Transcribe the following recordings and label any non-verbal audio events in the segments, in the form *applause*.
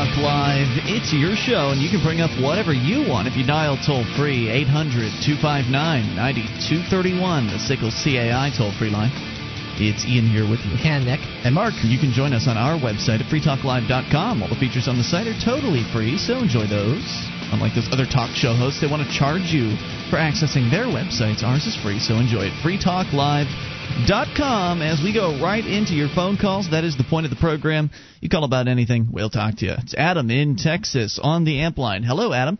Talk Live. It's your show, and you can bring up whatever you want if you dial toll free 800 259 9231, the SICKLE CAI toll free line. It's Ian here with you. And Nick. And Mark. You can join us on our website at freetalklive.com. All the features on the site are totally free, so enjoy those. Unlike those other talk show hosts, they want to charge you for accessing their websites. Ours is free, so enjoy it. freetalklive.com as we go right into your phone calls. That is the point of the program. You call about anything, we'll talk to you. It's Adam in Texas on the amp line. Hello, Adam.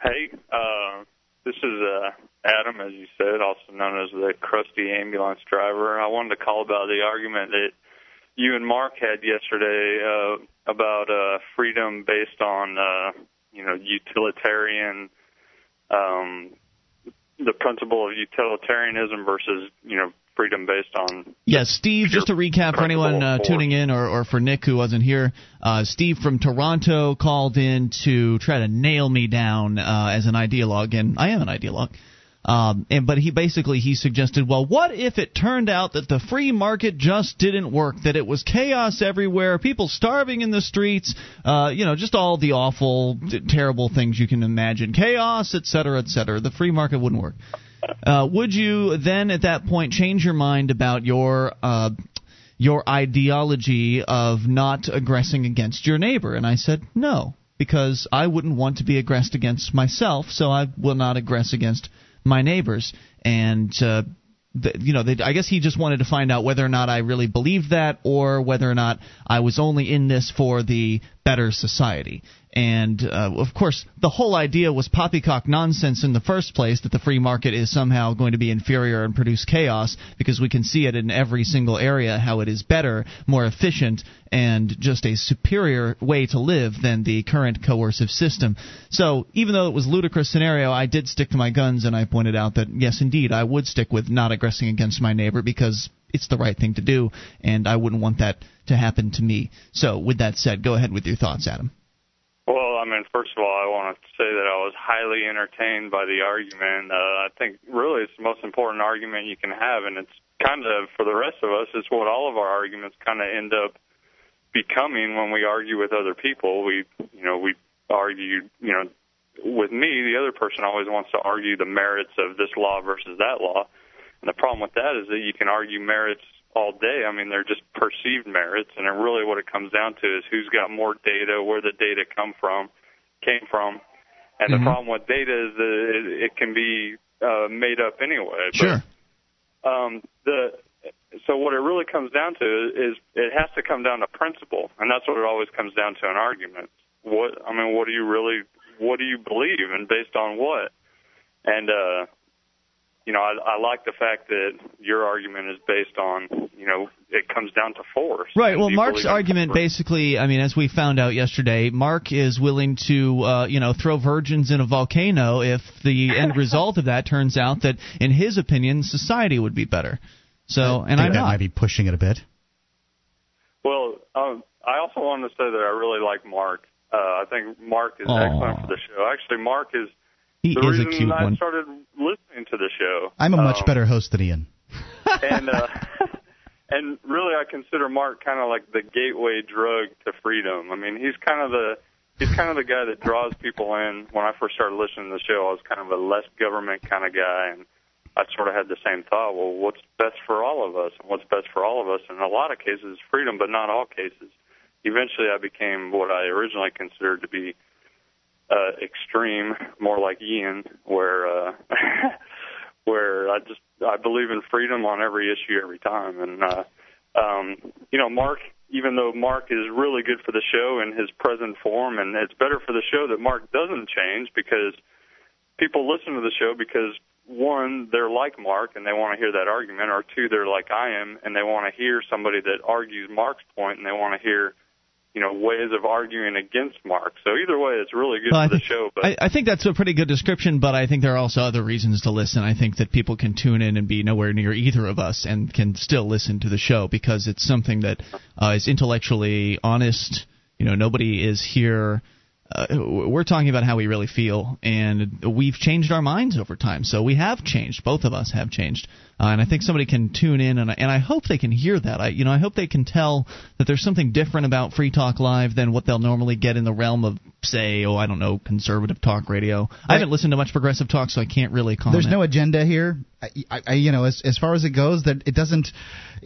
Hey, uh, this is uh, Adam, as you said, also known as the crusty ambulance driver. I wanted to call about the argument that you and Mark had yesterday uh, about uh, freedom based on, uh, you know, utilitarian, um, the principle of utilitarianism versus, you know, freedom based on. Yes, Steve, just to recap for anyone uh, tuning in or, or for Nick who wasn't here, uh, Steve from Toronto called in to try to nail me down uh, as an ideologue, and I am an ideologue. Um, and but he basically he suggested, well, what if it turned out that the free market just didn't work, that it was chaos everywhere, people starving in the streets, uh, you know, just all the awful, terrible things you can imagine, chaos, et cetera, et cetera. The free market wouldn't work. Uh, would you then at that point change your mind about your uh, your ideology of not aggressing against your neighbor? And I said no, because I wouldn't want to be aggressed against myself, so I will not aggress against my neighbors and uh, you know they, I guess he just wanted to find out whether or not I really believed that or whether or not I was only in this for the better society and uh, of course, the whole idea was poppycock nonsense in the first place that the free market is somehow going to be inferior and produce chaos because we can see it in every single area how it is better, more efficient, and just a superior way to live than the current coercive system. So even though it was ludicrous scenario, I did stick to my guns and I pointed out that yes, indeed, I would stick with not aggressing against my neighbor because it's the right thing to do, and I wouldn't want that to happen to me. So with that said, go ahead with your thoughts, Adam. Well, I mean, first of all, I want to say that I was highly entertained by the argument. Uh, I think really it's the most important argument you can have, and it's kind of for the rest of us, it's what all of our arguments kind of end up becoming when we argue with other people. We, you know, we argue, you know, with me, the other person always wants to argue the merits of this law versus that law. And the problem with that is that you can argue merits all day. I mean, they're just perceived merits, and really what it comes down to is who's got more data, where the data come from, came from, and mm-hmm. the problem with data is that it, it can be uh, made up anyway. Sure. But, um, the so what it really comes down to is it has to come down to principle, and that's what it always comes down to in arguments. What I mean, what do you really, what do you believe, and based on what? And uh, you know, I, I like the fact that your argument is based on, you know, it comes down to force. Right. Well, Mark's argument basically, I mean, as we found out yesterday, Mark is willing to, uh, you know, throw virgins in a volcano if the end *laughs* result of that turns out that, in his opinion, society would be better. So, and I am not. might be pushing it a bit. Well, um, I also wanted to say that I really like Mark. Uh, I think Mark is Aww. excellent for the show. Actually, Mark is he the is reason a cute I one. started listening to the show. I'm a much um, better host than Ian. and uh, *laughs* and really, I consider Mark kind of like the gateway drug to freedom. I mean, he's kind of the he's kind of the guy that draws people in. When I first started listening to the show, I was kind of a less government kind of guy, and I sort of had the same thought. Well, what's best for all of us? And what's best for all of us? In a lot of cases, freedom, but not all cases. Eventually, I became what I originally considered to be uh, extreme, more like Ian, where uh, *laughs* where I just I believe in freedom on every issue every time. And uh, um, you know, Mark, even though Mark is really good for the show in his present form, and it's better for the show that Mark doesn't change because people listen to the show because one, they're like Mark and they want to hear that argument, or two, they're like I am and they want to hear somebody that argues Mark's point and they want to hear you know ways of arguing against Mark. So either way, it's really good well, for the show. But I, I think that's a pretty good description, but I think there are also other reasons to listen. I think that people can tune in and be nowhere near either of us and can still listen to the show because it's something that uh, is intellectually honest. You know, nobody is here uh, we're talking about how we really feel, and we've changed our minds over time. So we have changed. Both of us have changed, uh, and I think somebody can tune in, and I, and I hope they can hear that. I you know I hope they can tell that there's something different about Free Talk Live than what they'll normally get in the realm of say, oh I don't know, conservative talk radio. Right. I haven't listened to much progressive talk, so I can't really comment. There's no agenda here. I, I, you know, as as far as it goes, that it doesn't.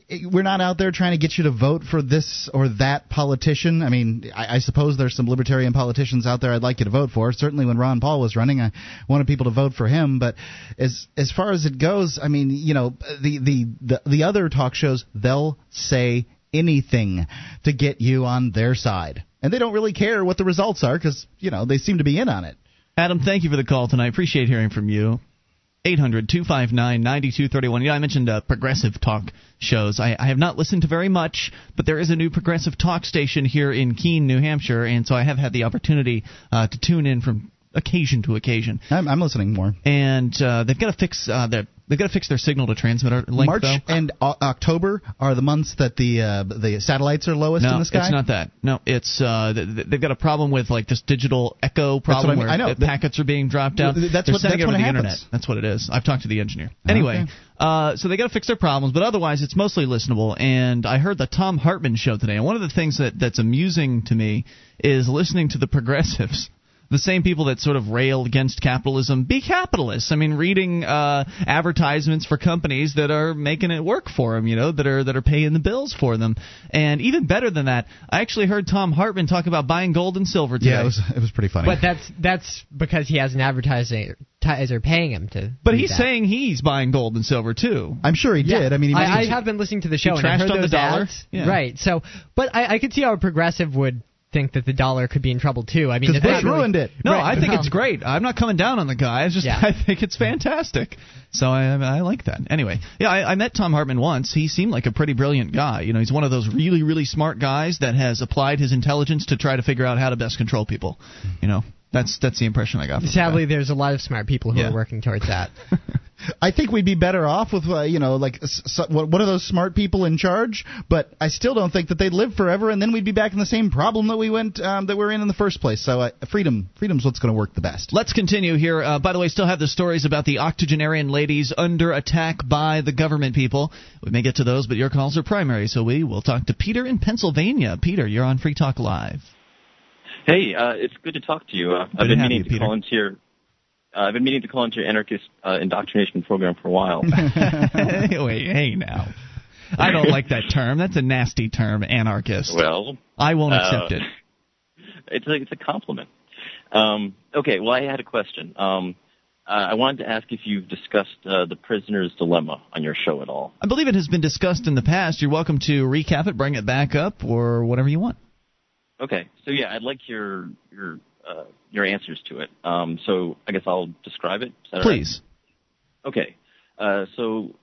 It, we're not out there trying to get you to vote for this or that politician. I mean, I, I suppose there's some libertarian politicians out there I'd like you to vote for. Certainly, when Ron Paul was running, I wanted people to vote for him. But as as far as it goes, I mean, you know, the the the, the other talk shows they'll say anything to get you on their side, and they don't really care what the results are because you know they seem to be in on it. Adam, thank you for the call tonight. Appreciate hearing from you. 800 259 9231. Yeah, I mentioned uh, progressive talk shows. I, I have not listened to very much, but there is a new progressive talk station here in Keene, New Hampshire, and so I have had the opportunity uh, to tune in from occasion to occasion. I'm, I'm listening more. And uh, they've got to fix uh, their They've got to fix their signal to transmitter link. March though. and o- October are the months that the uh, the satellites are lowest no, in the sky. it's not that. No, it's uh, they've got a problem with like this digital echo problem I mean. where I know. packets are being dropped out. That's They're what sending that's it over the it internet. happens. That's what it is. I've talked to the engineer. Anyway, Okay. uh, so they got to fix their problems, but otherwise it's mostly listenable. And I heard the Thom Hartmann show today, and one of the things that that's amusing to me is listening to the progressives the same people that sort of rail against capitalism be capitalists. I mean, reading uh, advertisements for companies that are making it work for them, you know, that are that are paying the bills for them. And even better than that, I actually heard Thom Hartmann talk about buying gold and silver today. Yeah, it was it was pretty funny. But that's that's because he has an advertiser advertiser paying him to. But he's that. saying he's buying gold and silver too. I'm sure he Yeah. did. I mean, he I, I have been listening to the show and I trashed heard on the those dollar? ads. Yeah. Right. So, but I, I could see how a progressive would think that the dollar could be in trouble too. I mean, 'Cause if they Bush really- ruined it. No, Right, I think it's great. I'm not coming down on the guy. I just Yeah. *laughs* I think it's fantastic. So I, I like that. Anyway, yeah, I, I met Thom Hartmann once. He seemed like a pretty brilliant guy. You know, he's one of those really, really smart guys that has applied his intelligence to try to figure out how to best control people. You know, that's that's the impression I got. From Sadly, guy. there's a lot of smart people who Yeah. are working towards that. *laughs* I think we'd be better off with uh, you know like s- s- one of those smart people in charge. But I still don't think that they'd live forever, and then we'd be back in the same problem that we went um, that we're in in the first place. So uh, freedom, freedom's what's going to work the best. Let's continue here. Uh, by the way, still have the stories about the octogenarian ladies under attack by the government people. We may get to those, but your calls are primary, so we will talk to Peter in Pennsylvania. Peter, you're on Free Talk Live. Hey, uh, it's good to talk to you. Uh, I've been meaning you, to Peter. call into your. Uh, I've been meaning to call into your anarchist uh, indoctrination program for a while. *laughs* Wait, hey now. I don't like that term. That's a nasty term, anarchist. well, I won't uh, accept it. *laughs* it's a it's a compliment. Um, okay, well, I had a question. Um, I wanted to ask if you've discussed uh, the prisoner's dilemma on your show at all. I believe it has been discussed in the past. You're welcome to recap it, bring it back up, or whatever you want. Okay, so yeah, I'd like your your uh, your answers to it. Um, so I guess I'll describe it. all right? Please. Okay. Uh, so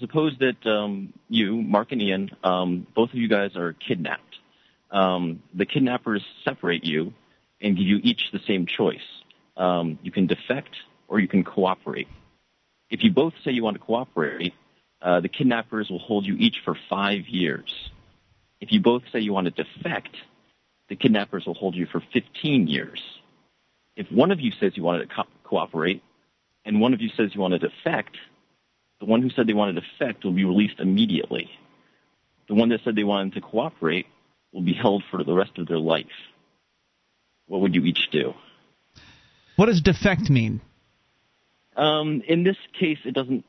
suppose that um, you, Mark and Ian, um, both of you guys are kidnapped. Um, the kidnappers separate you and give you each the same choice. Um, you can defect or you can cooperate. If you both say you want to cooperate, uh, the kidnappers will hold you each for five years. If you both say you want to defect, the kidnappers will hold you for 15 years. If one of you says you want to co- cooperate, and one of you says you want to defect, the one who said they wanted to defect will be released immediately. The one that said they wanted to cooperate will be held for the rest of their life. What would you each do? What does defect mean? Um, in this case, it doesn't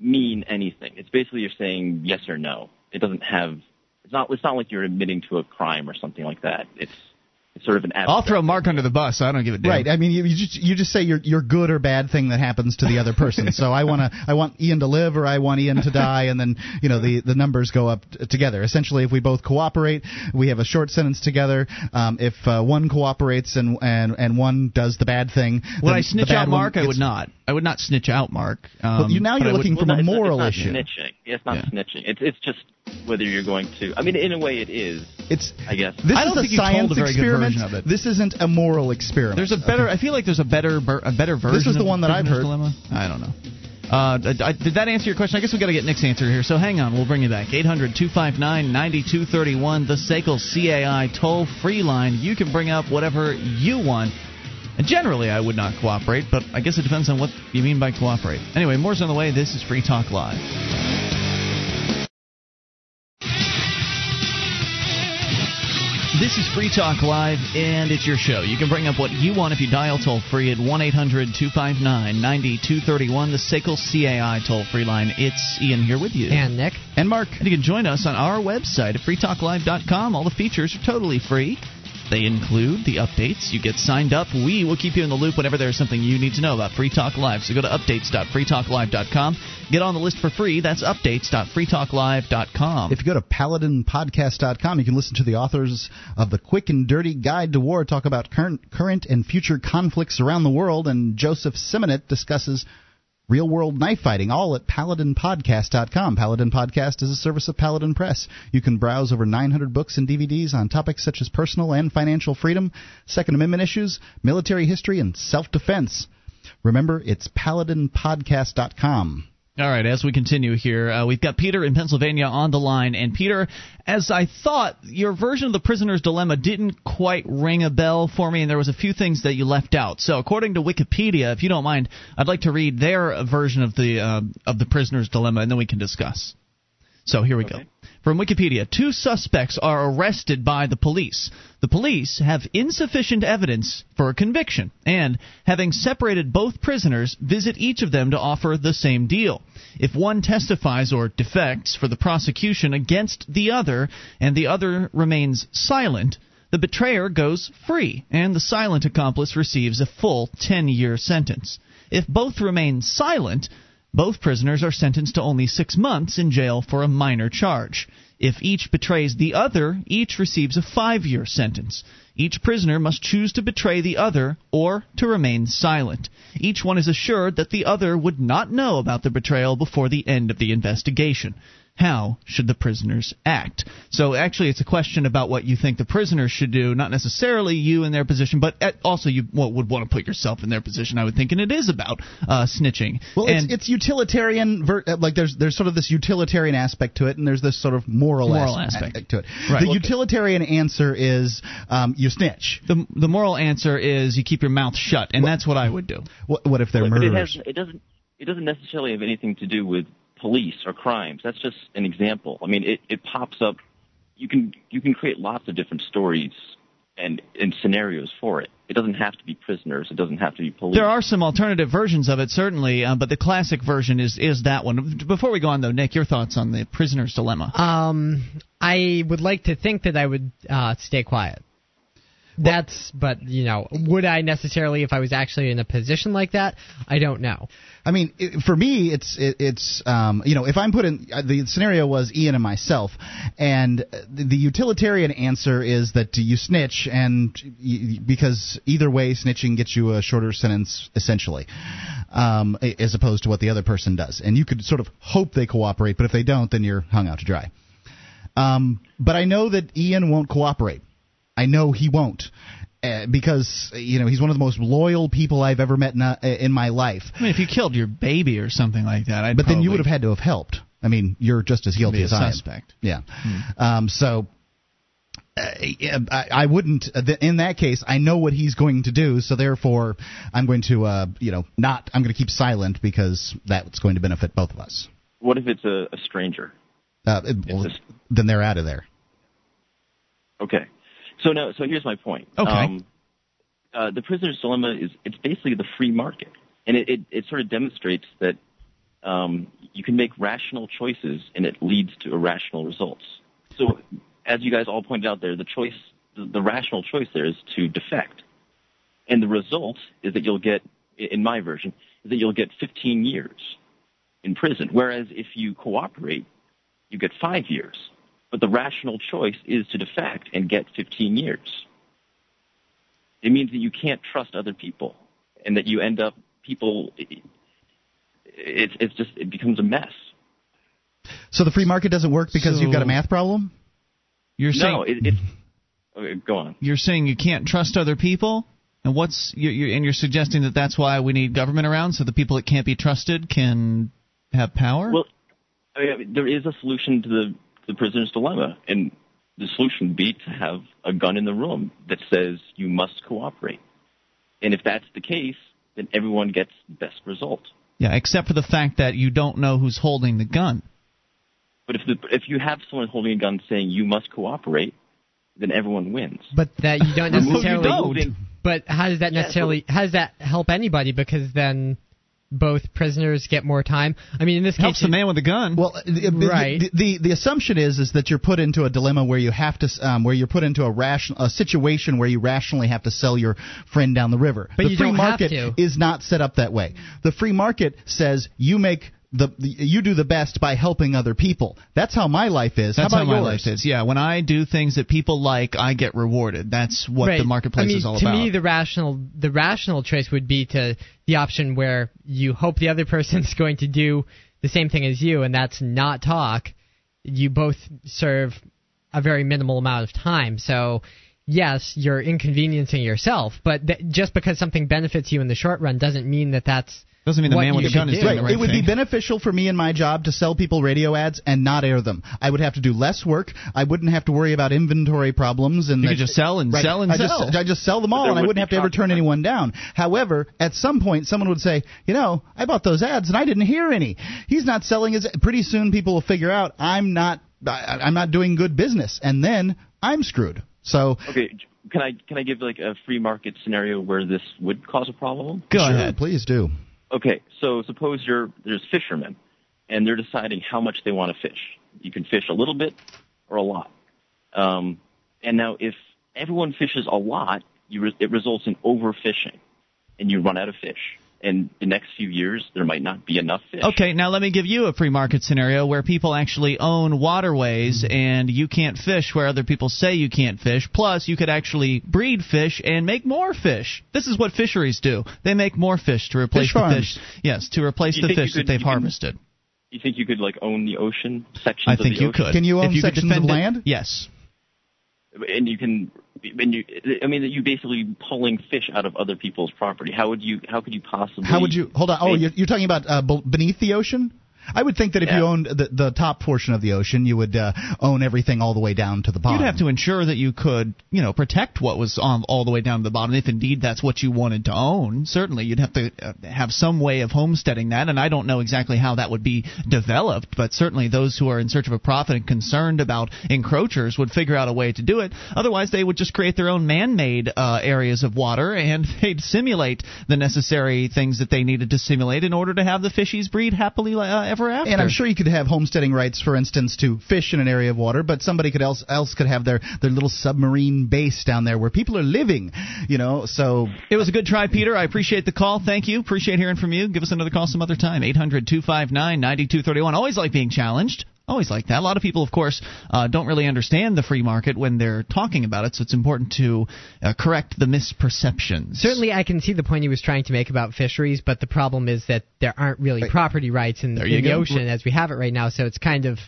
mean anything. It's basically you're saying yes or no. It doesn't have. It's not. It's not like you're admitting to a crime or something like that. It's. It's sort of an. I'll throw Mark under the bus. I don't give a damn. Right. I mean, you, you just you just say your your good or bad thing that happens to the other person. so I want to I want Ian to live or I want Ian to die, and then you know the the numbers go up t- together. Essentially, if we both cooperate, we have a short sentence together. Um, if uh, one cooperates and and and one does the bad thing, Would I snitch out Mark? I would not. I would not snitch out Mark. Um, Well, you- now you're I would- looking Well, from no, a it's not- moral it's issue. not Snitching. It's not Yeah. snitching. It's it's just whether you're going to. I mean, in a way, it is. It's I guess. this I don't is a think you told science a very good experiment. version of it. This isn't a moral experiment. There's a better. I feel like there's a better, a better version. This is the of one that I've heard. Dilemma. I don't know. Uh, I, did that answer your question? I guess we got to get Nick's answer here. So hang on, we'll bring you back. 800-259-9231, the SACL CAI toll free line. You can bring up whatever you want. And generally, I would not cooperate, but I guess it depends on what you mean by cooperate. Anyway, more's on the way. This is Free Talk Live. This is Free Talk Live, and it's your show. You can bring up what you want if you dial toll free at 1 800 259 9231, the SACL CAI toll free line. It's Ian here with you. And Nick. And Mark. And you can join us on our website at freetalklive.com. All the features are totally free. They include the updates. You get signed up. We will keep you in the loop whenever there's something you need to know about Free Talk Live. So go to updates.freetalklive.com. Get on the list for free. That's updates.freetalklive.com. If you go to paladinpodcast.com, you can listen to the authors of The Quick and Dirty Guide to War talk about current, current and future conflicts around the world, and Joseph Simonet discusses real world knife fighting, all at paladinpodcast.com. Paladin Podcast is a service of Paladin Press. You can browse over 900 books and DVDs on topics such as personal and financial freedom, Second Amendment issues, military history, and self defense. Remember, it's paladinpodcast.com. All right, as we continue here, uh, we've got Peter in Pennsylvania on the line. And Peter, as I thought, your version of the prisoner's dilemma didn't quite ring a bell for me, and there was a few things that you left out. So, according to Wikipedia, if you don't mind, I'd like to read their version of the uh, of the prisoner's dilemma, and then we can discuss. So here we okay. go. From Wikipedia, two suspects are arrested by the police. The police have insufficient evidence for a conviction, and, having separated both prisoners, visit each of them to offer the same deal. If one testifies or defects for the prosecution against the other, and the other remains silent, the betrayer goes free, and the silent accomplice receives a full 10 year sentence. If both remain silent, both prisoners are sentenced to only six months in jail for a minor charge. If each betrays the other, each receives a five year sentence. Each prisoner must choose to betray the other or to remain silent. Each one is assured that the other would not know about the betrayal before the end of the investigation how should the prisoners act? So actually, it's a question about what you think the prisoners should do, not necessarily you in their position, but also you would want to put yourself in their position. I would think, and it is about uh, snitching. Well, and it's, it's utilitarian. Ver- uh, like there's there's sort of this utilitarian aspect to it, and there's this sort of moral, moral aspect. aspect. to it. Right. The utilitarian answer is um, you snitch. The the moral answer is you keep your mouth shut, and that's what I would do. What, what if they're but murderers? It, has, it doesn't it doesn't necessarily have anything to do with police or crimes. That's just an example. I mean, it, it pops up. You can you can create lots of different stories and and scenarios for it. It doesn't have to be prisoners. It doesn't have to be police. There are some alternative versions of it, certainly, uh, but the classic version is is that one. Before we go on, though, Nick, your thoughts on the prisoner's dilemma? Um, I would like to think that I would uh, stay quiet. That's, but you know, would I necessarily if I was actually in a position like that? I don't know. I mean, it, for me, it's it, it's um, you know, if I'm put in uh, the scenario was Ian and myself, and the, the utilitarian answer is that you snitch, and you, because either way, snitching gets you a shorter sentence essentially, um, as opposed to what the other person does, and you could sort of hope they cooperate, but if they don't, then you're hung out to dry. Um, but I know that Ian won't cooperate. I know he won't. Uh, because you know he's one of the most loyal people I've ever met in, uh, in my life. I mean, if you killed your baby or something like that, I'd but then you would have had to have helped. I mean, you're just as guilty be a as I am. suspect. Yeah. Hmm. Um, so. Uh, I, I wouldn't. uh, In that case, I know what he's going to do, so therefore, I'm going to, uh, you know, not. I'm going to keep silent because that's going to benefit both of us. What if it's a, a stranger? Uh, it- well, It's then they're out of there. Okay. So now, so here's my point. Okay. Um, uh, the prisoner's dilemma is it's basically the free market, and it, it, it sort of demonstrates that um, you can make rational choices, and it leads to irrational results. So, as you guys all pointed out there, the choice, the, the rational choice there is to defect, and the result is that you'll get, in my version, is that you'll get 15 years in prison. Whereas if you cooperate, you get five years. But the rational choice is to defect and get 15 years. It means that you can't trust other people, and that you end up people. It's it's just it becomes a mess. So the free market doesn't work because you've got a math problem. You're saying No, it, it's okay, go on. you're saying you can't trust other people. And what's you, you, and you're suggesting that that's why we need government around so the people that can't be trusted can have power. Well, I mean, there is a solution to the the prisoner's dilemma, and the solution would be to have a gun in the room that says you must cooperate. And if that's the case, then everyone gets the best result. Yeah, except for the fact that you don't know who's holding the gun. But if the, if you have someone holding a gun saying you must cooperate, then everyone wins. But that you don't necessarily. you don't. But how does that Yeah, necessarily? How does that help anybody? Because then both prisoners get more time. I mean, in this Helps case, the man with the gun. Well, the, the- Right. The, the the assumption is is that you're put into a dilemma where you have to um, where you're put into a ration a situation where you rationally have to sell your friend down the river. But the you free don't have market to. is not set up that way. The free market says you make the, the you do the best by helping other people. That's how my life is. That's how how, my yours? life is. Yeah, when I do things that people like, I get rewarded. That's what right. the marketplace I mean, is all to about. To me, the rational the rational choice would be to the option where you hope the other *laughs* person's going to do the same thing as you, and that's not talk. You both serve a very minimal amount of time, so. Yes, you're inconveniencing yourself, but th- just because something benefits you in the short run doesn't mean that that's Doesn't mean the what man with the gun is doing Right. the right it would thing. be beneficial for me in my job to sell people radio ads and not air them. I would have to do less work. I wouldn't have to worry about inventory problems and You that- could just sell and Right. sell and I sell. Just, I just sell them all, and I would wouldn't have to ever turn anyone down. However, at some point, someone would say, you know, I bought those ads and I didn't hear any. He's not selling his. Pretty soon, people will figure out I'm not. I, I'm not doing good business, and then I'm screwed. So Okay, can I can I give like a free market scenario where this would cause a problem? Go sure, ahead. please do. Okay, so suppose you're there's fishermen, and they're deciding how much they want to fish. You can fish a little bit or a lot. Um, and now, if everyone fishes a lot, you re- it results in overfishing, and you run out of fish. And the next few years, there might not be enough fish. Okay, now let me give you a free market scenario where people actually own waterways and you can't fish where other people say you can't fish. Plus, you could actually breed fish and make more fish. This is what fisheries do. They make more fish to replace Fish the farms. fish. Yes, to replace the think you fish that they've you can- harvested. You think you could like own the ocean sections I of think the you ocean? could. Can you If own could sections of defend it- land? Yes. And you can and you I mean you basically pulling fish out of other people's property. How would you how could you possibly How would you hold on? Oh, you're, you're talking about uh, beneath the ocean. I would think that if Yeah. you owned the, the top portion of the ocean, you would uh, own everything all the way down to the bottom. You'd have to ensure that you could, you know, protect what was on all the way down to the bottom. If indeed that's what you wanted to own, certainly you'd have to uh, have some way of homesteading that. And I don't know exactly how that would be developed, but certainly those who are in search of a profit and concerned about encroachers would figure out a way to do it. Otherwise, they would just create their own man-made uh, areas of water and *laughs* they'd simulate the necessary things that they needed to simulate in order to have the fishies breed happily uh, ever after. And I'm sure you could have homesteading rights, for instance, to fish in an area of water, but somebody could else else could have their their little submarine base down there where people are living. You know, so It was a good try, Peter. I appreciate the call. Thank you. Appreciate hearing from you. Give us another call some other time. 800 259 9231. Always like being challenged. Always like that. A lot of people, of course, uh, don't really understand the free market when they're talking about it, so it's important to uh, correct the misperceptions. Certainly, I can see the point he was trying to make about fisheries, but the problem is that there aren't really property rights in, in the go. ocean as we have it right now. So it's kind of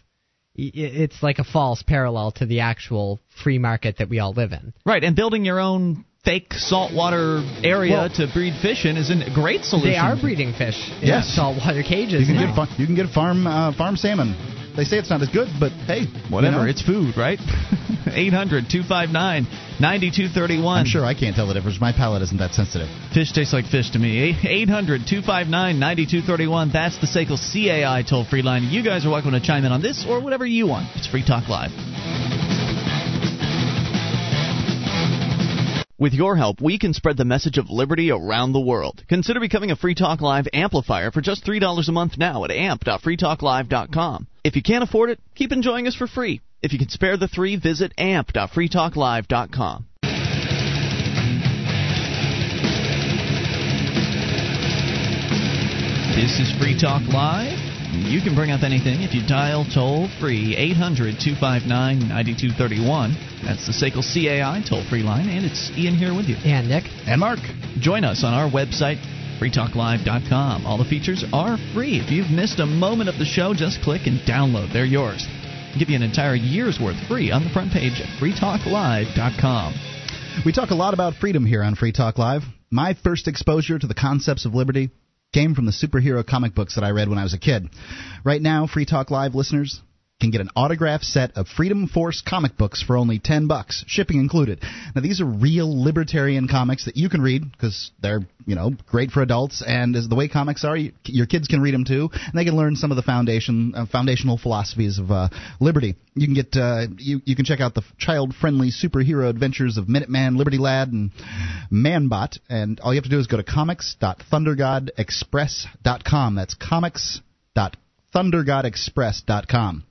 it's like a false parallel to the actual free market that we all live in. Right, and building your own fake saltwater area Well- to breed fish in is a great solution. They are breeding fish in Yes. saltwater cages you can now. get fa- you can get farm uh, farm salmon. They say it's not as good, but hey, Whatever, you know, it's food, right? *laughs* 800 259 9231. I'm sure I can't tell the difference. My palate isn't that sensitive. Fish tastes like fish to me. 800 259 9231. That's the SACL CAI toll free line. You guys are welcome to chime in on this or whatever you want. It's Free Talk Live. With your help, we can spread the message of liberty around the world. Consider becoming a Free Talk Live amplifier for just $3 a month now at amp.freetalklive.com. If you can't afford it, keep enjoying us for free. If you can spare the three, visit amp.freetalklive.com. This is Free Talk Live. You can bring up anything if you dial toll free 800 259 9231. That's the SACL CAI toll free line, and it's Ian here with you. And Nick, And Mark, Join us on our website, freetalklive.com. All the features are free. If you've missed a moment of the show, just click and download. They're yours. Give you an entire year's worth free on the front page at freetalklive.com. We talk a lot about freedom here on Free Talk Live. My first exposure to the concepts of liberty came from the superhero comic books that I read when I was a kid. Right now, Free Talk Live listeners can get an autographed set of Freedom Force comic books for only 10 bucks, shipping included. Now these are real libertarian comics that you can read because they're, you know, great for adults and as the way comics are, you, your kids can read them too and they can learn some of the foundation uh, foundational philosophies of uh, liberty. You can get uh, you you can check out the child-friendly superhero adventures of Minuteman, Liberty Lad and Manbot and all you have to do is go to comics.thundergodexpress.com. That's comics.thundergodexpress.com.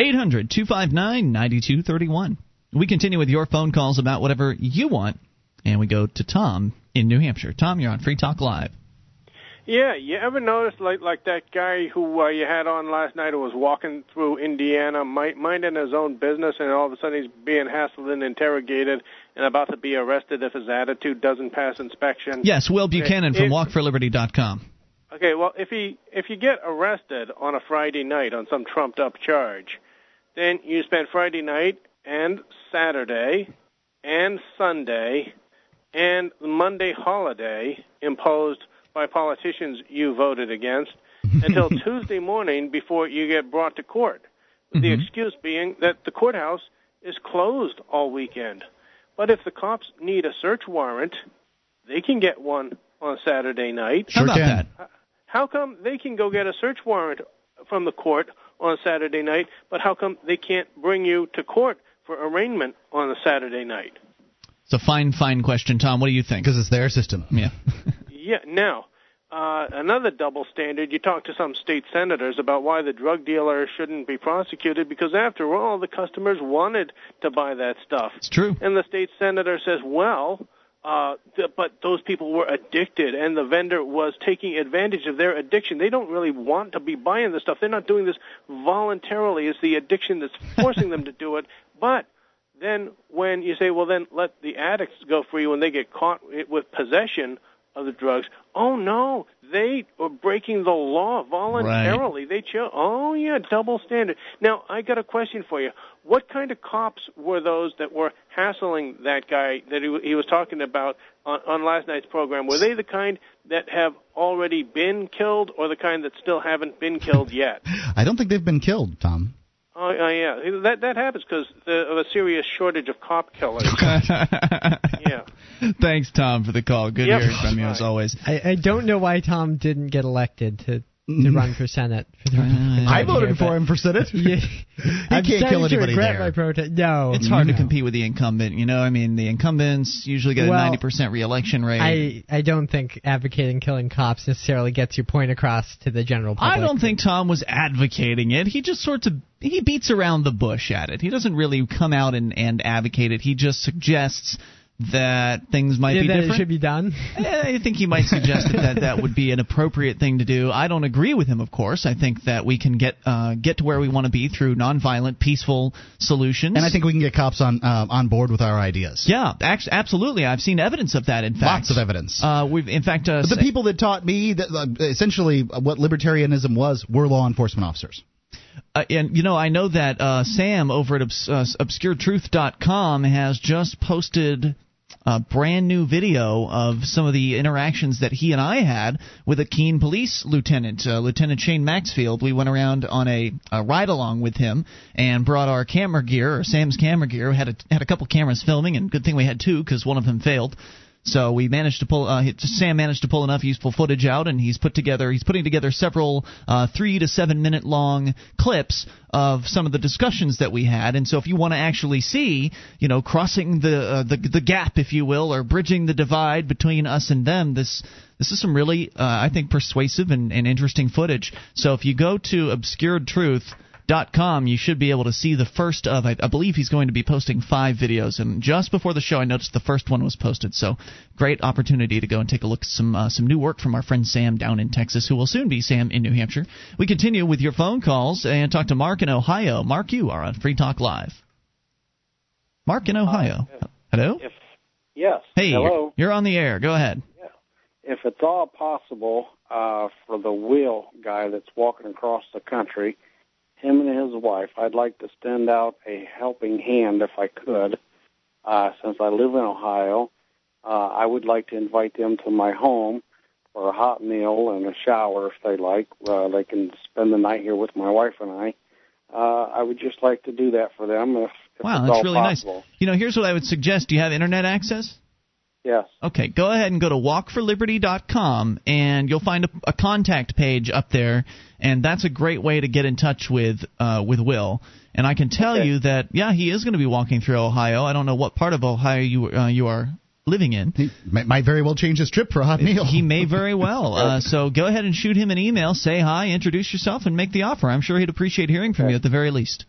800 259 9231. We continue with your phone calls about whatever you want, and we go to Tom in New Hampshire. Tom, you're on Free Talk Live. Yeah, you ever notice like like that guy who uh, you had on last night who was walking through Indiana, mi- minding his own business, and all of a sudden he's being hassled and interrogated and about to be arrested if his attitude doesn't pass inspection. Yes, Will Buchanan from If- WalkForLiberty.com. Okay, well, if he if you get arrested on a Friday night on some trumped up charge, then you spend Friday night and Saturday and Sunday and the Monday holiday imposed by politicians you voted against *laughs* until Tuesday morning before you get brought to court. The mm-hmm. excuse being that the courthouse is closed all weekend. But if the cops need a search warrant, they can get one on Saturday night. How Sure about can. that? How come they can go get a search warrant from the court on Saturday night, but how come they can't bring you to court for arraignment on a Saturday night? It's a fine, fine question, Tom. What do you think? Because it's their system. Yeah. *laughs* Yeah. Now, uh, another double standard. You talk to some state senators about why the drug dealer shouldn't be prosecuted because, after all, the customers wanted to buy that stuff. It's true. And the state senator says, well, uh, th- but those people were addicted, and the vendor was taking advantage of their addiction. They don't really want to be buying this stuff. They're not doing this voluntarily. It's the addiction that's *laughs* forcing them to do it. But then when you say, well, then let the addicts go free when they get caught with possession of the drugs. Oh no, they are breaking the law voluntarily. They chose. Oh yeah, double standard. Now I got a question for you. What kind of cops were those that were hassling that guy that he, he was talking about on, on last night's program? Were they the kind that have already been killed, or the kind that still haven't been killed *laughs* yet? I don't think they've been killed, Tom. Oh, uh, yeah, that that happens because of a serious shortage of cop killers. *laughs* yeah. Thanks, Tom, for the call. Good Yep. hearing from you as always. I, I don't know why Tom didn't get elected to. To mm-hmm. run for senate. For I voted for him for Senate. *laughs* Yeah. *laughs* I'm can't kill anybody regret there. my protest. No, It's hard to compete with the incumbent. You know, I mean, the incumbents usually get a 90% reelection rate. I I don't think advocating killing cops necessarily gets your point across to the general public. I don't think Tom was advocating it. He just sort of he beats around the bush at it. He doesn't really come out and, and advocate it. He just suggests that things might Yeah, be that different. it should be done. I think he might suggest that that would be an appropriate thing to do. I don't agree with him, of course. I think that we can get uh, get to where we want to be through nonviolent, peaceful solutions. And I think we can get cops on uh, on board with our ideas. yeah, act- absolutely. I've seen evidence of that. In fact, Lots of evidence. Uh, we've in fact uh, the sa- people that taught me that uh, essentially what libertarianism was were law enforcement officers. Uh, and you know, I know that uh, Sam over at obs- uh, obscuretruth.com has just posted a brand new video of some of the interactions that he and I had with a Keene police lieutenant, uh, Lieutenant Shane Maxfield. We went around on a, a ride along with him and brought our camera gear, or Sam's camera gear. Had a had a couple cameras filming, and good thing we had two because one of them failed. So we managed to pull. Uh, Sam managed to pull enough useful footage out, and he's put together. He's putting together several uh, three to seven minute long clips of some of the discussions that we had. And so, if you want to actually see, you know, crossing the uh, the the gap, if you will, or bridging the divide between us and them, this this is some really, uh, I think, persuasive and, and interesting footage. So if you go to Obscured Truth com you should be able to see the first of I, I believe he's going to be posting five videos. And just before the show I noticed the first one was posted. So great opportunity to go and take a look at some uh, some new work from our friend Sam down in Texas who will soon be Sam in New Hampshire. We continue with your phone calls and talk to Mark in Ohio. Mark you are on Free Talk Live. Mark in Ohio. Hello? If yes, hey hello. you're, you're on the air. Go ahead. If it's all possible uh, for the wheel guy that's walking across the country, him and his wife, I'd like to send out a helping hand if I could. uh, since I live in Ohio, uh, I would like to invite them to my home for a hot meal and a shower if they like. Uh, they can spend the night here with my wife and I. Uh, I would just like to do that for them if, if Wow, it's that's all really possible. nice. You know, here's what I would suggest. Do you have internet access? Yes. Okay, go ahead and go to walkforliberty.com and you'll find a, a contact page up there, and that's a great way to get in touch with uh, with Will. And I can tell Okay. you that yeah, he is going to be walking through Ohio. I don't know what part of Ohio you uh, you are living in. He might, might very well change his trip for a hot meal. He may very well. *laughs* Uh, so go ahead and shoot him an email, say hi, introduce yourself, and make the offer. I'm sure he'd appreciate hearing from you at the very least.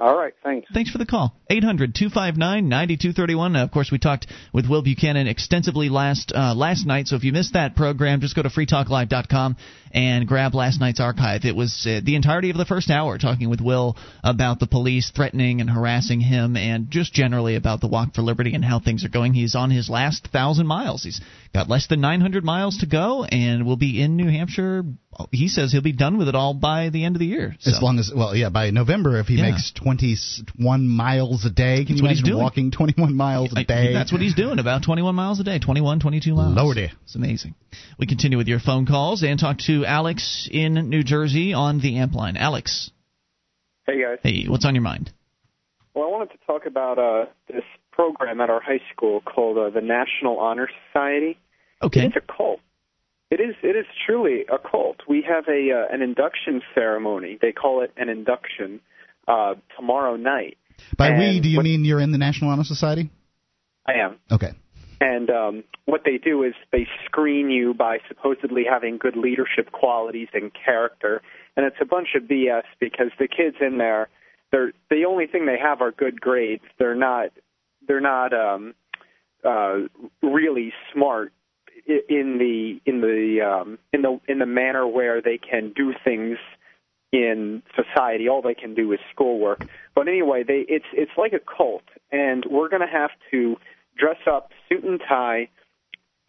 All right. Thanks. Thanks for the call. 800 259 9231. Of course, we talked with Will Buchanan extensively last uh, last night, so if you missed that program, just go to freetalklive.com and grab last night's archive. It was uh, the entirety of the first hour talking with Will about the police threatening and harassing him and just generally about the Walk for Liberty and how things are going. He's on his last thousand miles. He's got less than 900 miles to go and will be in New Hampshire. He says he'll be done with it all by the end of the year. As long as, well, yeah, by November, if he Yeah. makes 21 miles a day, can That's you what he's imagine doing. walking 21 miles a day? that's what he's doing, about 21 miles a day, 21, 22 miles. Lordy. It's amazing. We continue with your phone calls and talk to Alex in New Jersey on the amp line. Alex, Hey guys. hey, what's on your mind? Well, I wanted to talk about uh, this program at our high school called uh, the National Honor Society. Okay. It's a cult. It is. It is truly a cult. We have a uh, an induction ceremony. They call it an induction uh, tomorrow night. By and we, do you what- mean you're in the National Honor Society? I am. Okay. And um, what they do is they screen you by supposedly having good leadership qualities and character, and it's a bunch of BS because the kids in there, they're the only thing they have are good grades. They're not, they're not um, uh, really smart in the in the um, in the in the manner where they can do things in society. All they can do is schoolwork. But anyway, they it's it's like a cult, and we're going to have to dress up, suit and tie.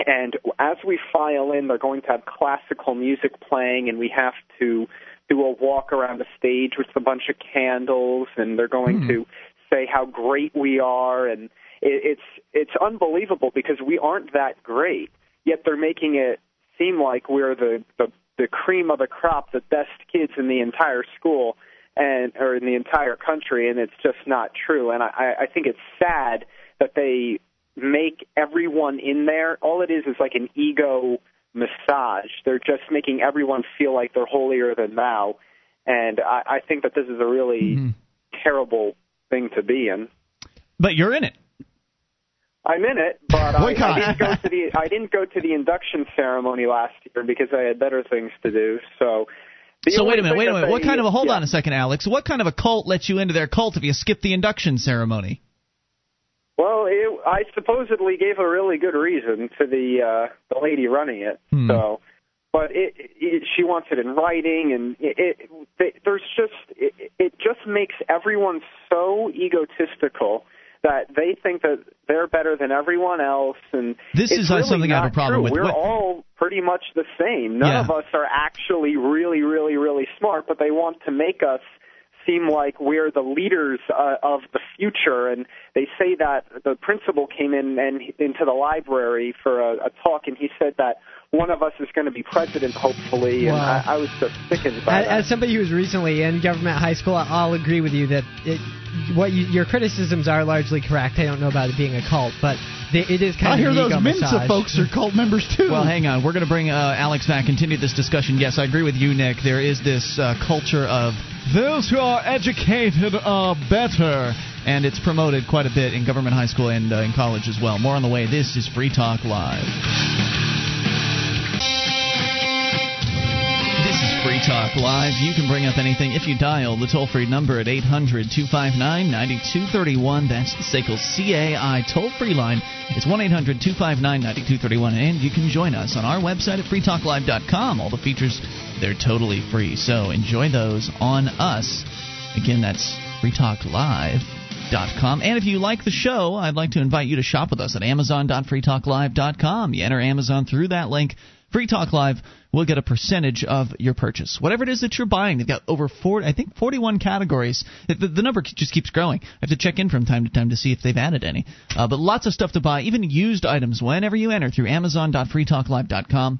And as we file in, they're going to have classical music playing, and we have to do a walk around the stage with a bunch of candles, and they're going to say how great we are, and it, it's it's unbelievable because we aren't that great, yet they're making it seem like we're the the, the cream of the crop, the best kids in the entire school and or in the entire country, and it's just not true. And I, I think it's sad that they make everyone in there. All it is is like an ego massage. They're just making everyone feel like they're holier than thou, and I, I think that this is a really Mm-hmm. terrible thing to be in. But you're in it. I'm in it, but I, I didn't go to the I didn't go to the induction ceremony last year because I had better things to do. So. So wait a minute, wait a minute. What kind of a hold yeah. on a second, Alex? What kind of a cult lets you into their cult if you skip the induction ceremony? Well, it, I supposedly gave a really good reason to the uh, the lady running it. Hmm. So, but it, it she wants it in writing, and it, it there's just it, it just makes everyone so egotistical that they think that they're better than everyone else, and This is, really something I have a problem true. with. We're What- all pretty much the same. None Yeah. of us are actually really, really, really smart, but they want to make us seem like we're the leaders uh, of the future. And they say that the principal came in and into the library for a, a talk, and he said that one of us is going to be president, hopefully. And Wow. I, I was just sickened by As, that. as somebody who was recently in government high school, I'll agree with you that it, what you, your criticisms are largely correct. I don't know about it being a cult, but it is kind I of hear those ego Mensa massage. folks are cult members too. Well, hang on. We're going to bring uh, Alex back, continue this discussion. Yes, I agree with you, Nick. There is this uh, culture of those who are educated are better. And it's promoted quite a bit in government high school and uh, in college as well. More on the way. This is Free Talk Live. This is Free Talk Live. You can bring up anything if you dial the toll free number at 800 259 9231. That's the SACL CAI toll free line. It's 1 800 259 9231. And you can join us on our website at freetalklive.com. All the features, they're totally free. So enjoy those on us. Again, that's freetalklive.com. And if you like the show, I'd like to invite you to shop with us at amazon.freetalklive.com. You enter Amazon through that link, Free Talk Live will get a percentage of your purchase. Whatever it is that you're buying, they've got over 40, I think 41 categories. The, the number just keeps growing. I have to check in from time to time to see if they've added any. Uh, but lots of stuff to buy, even used items whenever you enter through amazon.freetalklive.com.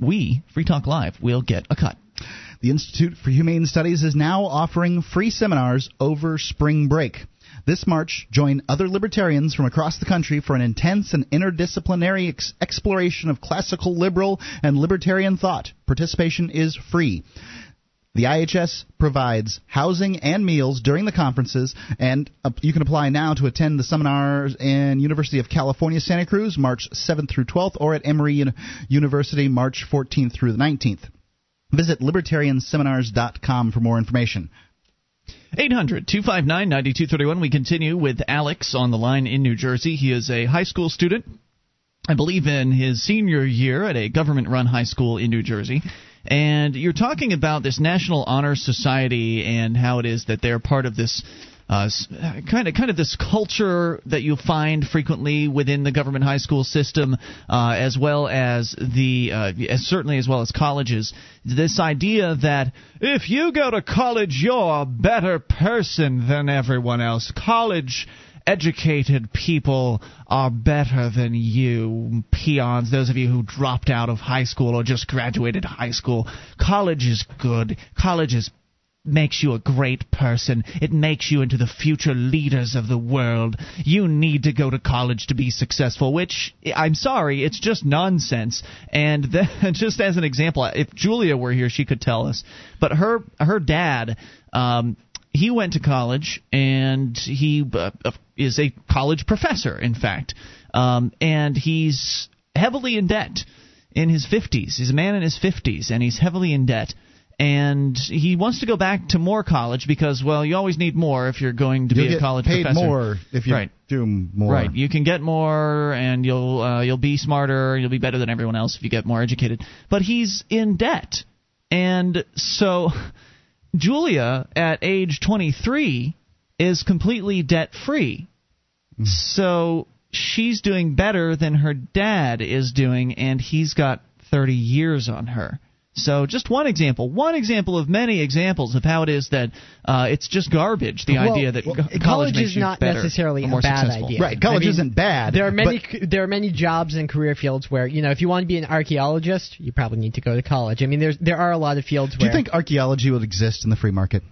We, Free Talk Live, will get a cut. The Institute for Humane Studies is now offering free seminars over spring break. This March, join other libertarians from across the country for an intense and interdisciplinary ex- exploration of classical liberal and libertarian thought. Participation is free. The IHS provides housing and meals during the conferences, and you can apply now to attend the seminars in University of California, Santa Cruz, March 7th through 12th, or at Emory University, March 14th through the 19th. Visit libertarianseminars.com for more information. 800 259 9231. We continue with Alex on the line in New Jersey. He is a high school student, I believe, in his senior year at a government run high school in New Jersey. And you're talking about this National Honor Society and how it is that they're part of this uh, kind of kind of this culture that you find frequently within the government high school system, uh, as well as the uh, as certainly as well as colleges. This idea that if you go to college, you're a better person than everyone else. College educated people are better than you peons those of you who dropped out of high school or just graduated high school college is good college is makes you a great person. It makes you into the future leaders of the world. You need to go to college to be successful, which I'm sorry, it's just nonsense. And *laughs* just as an example, if Julia were here, she could tell us. But her her dad, um, he went to college and he uh, is a college professor, in fact, um, and he's heavily in debt. In his 50s, he's a man in his 50s, and he's heavily in debt and he wants to go back to more college because well you always need more if you're going to You'll be a college paid professor more if you right. do more. right you can get more and you'll uh, you'll be smarter you'll be better than everyone else if you get more educated but he's in debt and so *laughs* Julia at age 23 is completely debt free Mm-hmm. so she's doing better than her dad is doing and he's got 30 years on her so, just one example, one example of many examples of how it is that uh, it's just garbage. The Well, idea that well, college college makes is you not better, necessarily more a bad successful. idea. Right, college I mean, isn't bad. There are many but- there are many jobs and career fields where you know if you want to be an archaeologist, you probably need to go to college. I mean, there's there are a lot of fields do where you think archaeology would exist in the free market?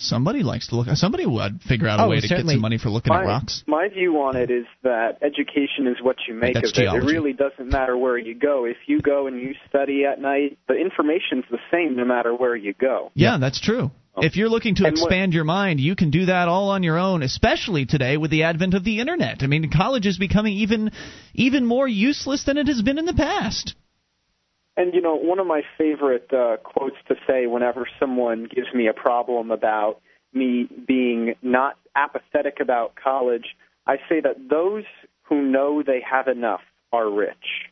Somebody likes to look. Somebody would figure out a Oh, way to get some money for looking my, at rocks. my view on it is that education is what you make That's of it. geology. It really doesn't matter where you go. If you go and you study at night, the information's the same no matter where you go. Yeah, that's true. Oh. If you're looking to And what- expand your mind, you can do that all on your own, especially today with the advent of the internet. I mean, college is becoming even even more useless than it has been in the past. And you know, one of my favorite uh, quotes to say whenever someone gives me a problem about me being not apathetic about college, I say that those who know they have enough are rich.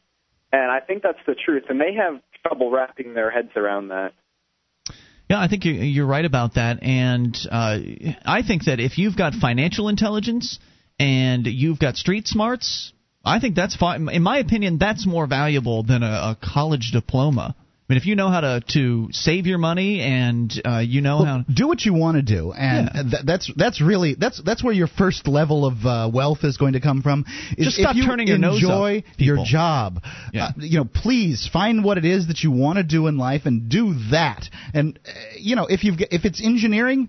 And I think that's the truth, and they have trouble wrapping their heads around that. Yeah, I think you- you're right about that, and uh, I think that if you've got financial intelligence and you've got street smarts, I think that's fine. In my opinion, that's more valuable than a, a college diploma. I mean, if you know how to to save your money and uh, you know how to... do what you want to do, and Yeah. th- that's that's really that's that's where your first level of uh, wealth is going to come from. Is Just if stop you turning your nose enjoy up, your job. Yeah. Uh, you know, please find what it is that you want to do in life and do that. And uh, you know, if you've if it's engineering,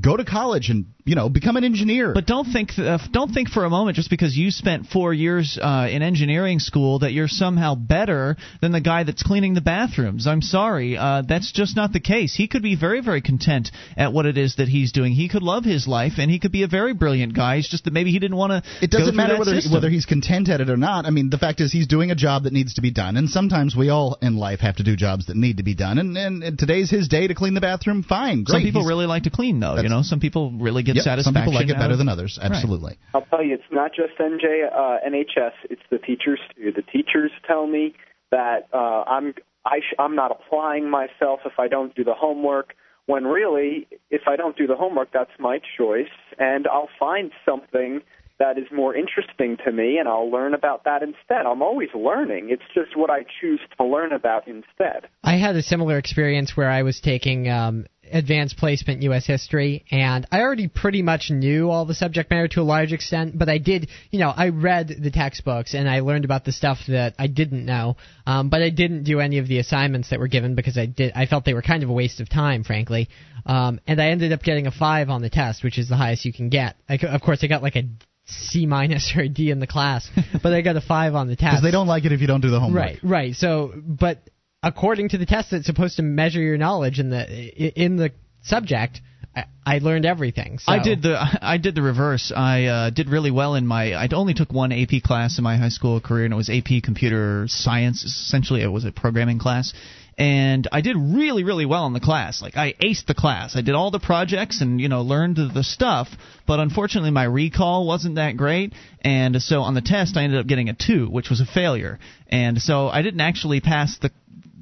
go to college and you know become an engineer. But don't think uh, don't think for a moment just because you spent four years uh, in engineering school that you're somehow better than the guy that's cleaning the bathrooms. I'm sorry, uh, that's just not the case. He could be very very content at what it is that he's doing. He could love his life and he could be a very brilliant guy. It's just that maybe he didn't want to. it doesn't matter whether whether he's content at it or not. I mean, the fact is he's doing a job that needs to be done, and sometimes we all in life have to do jobs that need to be done. And and, and today's his day to clean the bathroom. Fine, great. Some people He's- really like to clean though. You know, some people really get Yep, satisfaction. some people like it better of- than others. Absolutely. I'll tell you, it's not just NJ, uh, NHS. It's the teachers too. The teachers tell me that uh, I'm I sh- I'm not applying myself if I don't do the homework. When really, if I don't do the homework, that's my choice, and I'll find something that is more interesting to me, and I'll learn about that instead. I'm always learning. It's just what I choose to learn about instead. I had a similar experience where I was taking um, advanced placement U.S. history, and I already pretty much knew all the subject matter to a large extent, but I did, you know, I read the textbooks and I learned about the stuff that I didn't know, um, but I didn't do any of the assignments that were given because I did, I felt they were kind of a waste of time, frankly, um, and I ended up getting a five on the test, which is the highest you can get. I, of course, I got like a C minus or a D in the class, *laughs* but I got a five on the test. Because they don't like it if you don't do the homework. Right, right. So, but according to the test that's supposed to measure your knowledge in the in the subject, I, I learned everything. So. I did the *laughs* I did the reverse. I uh, did really well in my. I only took one AP class in my high school career, and it was AP Computer Science. Essentially, it was a programming class. And I did really, really well in the class. Like I aced the class. I did all the projects and you know learned the stuff. But unfortunately, my recall wasn't that great. And so on the test, I ended up getting a two, which was a failure. And so I didn't actually pass the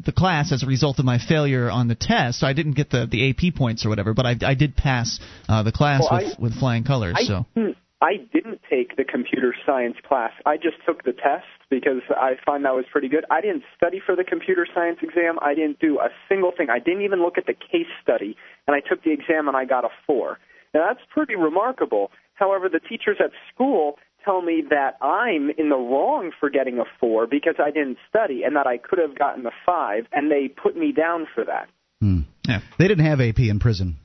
the class as a result of my failure on the test. So I didn't get the the AP points or whatever, but I, I did pass uh, the class well, with I, with flying colors. I so didn't, I didn't take the computer science class. I just took the test because I find that was pretty good. I didn't study for the computer science exam. I didn't do a single thing. I didn't even look at the case study, and I took the exam and I got a four. Now that's pretty remarkable. However, the teachers at school tell me that I'm in the wrong for getting a four because I didn't study and that I could have gotten a five, and they put me down for that. Hmm. Yeah. They didn't have AP in prison.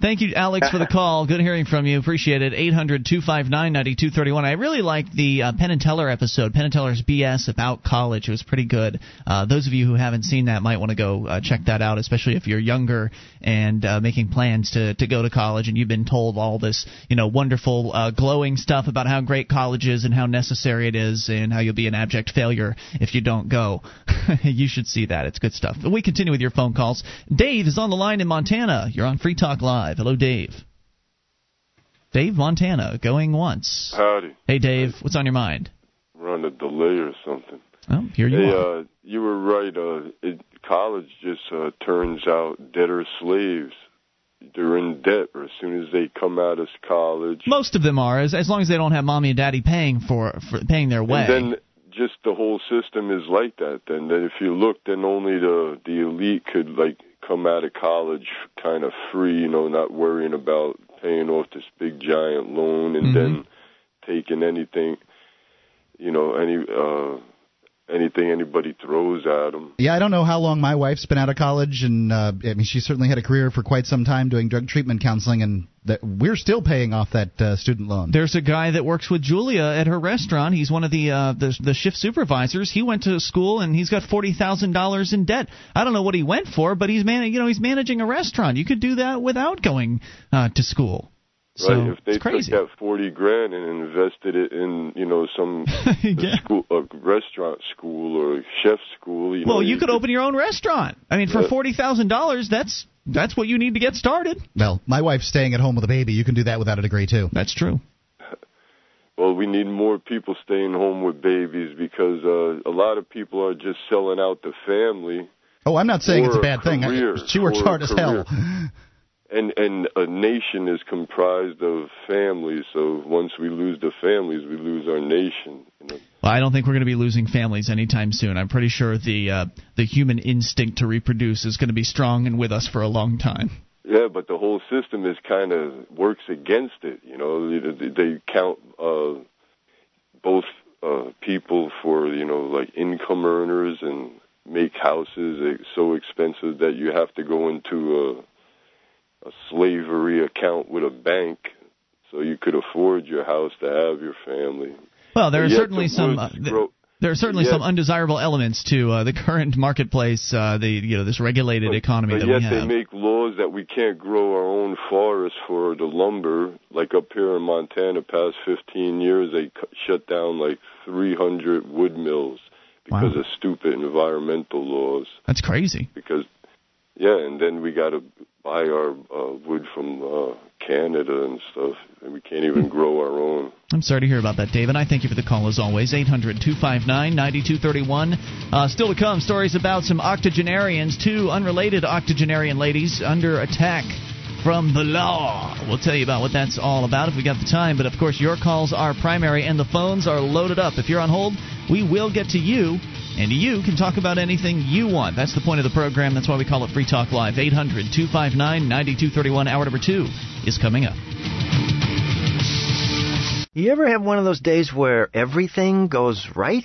Thank you, Alex, for the *laughs* call. Good hearing from you. Appreciate it. 800 259 9231. I really liked the uh, Penn and Teller episode, Penn and Teller's BS about college. It was pretty good. Uh, those of you who haven't seen that might want to go uh, check that out, especially if you're younger and uh, making plans to, to go to college and you've been told all this, you know, wonderful, uh, glowing stuff about how great college is and how necessary it is and how you'll be an abject failure if you don't go. *laughs* you should see that. It's good stuff. But we continue with your phone calls. Dave is on the line in Montana. You're on Free Talk Live. Hello, Dave. Dave, Montana, going once. Howdy. Hey, Dave, what's on your mind? We're on a delay or something. Oh, here you hey, are. Uh, you were right. Uh, it, college just uh, turns out debtor slaves. They're in debt or as soon as they come out of college. Most of them are, as as long as they don't have mommy and daddy paying for, for paying their way. And then just the whole system is like that. Then, then if you look, then only the the elite could like come out of college kind of free, you know, not worrying about paying off this big giant loan and Mhm. then taking anything, you know, any uh anything anybody throws at them. Yeah, I don't know how long my wife's been out of college, and uh, I mean, she certainly had a career for quite some time doing drug treatment counseling, and that we're still paying off that uh, student loan. There's a guy that works with Julia at her restaurant. He's one of the uh, the, the shift supervisors. He went to school and he's got forty thousand dollars in debt. I don't know what he went for, but he's man, you know, he's managing a restaurant. You could do that without going uh, to school. So right? If they took crazy. that forty grand and invested it in, you know, some *laughs* Yeah. school, a restaurant school or a chef school, you know, Well, you could open your own restaurant. I mean, for Yeah. forty thousand dollars, that's that's what you need to get started. Well, my wife's staying at home with a baby. You can do that without a degree too. That's true. *laughs* Well, we need more people staying home with babies because uh, a lot of people are just selling out the family. Oh, I'm not saying it's a Or a bad thing. I- She works hard as hell. *laughs* And and a nation is comprised of families. So once we lose the families, we lose our nation. You know? Well, I don't think we're going to be losing families anytime soon. I'm pretty sure the uh, the human instinct to reproduce is going to be strong and with us for a long time. Yeah, but the whole system is kind of works against it. You know, they, they count uh, both uh, people for you know like income earners and make houses so expensive that you have to go into a a slavery account with a bank so you could afford your house to have your family. Well, there are certainly the some. Uh, th- grow- there are certainly Yes. some undesirable elements to uh, the *laughs* current marketplace. Uh, the you know this regulated economy but that yet we have. they make laws that we can't grow our own forests for the lumber. Like up here in Montana, past 15 years, they shut down like 300 wood mills because Wow. of stupid environmental laws. That's crazy. Because yeah, and then we got to buy our uh, wood from uh, Canada and stuff, and we can't even grow our own. I'm sorry to hear about that, David. I thank you for the call as always. 800 259 9231. Uh, Still to come, stories about some octogenarians, two unrelated octogenarian ladies under attack from the law. We'll tell you about what that's all about if we got the time. But of course, your calls are primary and the phones are loaded up. If you're on hold, we will get to you. And you can talk about anything you want. That's the point of the program. That's why we call it Free Talk Live. 800 259 9231. Hour number two is coming up. You ever have one of those days where everything goes right?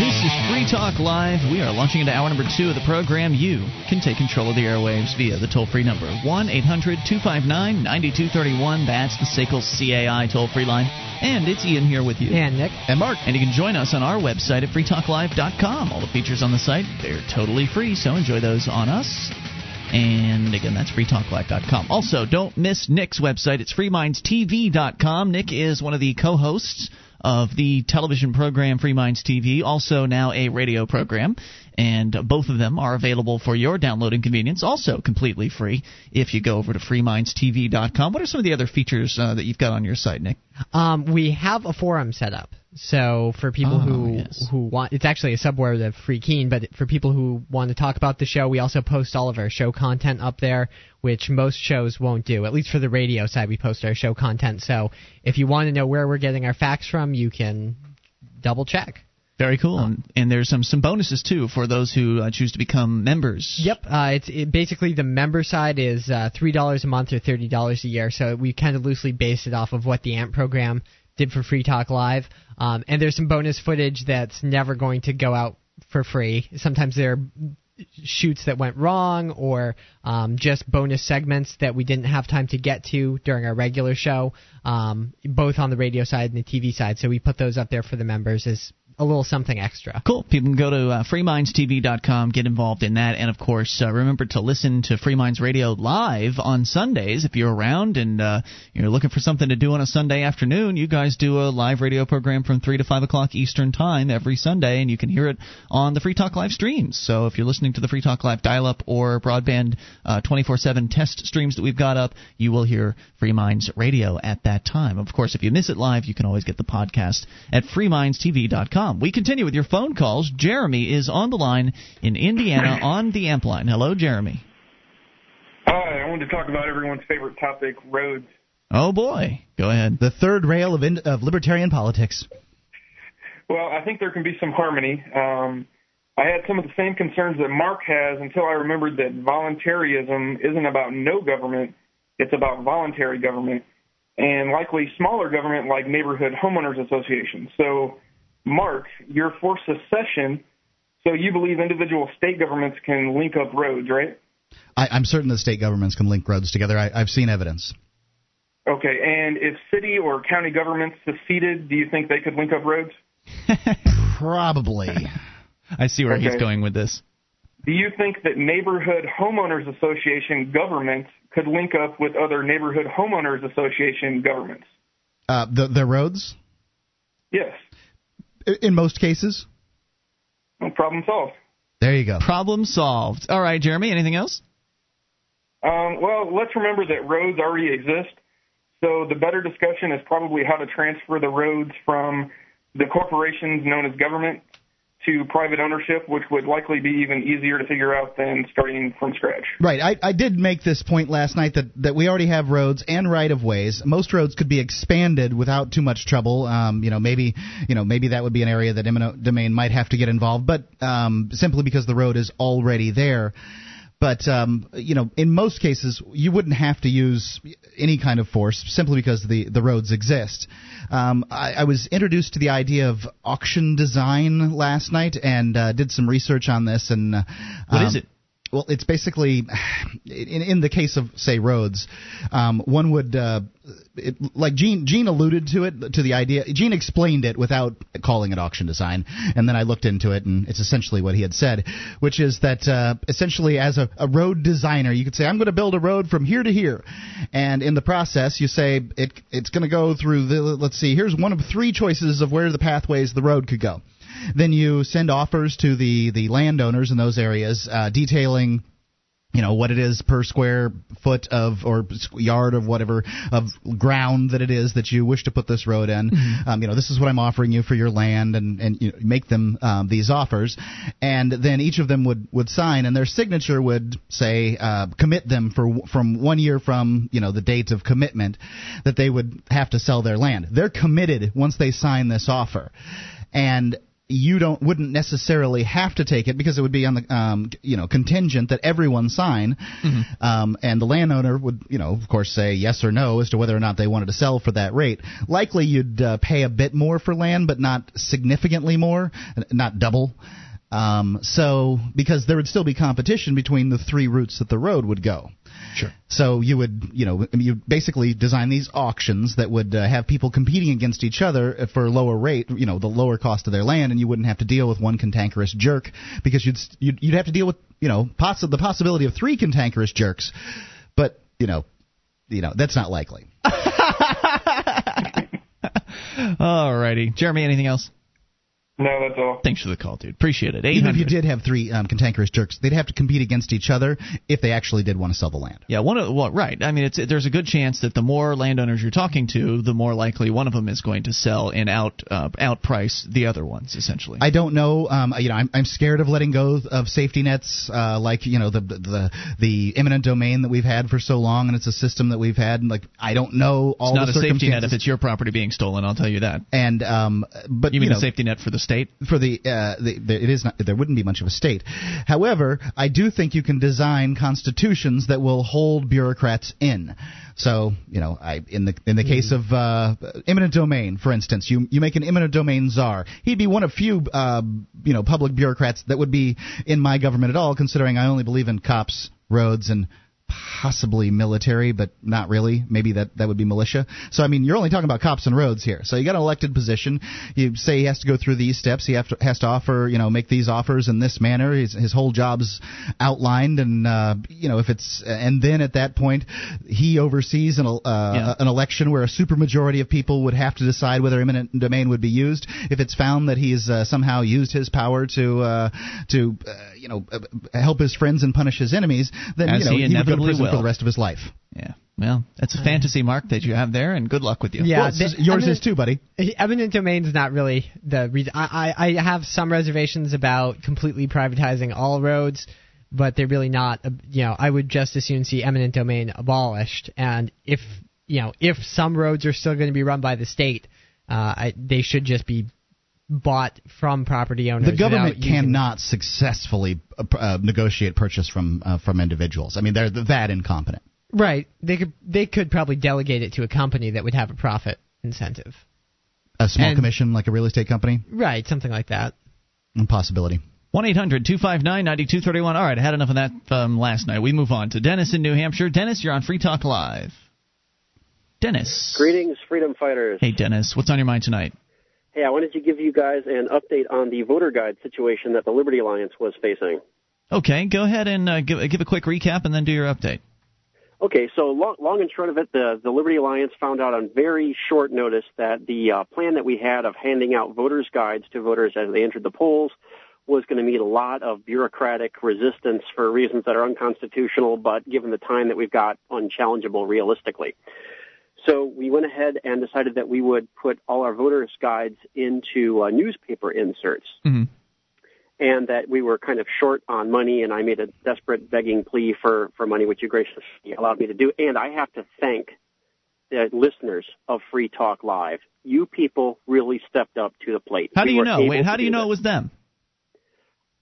This is Free Talk Live. We are launching into hour number two of the program. You can take control of the airwaves via the toll free number 1 800 259 9231. That's the SACL CAI toll free line. And it's Ian here with you. And Nick. And Mark. And you can join us on our website at freetalklive.com. All the features on the site, they're totally free, so enjoy those on us. And again, that's freetalklive.com. Also, don't miss Nick's website. It's freemindstv.com. Nick is one of the co hosts of the television program Free Minds TV, also now a radio program. And both of them are available for your downloading convenience, also completely free if you go over to freemindstv.com. What are some of the other features uh, that you've got on your site, Nick? Um, we have a forum set up. So for people Oh, who yes. who want, it's actually a subword of FreeKeene. But for people who want to talk about the show, we also post all of our show content up there, which most shows won't do. At least for the radio side, we post our show content. So if you want to know where we're getting our facts from, you can double check. Very cool. and, and there's some, some bonuses, too, for those who uh, choose to become members. Yep, uh, it's it, basically the member side is uh, three dollars a month or thirty dollars a year. So we kind of loosely based it off of what the AMP program did for Free Talk Live. Um, and there's some bonus footage that's never going to go out for free. Sometimes there are shoots that went wrong or um, just bonus segments that we didn't have time to get to during our regular show, um, both on the radio side and the TV side. So we put those up there for the members as a little something extra. Cool. People can go to uh, freemindstv.com, get involved in that, and of course, uh, remember to listen to Free Minds Radio live on Sundays if you're around and uh, you're looking for something to do on a Sunday afternoon. You guys do a live radio program from three to five o'clock Eastern Time every Sunday, and you can hear it on the Free Talk Live streams. So if you're listening to the Free Talk Live dial-up or broadband uh, 24/7 test streams that we've got up, you will hear Free Minds Radio at that time. Of course, if you miss it live, you can always get the podcast at freemindstv.com. We continue with your phone calls. Jeremy is on the line in Indiana *clears throat* on the amp line. Hello, Jeremy. Hi, I wanted to talk about everyone's favorite topic, roads. Oh boy, go ahead. The third rail of, in, of libertarian politics. Well, I think there can be some harmony. Um, I had some of the same concerns that Mark has until I remembered that voluntarism isn't about no government, it's about voluntary government, and likely smaller government like neighborhood homeowners associations. So, Mark, you're for secession, so you believe individual state governments can link up roads, right? I, I'm certain that state governments can link roads together. I, I've seen evidence. Okay, and if city or county governments seceded, do you think they could link up roads? *laughs* Probably. I see where he's going with this. Do you think that neighborhood homeowners association governments could link up with other neighborhood homeowners association governments? Uh, the the roads, Yes. I- in most cases. No problem solved. There you go. Problem solved. All right, Jeremy. Anything else? Um, well, let's remember that roads already exist. So the better discussion is probably how to transfer the roads from the corporations known as government to private ownership, which would likely be even easier to figure out than starting from scratch. Right. I, I did make this point last night that, that we already have roads and right of ways. Most roads could be expanded without too much trouble. Um, you know, maybe you know maybe that would be an area that eminent domain might have to get involved, but um, simply because the road is already there. But um, you know, in most cases, you wouldn't have to use any kind of force simply because the the roads exist. Um, I, I was introduced to the idea of auction design last night and uh, did some research on this. And uh, What um, it? Well, it's basically, *sighs* in, in the case of say roads, um, one would uh, it, like Gene Gene alluded to it to the idea. Gene explained it without calling it auction design, and then I looked into it, and it's essentially what he had said, which is that uh, essentially as a, a road designer, you could say I'm going to build a road from here to here, and in the process, you say it it's going to go through the let's see, here's one of three choices of where the pathways the road could go. Then you send offers to the the landowners in those areas, uh, detailing you know what it is per square foot of or yard of whatever of ground that it is that you wish to put this road in. Mm-hmm. Um, you know this is what I'm offering you for your land, and and you know, make them um, these offers, and then each of them would would sign, and their signature would say uh, commit them for from one year from you know the date of commitment that they would have to sell their land. They're committed once they sign this offer, and you don't wouldn't necessarily have to take it because it would be on the um, you know contingent that everyone sign, um, and the landowner would you know of course say yes or no as to whether or not they wanted to sell for that rate. Likely you'd uh, pay a bit more for land, but not significantly more, not double. Um, so because there would still be competition between the three routes that the road would go. Sure. So you would, you know, you basically design these auctions that would uh, have people competing against each other for lower rate, you know, the lower cost of their land, and you wouldn't have to deal with one cantankerous jerk because you'd you'd, you'd have to deal with, you know, possi- the possibility of three cantankerous jerks, but you know, you know that's not likely. *laughs* Alrighty, Jeremy. Anything else? No, that's all. Thanks for the call, dude. Appreciate it. Even if you did have three um, cantankerous jerks, they'd have to compete against each other if they actually did want to sell the land. Yeah, one of well, right. I mean, it's there's a good chance that the more landowners you're talking to, the more likely one of them is going to sell and out uh, outprice the other ones. Essentially, I don't know. Um, you know, I'm, I'm scared of letting go of safety nets, uh, like you know the, the the eminent domain that we've had for so long, and it's a system that we've had. And like, I don't know all it's not the a safety net if it's your property being stolen. I'll tell you that. and um, but You mean know, a safety net for the state? for the, uh, the, the it is not there wouldn't be much of a state. However, I do think you can design constitutions that will hold bureaucrats in. So you know, I in the in the case of uh, eminent domain, for instance, you you make an eminent domain czar. He'd be one of few uh, you know public bureaucrats that would be in my government at all, considering I only believe in cops, roads, and possibly military, but not really. Maybe that that would be militia. So I mean, you're only talking about cops and roads here. So you got an elected position. You say he has to go through these steps. He to, has to offer, you know, make these offers in this manner. His, his whole job's outlined, and uh, you know, if it's and then at that point, he oversees an uh, Yeah. an election where a supermajority of people would have to decide whether eminent domain would be used. If it's found that he's uh, somehow used his power to uh, to uh, you know uh, help his friends and punish his enemies, then As you know he would go to inevitably prison for the rest of his life. Yeah. Well, that's a fantasy mark that you have there, and good luck with you. Yeah, well, it's just- yours eminent- is too, buddy. Eminent domain's not really the reason. I, I, I have some reservations about completely privatizing all roads, but they're really not. uh, You know, I would just as soon see eminent domain abolished. And if you know, if some roads are still going to be run by the state, uh, I, they should just be bought from property owners. The government without using- cannot successfully uh, uh, negotiate purchase from uh, from individuals. I mean, they're that incompetent. Right. They could they could probably delegate it to a company that would have a profit incentive. A small And- commission like a real estate company, Right, something like that. impossibility. 1 800 259 9231. All right, I had enough of that um, last night. We move on to Dennis in New Hampshire. Dennis, you're on Free Talk Live. Dennis. Greetings, freedom fighters. Hey, Dennis, what's on your mind tonight? Hey, I wanted to give you guys an update on the voter guide situation that the Liberty Alliance was facing. Okay, go ahead and uh, give, give a quick recap and then do your update. Okay, so long, long and short of it, the, the Liberty Alliance found out on very short notice that the uh, plan that we had of handing out voters' guides to voters as they entered the polls was going to meet a lot of bureaucratic resistance for reasons that are unconstitutional, but given the time that we've got, unchallengeable realistically. So we went ahead and decided that we would put all our voters' guides into uh, newspaper inserts. Mhm. And that we were kind of short on money, and I made a desperate begging plea for, for money, which you graciously allowed me to do. And I have to thank the listeners of Free Talk Live. You people really stepped up to the plate. How do you know? Wait, how do you know this. it was them?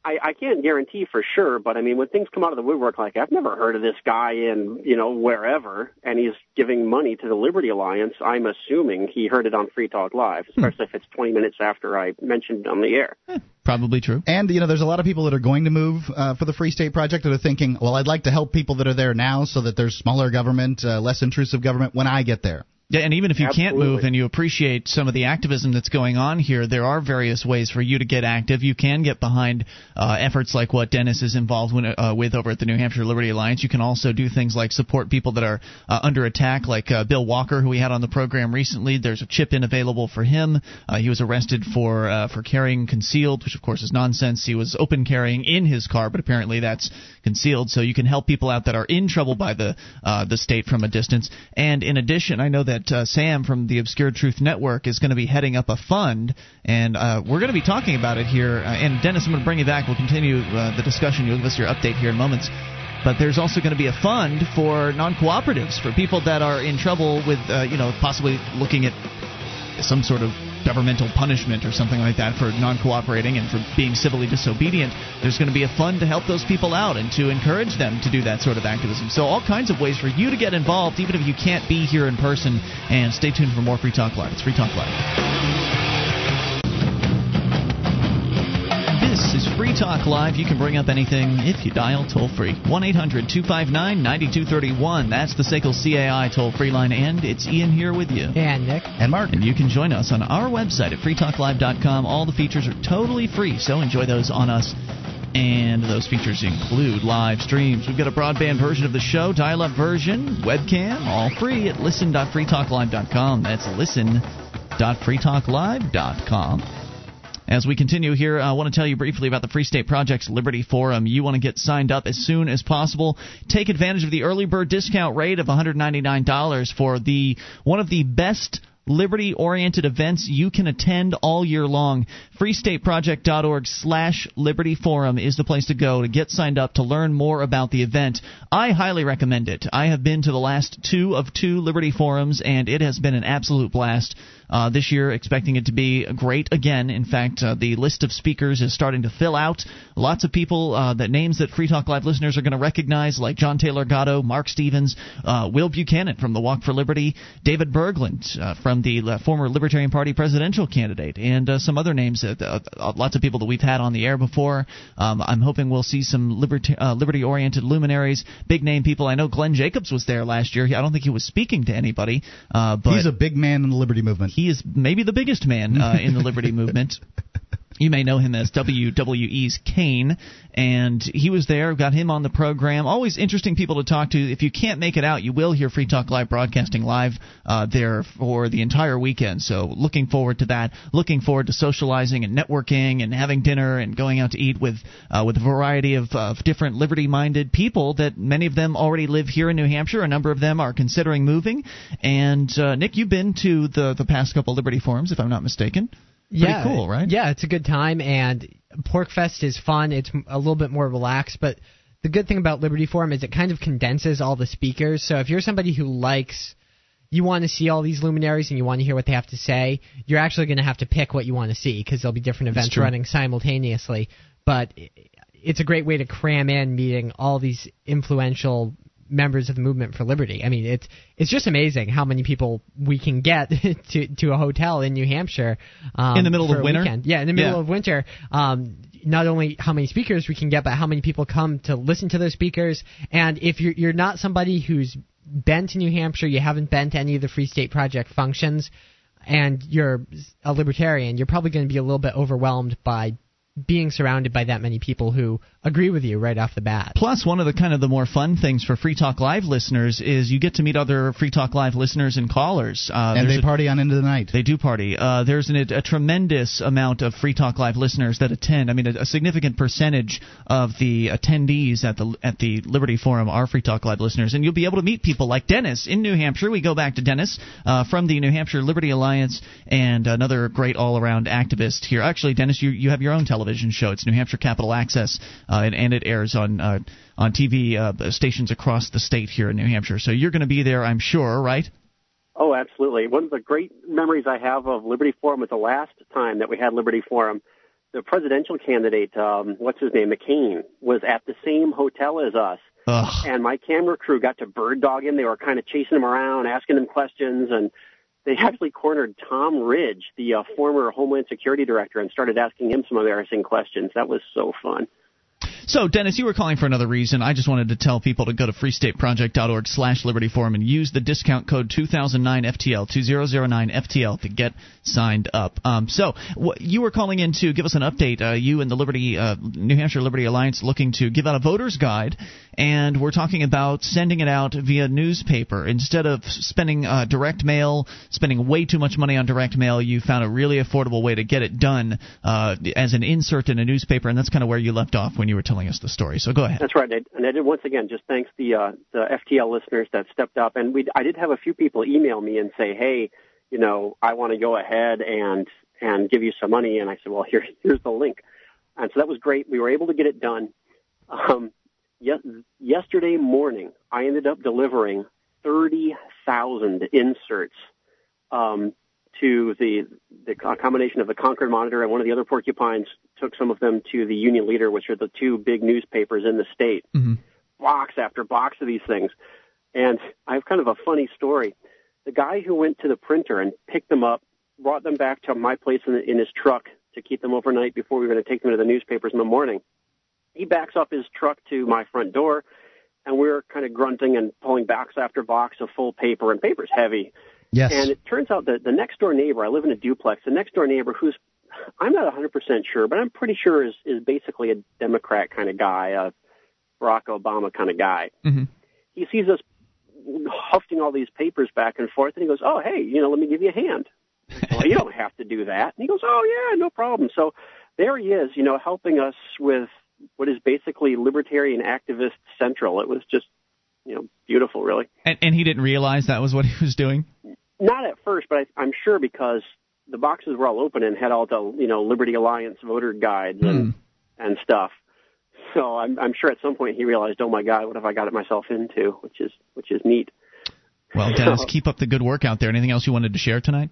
I, I can't guarantee for sure, but I mean, when things come out of the woodwork, like I've never heard of this guy in, you know, wherever, and he's giving money to the Liberty Alliance, I'm assuming he heard it on Free Talk Live, especially if it's 20 minutes after I mentioned it on the air. Probably true. And you know, there's a lot of people that are going to move uh, for the Free State Project that are thinking, well, I'd like to help people that are there now, so that there's smaller government, uh, less intrusive government when I get there. Yeah, and even if you can't move and you appreciate some of the activism that's going on here, there are various ways for you to get active. You can get behind uh, efforts like what Dennis is involved with, uh, with over at the New Hampshire Liberty Alliance. You can also do things like support people that are uh, under attack, like uh, Bill Walker, who we had on the program recently. There's a chip in available for him. Uh, he was arrested for uh, for carrying concealed, which of course is nonsense. He was open carrying in his car, but apparently that's concealed. So you can help people out that are in trouble by the uh, the state from a distance. And in addition, I know that uh, Sam from the Obscure Truth Network is going to be heading up a fund, and uh, we're going to be talking about it here. Uh, and Dennis, I'm going to bring you back. We'll continue uh, the discussion. You'll give us your update here in moments. But there's also going to be a fund for non-cooperatives for people that are in trouble with, uh, you know, possibly looking at some sort of governmental punishment or something like that for non cooperating and for being civilly disobedient, there's going to be a fund to help those people out and to encourage them to do that sort of activism. So, all kinds of ways for you to get involved, even if you can't be here in person. And stay tuned for more Free Talk Live. It's Free Talk Live. This is Free Talk Live. You can bring up anything if you dial toll free. 1 800 259 9231. That's the SACL CAI toll free line. And it's Ian here with you. And Nick. And Mark. And you can join us on our website at freetalklive.com. All the features are totally free, so enjoy those on us. And those features include live streams. We've got a broadband version of the show, dial up version, webcam, all free at listen.freetalklive.com. That's listen.freetalklive.com. As we continue here, I want to tell you briefly about the Free State Project's Liberty Forum. You want to get signed up as soon as possible. Take advantage of the early bird discount rate of $199 for the one of the best liberty oriented events you can attend all year long. freestateproject.org slash liberty forum is the place to go to get signed up to learn more about the event. I highly recommend it. I have been to the last two of two Liberty Forums and it has been an absolute blast. Uh, this year, expecting it to be great again. In fact, uh, the list of speakers is starting to fill out. Lots of people, uh, that names that Free Talk Live listeners are going to recognize, like John Taylor Gatto, Marc Stevens, uh, Will Buchanan from the Walk for Liberty, David Bergland uh, from the uh, former Libertarian Party presidential candidate, and some other names. That, lots of people that we've had on the air before. Um, I'm hoping we'll see some liberty, uh, liberty-oriented luminaries, big name people. I know Glenn Jacobs was there last year. I don't think he was speaking to anybody, but He's a big man in the liberty movement. He is maybe the biggest man uh, in the liberty *laughs* movement. You may know him as WWE's Kane, and he was there. Got him on the program. Always interesting people to talk to. If you can't make it out, you will hear Free Talk Live broadcasting live uh, there for the entire weekend. So looking forward to that. Looking forward to socializing and networking and having dinner and going out to eat with uh, with a variety of, of different liberty-minded people. That many of them already live here in New Hampshire. A number of them are considering moving. And uh, Nick, you've been to the the past couple Liberty forums, if I'm not mistaken. Pretty yeah, cool, right? Yeah, it's a good time, and PorcFest is fun. It's a little bit more relaxed, but the good thing about Liberty Forum is it kind of condenses all the speakers. So if you're somebody who likes, you want to see all these luminaries and you want to hear what they have to say, you're actually going to have to pick what you want to see because there'll be different events running simultaneously. But it's a great way to cram in meeting all these influential members of the movement for liberty. I mean, it's it's just amazing how many people we can get *laughs* to to a hotel in New Hampshire um, In the middle of winter? weekend. Yeah, in the middle Yeah. of winter. Um, not only how many speakers we can get, but how many people come to listen to those speakers. And if you're you're not somebody who's been to New Hampshire, you haven't been to any of the Free State Project functions, and you're a libertarian, you're probably going to be a little bit overwhelmed by being surrounded by that many people who agree with you right off the bat. Plus, one of the kind of the more fun things for Free Talk Live listeners is you get to meet other Free Talk Live listeners and callers. Uh, and there's they a- party on into the night. They do party. Uh, there's an, a tremendous amount of Free Talk Live listeners that attend. I mean, a, a significant percentage of the attendees at the at the Liberty Forum are Free Talk Live listeners, and you'll be able to meet people like Dennis in New Hampshire. We go back to Dennis uh, from the New Hampshire Liberty Alliance, and another great all-around activist here. Actually, Dennis, you you have your own television show. It's New Hampshire Capital Access, and, and it airs on. Uh, on TV uh, stations across the state here in New Hampshire. So you're going to be there, I'm sure, right? Oh, absolutely. One of the great memories I have of Liberty Forum was the last time that we had Liberty Forum. the presidential candidate, um, what's his name, McCain, was at the same hotel as us. Ugh. And my camera crew got to bird dog him. They were kind of chasing him around, asking him questions, and they actually cornered Tom Ridge, the uh, former Homeland Security Director, and started asking him some embarrassing questions. That was so fun. So, Dennis, you were calling for another reason. I just wanted to tell people to go to freestateproject.org slash Liberty Forum and use the discount code 2009FTL, 2009FTL, to get signed up. Um, so, you were calling in to give us an update. Uh, you and the Liberty, uh, New Hampshire Liberty Alliance looking to give out a voter's guide, and we're talking about sending it out via newspaper. Instead of spending uh, direct mail, spending way too much money on direct mail, you found a really affordable way to get it done uh, as an insert in a newspaper, and that's kind of where you left off when you were telling us the story. So go ahead. That's right, and I did once again just thanks the uh, the FTL listeners that stepped up, and we I did have a few people email me and say, hey, you know, I want to go ahead and and give you some money, and I said, well, here *laughs* here's the link, and so that was great. We were able to get it done. Um, yes, yesterday morning, I ended up delivering thirty thousand inserts um, to the the combination of the Concord Monitor and one of the other porcupines took some of them to the Union Leader, which are the two big newspapers in the state. Mm-hmm. Box after box of these things. And I have kind of a funny story. The guy who went to the printer and picked them up, brought them back to my place in, in his truck to keep them overnight before we were going to take them to the newspapers in the morning. He backs up his truck to my front door, and we're kind of grunting and pulling box after box of full paper, and paper's heavy. Yes. And it turns out that the next door neighbor, I live in a duplex, the next door neighbor who's I'm not 100% sure, but I'm pretty sure is is basically a Democrat kind of guy, a Barack Obama kind of guy. Mm-hmm. He sees us hufting all these papers back and forth, and he goes, "Oh, hey, you know, let me give you a hand." *laughs* well, you don't have to do that. And he goes, "Oh, yeah, no problem." So there he is, you know, helping us with what is basically libertarian activist central. It was just, you know, beautiful, really. And, and he didn't realize that was what he was doing. Not at first, but I, I'm sure because the boxes were all open and had all the you know Liberty Alliance voter guides and hmm. and stuff. So I'm I'm sure at some point he realized, oh my God, what have I got it myself into? Which is which is neat. Well, *laughs* Dennis, keep up the good work out there. Anything else you wanted to share tonight?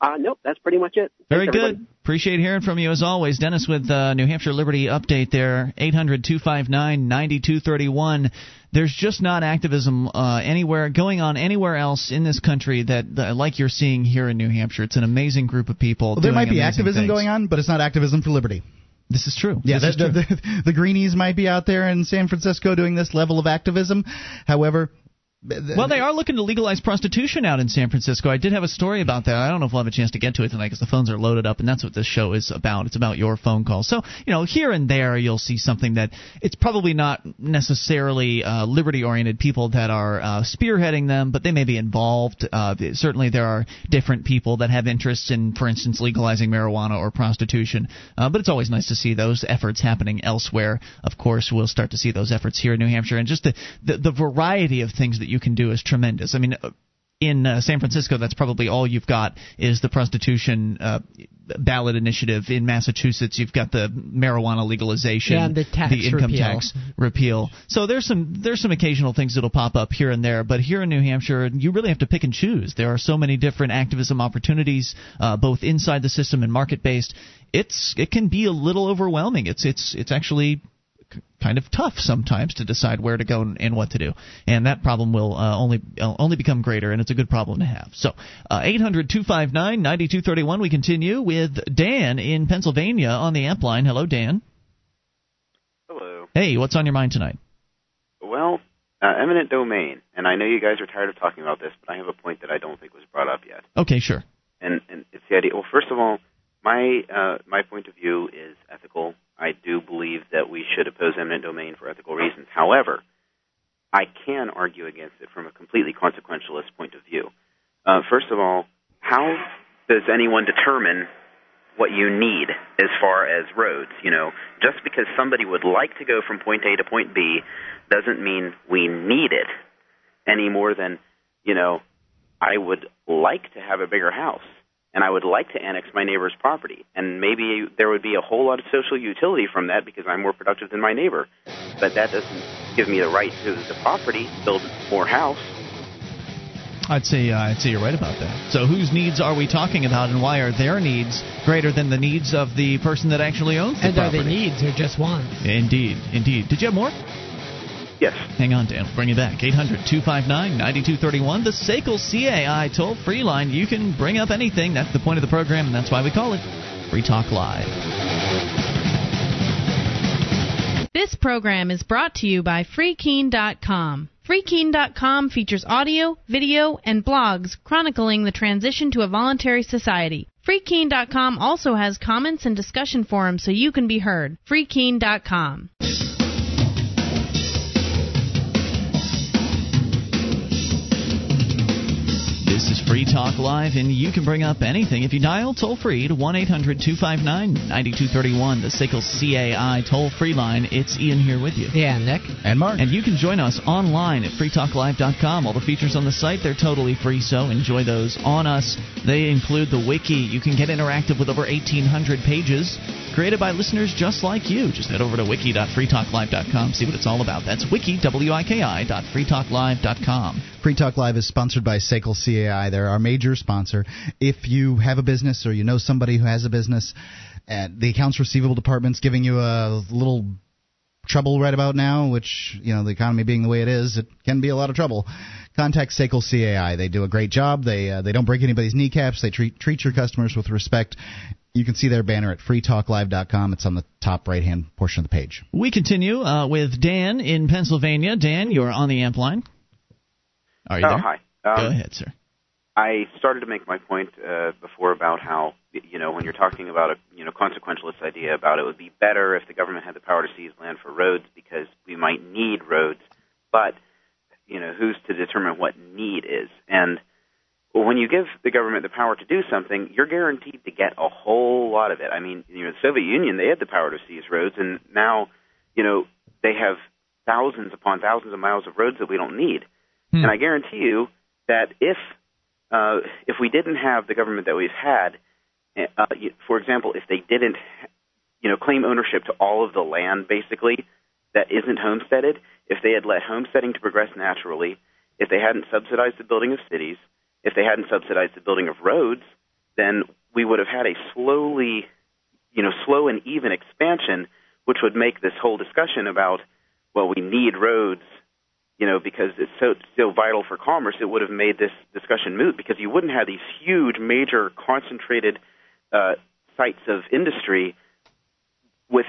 Uh, nope, that's pretty much it. Very Thanks, good. everybody. Appreciate hearing from you as always. Dennis with uh, New Hampshire Liberty Update there, 800 259 9231. There's just not activism uh, anywhere going on anywhere else in this country that, that like you're seeing here in New Hampshire. It's an amazing group of people. Well, there doing might be activism things. going on, but it's not activism for liberty. This is true. Yeah, This is true. the, the, the Greenies might be out there in San Francisco doing this level of activism. However, Well, they are looking to legalize prostitution out in San Francisco. I did have a story about that. I don't know if we'll have a chance to get to it tonight because the phones are loaded up, and that's what this show is about. It's about your phone calls. So, you know, here and there you'll see something that it's probably not necessarily uh, liberty-oriented people that are uh, spearheading them, but they may be involved. Uh, certainly, there are different people that have interests in, for instance, legalizing marijuana or prostitution. Uh, but it's always nice to see those efforts happening elsewhere. Of course, we'll start to see those efforts here in New Hampshire, and just the the, the variety of things that you can do is tremendous. I mean. uh, in uh, San Francisco, that's probably all you've got is the prostitution uh, ballot initiative. In Massachusetts, you've got the marijuana legalization, Yeah, and the tax income repeal. tax repeal. So there's some there's some occasional things that'll pop up here and there, but here in New Hampshire, you really have to pick and choose. There are so many different activism opportunities, uh, both inside the system and market based. It's it can be a little overwhelming. It's it's it's actually kind of tough sometimes to decide where to go and, and what to do, and that problem will uh, only uh, only become greater, and it's a good problem to have. So, uh, eight hundred two five nine ninety two thirty one. We continue with Dan in Pennsylvania on the amp line. Hello, Dan. Hello. Hey, what's on your mind tonight? Well, uh, eminent domain, and I know you guys are tired of talking about this, but I have a point that I don't think was brought up yet. Okay, sure. And, and it's the idea. Well, first of all, my uh, my point of view is ethical. I do believe that we should oppose eminent domain for ethical reasons. However, I can argue against it from a completely consequentialist point of view. Uh, first of all, how does anyone determine what you need as far as roads? You know, just because somebody would like to go from point A to point B doesn't mean we need it any more than, you know, I would like to have a bigger house and I would like to annex my neighbor's property. And maybe there would be a whole lot of social utility from that because I'm more productive than my neighbor. But that doesn't give me the right to the property, build more house. I'd say uh, I'd say you're right about that. So whose needs are we talking about, and why are their needs greater than the needs of the person that actually owns the and property? are they needs or just wants? Indeed, indeed. Did you have more? Yes. Hang on, Dan. We'll bring you back. 800 259 9231. The SACL CAI toll free line. You can bring up anything. That's the point of the program, and that's why we call it Free Talk Live. This program is brought to you by FreeKeene.com. FreeKeene.com features audio, video, and blogs chronicling the transition to a voluntary society. FreeKeene.com also has comments and discussion forums so you can be heard. FreeKeene.com. This is Free Talk Live, and you can bring up anything if you dial toll free to 1 800 259 9231, the SACL CAI toll free line. It's Ian here with you. Yeah, Nick. And Mark. And you can join us online at freetalklive.com. All the features on the site, they're totally free, so enjoy those on us. They include the wiki. You can get interactive with over 1,800 pages created by listeners just like you. Just head over to wiki.freetalklive.com, see what it's all about. That's wiki, W-I-K-I, dot freetalklive.com. Free Talk Live is sponsored by SACL CAI. They're our major sponsor. If you have a business or you know somebody who has a business, and the accounts receivable department's giving you a little trouble right about now, which, you know, the economy being the way it is, it can be a lot of trouble. Contact SACL CAI. They do a great job. They uh, they don't break anybody's kneecaps. They treat treat your customers with respect. You can see their banner at freetalklive.com. It's on the top right hand portion of the page. We continue uh, with Dan in Pennsylvania. Dan, you're on the amp line. Are you oh, there? hi. Um, Go ahead, sir. I started to make my point uh, before about how you know when you're talking about a you know consequentialist idea about it would be better if the government had the power to seize land for roads because we might need roads, but you know who's to determine what need is and when you give the government the power to do something, you're guaranteed to get a whole lot of it. I mean, you know, the Soviet Union they had the power to seize roads, and now, you know, they have thousands upon thousands of miles of roads that we don't need. Hmm. And I guarantee you that if uh, if we didn't have the government that we've had, uh, for example, if they didn't, you know, claim ownership to all of the land basically that isn't homesteaded, if they had let homesteading to progress naturally, if they hadn't subsidized the building of cities, if they hadn't subsidized the building of roads, then we would have had a slowly, you know, slow and even expansion, which would make this whole discussion about, well, we need roads, you know, because it's so so vital for commerce. It would have made this discussion moot because you wouldn't have these huge, major, concentrated uh, sites of industry with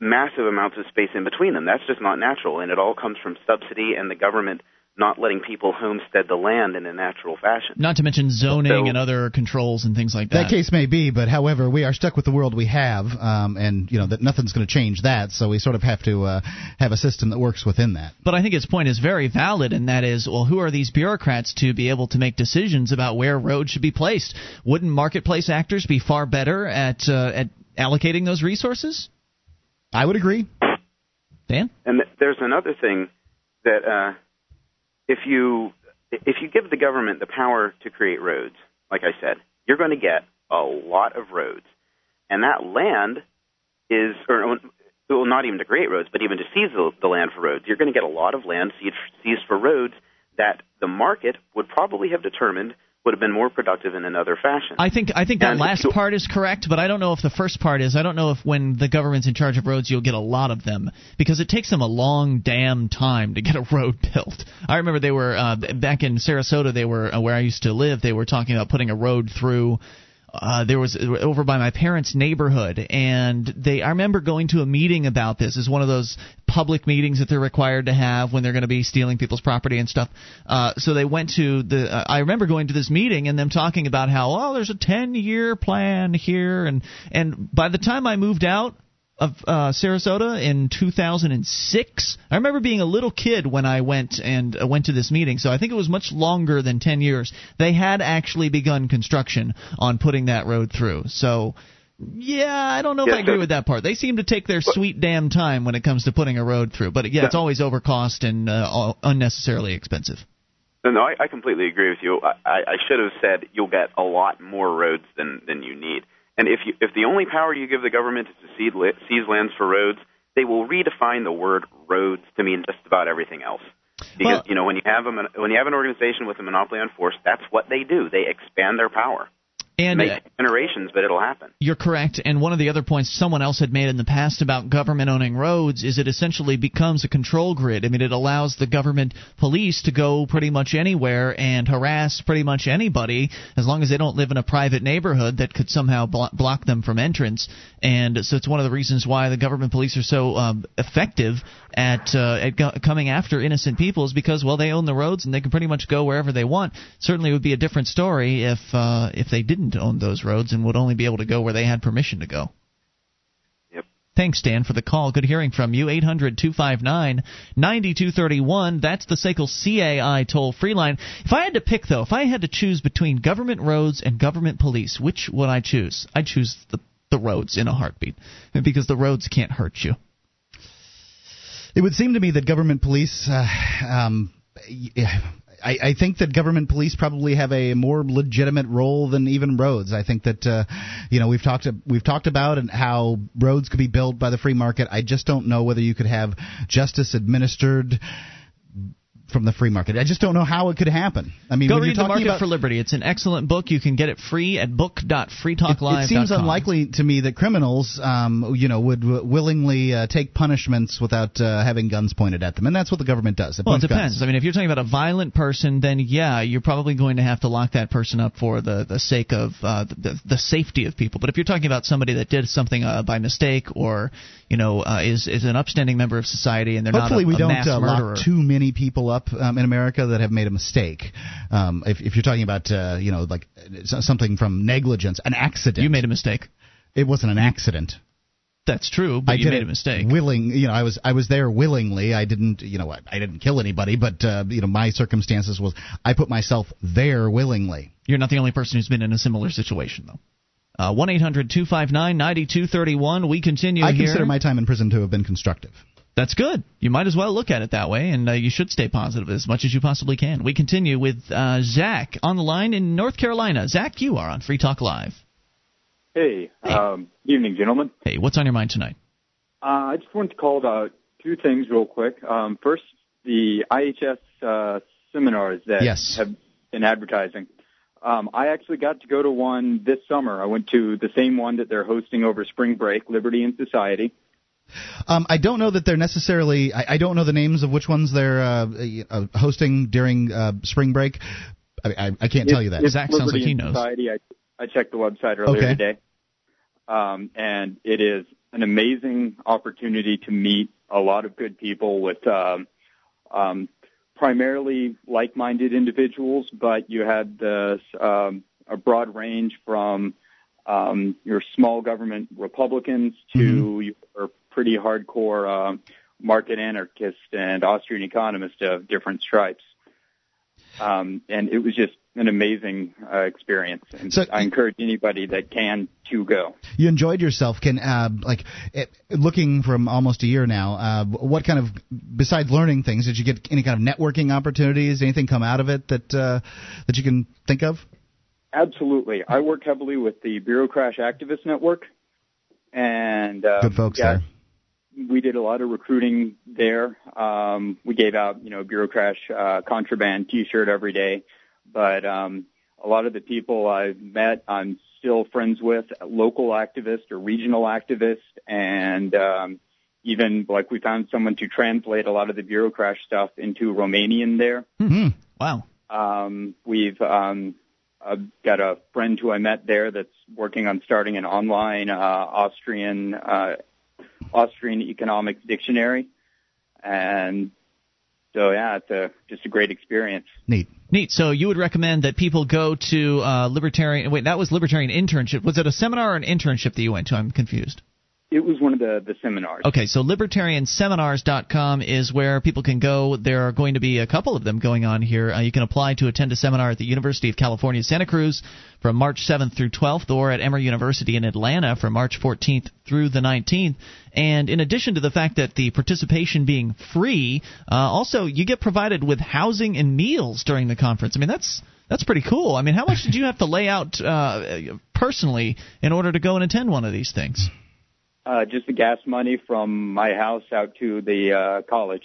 massive amounts of space in between them. That's just not natural, and it all comes from subsidy and the government not letting people homestead the land in a natural fashion. Not to mention zoning So- and other controls and things like that. That case may be, but however, we are stuck with the world we have, um, and you know that nothing's going to change that. So we sort of have to uh, have a system that works within that. But I think his point is very valid, and that is, well, who are these bureaucrats to be able to make decisions about where roads should be placed? Wouldn't marketplace actors be far better at uh, at allocating those resources? I would agree. Dan, And th- there's another thing that uh, if you if you give the government the power to create roads, like I said, you're going to get a lot of roads, and that land is or well, not even to create roads, but even to seize the, the land for roads. You're going to get a lot of land seized, seized for roads that the market would probably have determined would have been more productive in another fashion. I think I think that And last part is correct, but I don't know if the first part is. I don't know if when the government's in charge of roads, you'll get a lot of them because it takes them a long damn time to get a road *laughs* built. I remember they were uh, back in Sarasota. They were uh, where I used to live. They were talking about putting a road through. Uh, there was over by my parents' neighborhood, and they. I remember going to a meeting about this. It's one of those public meetings that they're required to have when they're going to be stealing people's property and stuff. Uh, so they went to the. Uh, I remember going to this meeting and them talking about how oh there's a 10 year plan here, and and by the time I moved out of uh, Sarasota in 2006. I remember being a little kid when I went and uh, went to this meeting, so I think it was much longer than 10 years. They had actually begun construction on putting that road through. So, yeah, I don't know if Yeah, I agree with that part. They seem to take their sweet damn time when it comes to putting a road through. But yeah, it's always overcost and uh, all- unnecessarily expensive. No, no, I, I completely agree with you. I, I I should have said you'll get a lot more roads than than you need. And if you if the only power you give the government is to seize, seize lands for roads, they will redefine the word roads to mean just about everything else. Because Well- you know when you have a when you have an organization with a monopoly on force, that's what they do. They expand their power. And it may uh, take generations, but it'll happen. You're correct. And one of the other points someone else had made in the past about government owning roads is it essentially becomes a control grid. I mean, it allows the government police to go pretty much anywhere and harass pretty much anybody as long as they don't live in a private neighborhood that could somehow blo- block them from entrance. And so it's one of the reasons why the government police are so um, effective at, uh, at go- coming after innocent people is because, well, they own the roads and they can pretty much go wherever they want. Certainly it would be a different story if, uh, if they didn't own those roads and would only be able to go where they had permission to go. Yep. Thanks, Dan, for the call. Good hearing from you. 800 259 9231. That's the SACL CAI toll free line. If I had to pick, though, if I had to choose between government roads and government police, which would I choose? I'd choose the, the roads in a heartbeat because the roads can't hurt you. It would seem to me that government police. Uh, um, I, I think that government police probably have a more legitimate role than even roads. I think that uh, you know we've talked we've talked about and how roads could be built by the free market. I just don't know whether you could have justice administered from the free market. I just don't know how it could happen. I mean, Go when read you're The talking Market about, for Liberty. It's an excellent book. You can get it free at book.freetalklive.com. It seems unlikely to me that criminals, um, you know, would w- willingly uh, take punishments without uh, having guns pointed at them, and that's what the government does. It Well, it depends. guns. I mean, if you're talking about a violent person, then yeah, you're probably going to have to lock that person up for the the sake of uh, the the safety of people. But if you're talking about somebody that did something uh, by mistake or you know uh, is is an upstanding member of society and they're Hopefully, not a, we a don't uh, lock too many people up um, in America that have made a mistake. Um, if, if you're talking about, uh, you know, like uh, something from negligence, an accident. you made a mistake. It wasn't an accident. That's true, but I you made a mistake. Willing, you know, I was I was there willingly. I didn't, you know, I, I didn't kill anybody, but uh, you know, my circumstances was I put myself there willingly. You're not the only person who's been in a similar situation, though. Uh, One eight hundred two five nine ninety two thirty one. We continue I here. consider my time in prison to have been constructive. That's good. You might as well look at it that way, and uh, you should stay positive as much as you possibly can. We continue with uh, Zach on the line in North Carolina. Zach, you are on Free Talk Live. Hey, Um, evening, gentlemen. Hey, what's on your mind tonight? Uh, I just wanted to call about two things real quick. Um, first, the IHS uh, seminars that Yes. have been advertising. Um, I actually got to go to one this summer. I went to the same one that they're hosting over spring break, Liberty and Society. Um, I don't know that they're necessarily. I, I don't know the names of which ones they're uh, uh, hosting during uh, spring break. I, I, I can't tell you that. It's Liberty and Society. I, I checked the website earlier Okay. today, um, and it is an amazing opportunity to meet a lot of good people with um, um, primarily like-minded individuals, but you had this um, a broad range from um, your small government Republicans to your pretty hardcore uh, market anarchists and Austrian economists of different stripes. Um, and it was just an amazing uh, experience. And So- I encourage anybody that can to go. You enjoyed yourself. Can uh, like eh, looking from almost a year now. Uh, what kind of besides learning things did you get any kind of networking opportunities? Anything come out of it that uh, that you can think of? Absolutely. I work heavily with the Bureaucrash Activist Network, and uh, Good folks yeah, there. we did a lot of recruiting there. Um, we gave out, you know, Bureaucrash uh, contraband T-shirt every day, but um, a lot of the people I've met, I'm still friends with, local activists or regional activists, and um, even like we found someone to translate a lot of the Bureaucrash stuff into Romanian there. Mm-hmm. Wow. Um, we've um, I've got a friend who I met there that's working on starting an online uh, Austrian uh, Austrian economics dictionary, and so yeah, it's a just a great experience. Neat. Neat. So you would recommend that people go to uh, libertarian. Wait, that was libertarian internship. Was it a seminar or an internship that you went to? I'm confused. It was one of the the seminars. Okay, so libertarianseminars.com is where people can go. There are going to be a couple of them going on here. Uh, you can apply to attend a seminar at the University of California, Santa Cruz from March 7th through 12th, or at Emory University in Atlanta from March 14th through the 19th. And in addition to the fact that the participation being free, uh, also you get provided with housing and meals during the conference. I mean, that's that's pretty cool. I mean, how much did you have to lay out uh, personally in order to go and attend one of these things? Uh, just the gas money from my house out to the uh, college.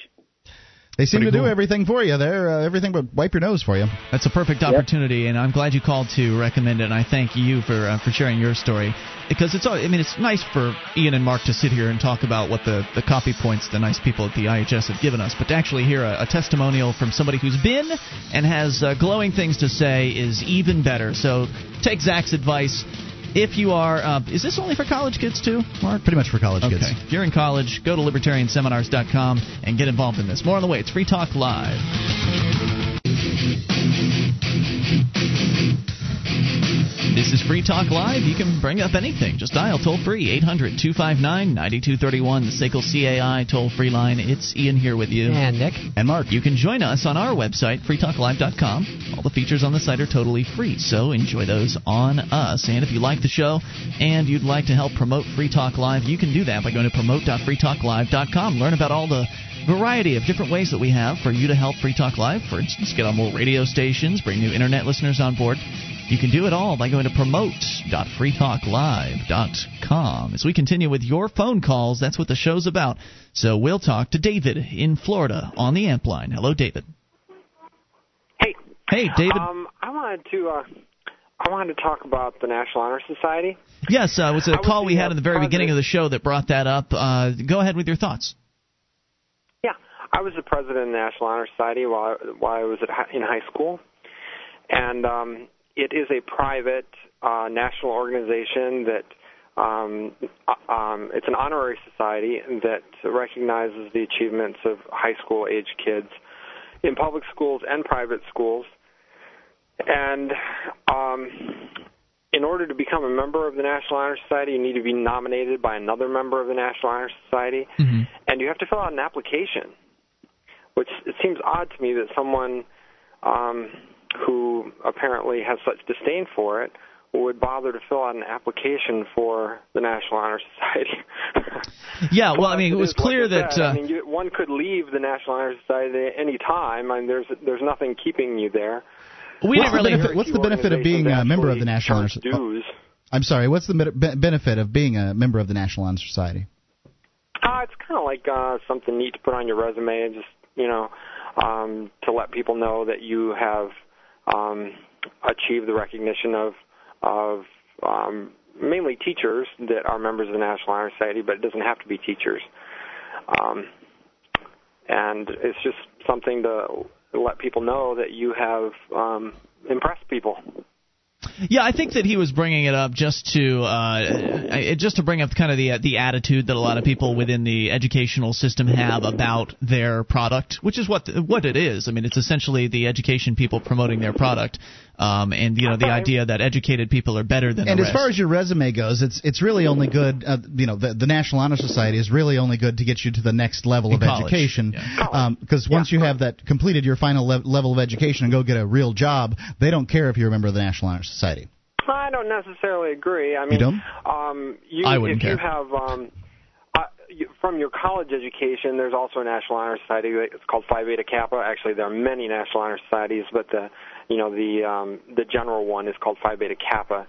They seem Pretty to cool. do everything for you. They're uh, everything but wipe your nose for you. That's a perfect opportunity, and I'm glad you called to recommend it. And I thank you for uh, for sharing your story because it's. all I mean, it's nice for Ian and Mark to sit here and talk about what the the copy points the nice people at the IHS have given us, but to actually hear a, a testimonial from somebody who's been and has uh, glowing things to say is even better. So take Zach's advice. If you are, uh, is this only for college kids too, Mark? Pretty much for college Okay. kids. If you're in college, go to libertarianseminars.com and get involved in this. More on the way. It's Free Talk Live. This is Free Talk Live. You can bring up anything. Just dial toll free 800 259 9231, the SACL CAI toll free line. It's Ian here with you. And Nick. And Mark. You can join us on our website, freetalklive.com. All the features on the site are totally free, so enjoy those on us. And if you like the show and you'd like to help promote Free Talk Live, you can do that by going to promote.freetalklive.com. Learn about all the variety of different ways that we have for you to help Free Talk Live. For instance, get on more radio stations, bring new internet listeners on board. You can do it all by going to promote.freetalklive.com. As we continue with your phone calls, that's what the show's about. So we'll talk to David in Florida on the amp line. Hello, David. Hey. Hey, David. Um, I wanted to uh, I wanted to talk about the National Honor Society. Yes, uh, it was a I call we had uh, in the very beginning of the show that brought that up. Uh, go ahead with your thoughts. Yeah, I was the president of the National Honor Society while I, while I was at, in high school, and um, it is a private uh, national organization that um, uh, um, it's an honorary society that recognizes the achievements of high school age kids in public schools and private schools. And um, in order to become a member of the National Honor Society, you need to be nominated by another member of the National Honor Society, and you have to fill out an application. Which it seems odd to me that someone um, who apparently has such disdain for it would bother to fill out an application for the National Honor Society. *laughs* Yeah, well, I mean, it was is, like clear that. said, Uh, I mean, you, one could leave the National Honor Society at any time. I mean, there's there's nothing keeping you there. We what's the benefit, what's the benefit of being a member of the National Honor Society? dues. I'm sorry. What's the be- benefit of being a member of the National Honor Society? Uh, it's kind of like uh, something neat to put on your resume, just you know, um, to let people know that you have um, achieved the recognition of of um, mainly teachers that are members of the National Honor Society, but it doesn't have to be teachers. Um, and it's just something to let people know that you have um, impressed people. Yeah, I think that he was bringing it up just to uh, just to bring up kind of the the attitude that a lot of people within the educational system have about their product, which is what what it is. I mean, it's essentially the education people promoting their product, um, and you know the idea that educated people are better than And the as rest. far as your resume goes, it's it's really only good. Uh, you know, the, the National Honor Society is really only good to get you to the next level In of college, education. Because once you have that completed your final le- level of education and go get a real job, they don't care if you're a member of the National Honor Society. I don't necessarily agree. I mean, don't? Um, you, I wouldn't if you have um, uh, from your college education, there's also a National Honor Society. It's called Phi Beta Kappa. Actually, there are many National Honor Societies, but the you know the um, the general one is called Phi Beta Kappa.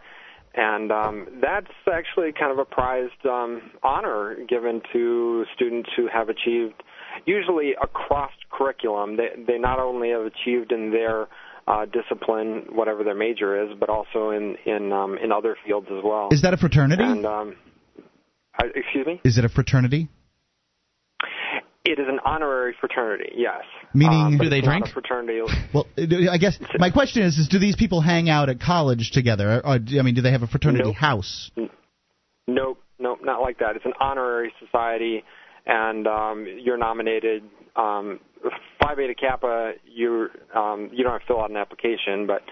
And um, that's actually kind of a prized um, honor given to students who have achieved, usually across curriculum. They, they not only have achieved in their uh, discipline, whatever their major is, but also in in um, in other fields as well. Is that a fraternity? And um, I, excuse me, Is it a fraternity? It is an honorary fraternity. Yes. Meaning, Um, do they drink? Fraternity. Well, uh, I guess my question is: Is do these people hang out at college together? Or, I mean, do they have a fraternity Nope. house? Nope, nope, not like that. It's an honorary society, and um, you're nominated. Um, Phi Beta Kappa, you um, you don't have to fill out an application, but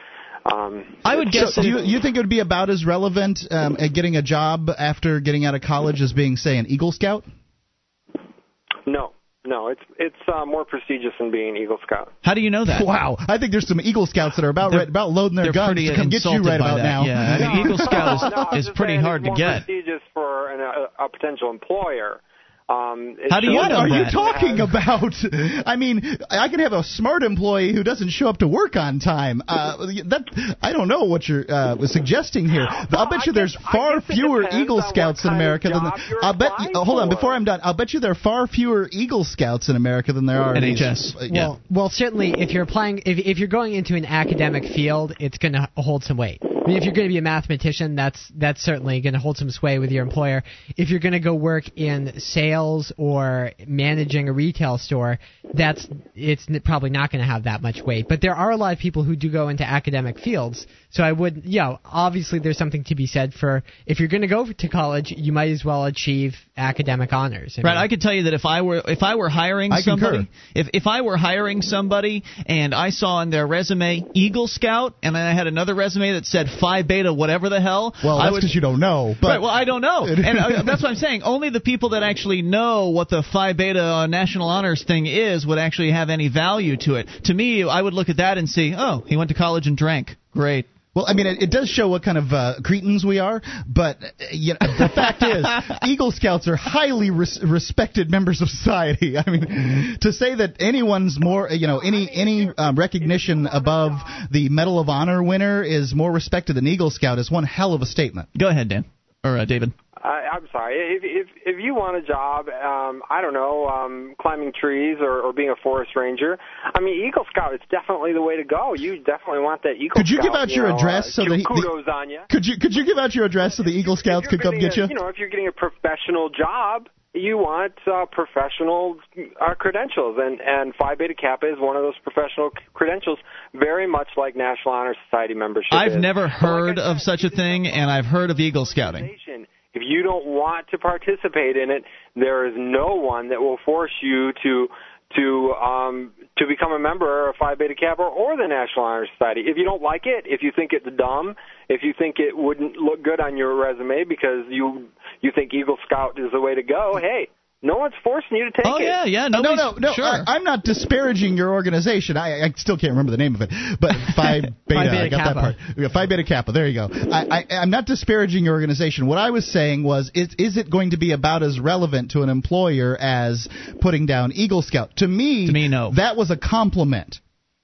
um, I would So, do you, you think it would be about as relevant um, at getting a job after getting out of college as being, say, an Eagle Scout? no, no, it's it's uh, more prestigious than being an Eagle Scout. How do you know that? Wow, I think there's some Eagle Scouts that are about right, about loading their they're guns to come get you right about that, now. yeah. I mean, Eagle Scout is- *laughs* no, is pretty hard it's to more get. Prestigious for an, a, a potential employer. Um, it How do you know What are you that? talking about? *laughs* I mean, I can have a smart employee who doesn't show up to work on time. Uh, that I don't know what you're uh, suggesting here. I'll bet you there's far fewer Eagle Scouts in America than I'll bet. You, hold on, before I'm done, I'll bet you there are far fewer Eagle Scouts in America than there are these- NHS. uh, yeah. Well, well, certainly, if you're applying, if if you're going into an academic field, it's going to hold some weight. I mean, if you're going to be a mathematician, that's that's certainly going to hold some sway with your employer. If you're going to go work in sales or managing a retail store, that's it's probably not going to have that much weight. But there are a lot of people who do go into academic fields. So I would, yeah, obviously there's something to be said for if you're going to go to college, you might as well achieve academic honors. I Right, mean, I could tell you that if I were if I were hiring I concur. somebody, if if I were hiring somebody and I saw on their resume Eagle Scout and then I had another resume that said Phi Beta whatever the hell, Well, I that's because you don't know. But right, well, I don't know, *laughs* and uh, that's what I'm saying. Only the people that actually know what the Phi Beta uh, National Honors thing is would actually have any value to it. To me, I would look at that and see, oh, he went to college and drank. Great. Well, I mean, it, it does show what kind of uh, cretins we are, but uh, you know, the fact is, *laughs* Eagle Scouts are highly res- respected members of society. I mean, to say that anyone's more, you know, any any um, recognition above the Medal of Honor winner is more respected than Eagle Scout is one hell of a statement. Go ahead, Dan or uh, David. I, I'm sorry. If if if you want a job, um, I don't know, um, climbing trees or, or being a forest ranger. I mean, Eagle Scout is definitely the way to go. You definitely want that Eagle Could you Scout. give out your know, address uh, so that he- kudos on you. Could you could you give out your address so the Eagle Scouts could come get you? You know, if you're getting a professional job, you want uh, professional uh, credentials, and and Phi Beta Kappa is one of those professional c- credentials, very much like National Honor Society membership. I've is. never heard of such a thing, and I've heard of Eagle Scouting. If you don't want to participate in it, there is no one that will force you to to um, to become a member of Phi Beta Kappa or the National Honor Society. If you don't like it, if you think it's dumb, if you think it wouldn't look good on your resume because you you think Eagle Scout is the way to go, hey, no one's forcing you to take Oh it. Oh yeah, yeah. no, no, nobody's- no. Sure. I, I'm not disparaging your organization. I, I still can't remember the name of it, but *laughs* Phi Beta. Beta I got that part. Yeah, Phi Beta Kappa. There you go. I, I, I'm not disparaging your organization. What I was saying was, is, is it going to be about as relevant to an employer as putting down Eagle Scout? To me, To me, no. That was a compliment.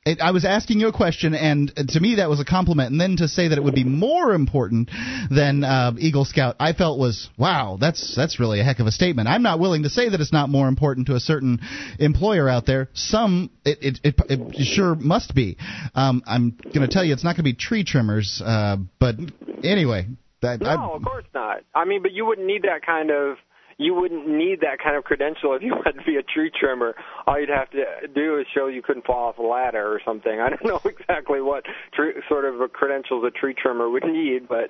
It, I was asking you a question, and uh, to me that was a compliment. And then to say that it would be more important than uh, Eagle Scout, I felt was wow. That's that's really a heck of a statement. I'm not willing to say that it's not more important to a certain employer out there. Some it it, it, it sure must be. Um, I'm going to tell you it's not going to be tree trimmers, uh, but anyway. That, I, No, of course not. I mean, but you wouldn't need that kind of you wouldn't need that kind of credential if you *laughs* wanted to be a tree trimmer. All you'd have to do is show you couldn't fall off a ladder or something. I don't *laughs* know exactly what tree, sort of a credentials a tree trimmer would need, but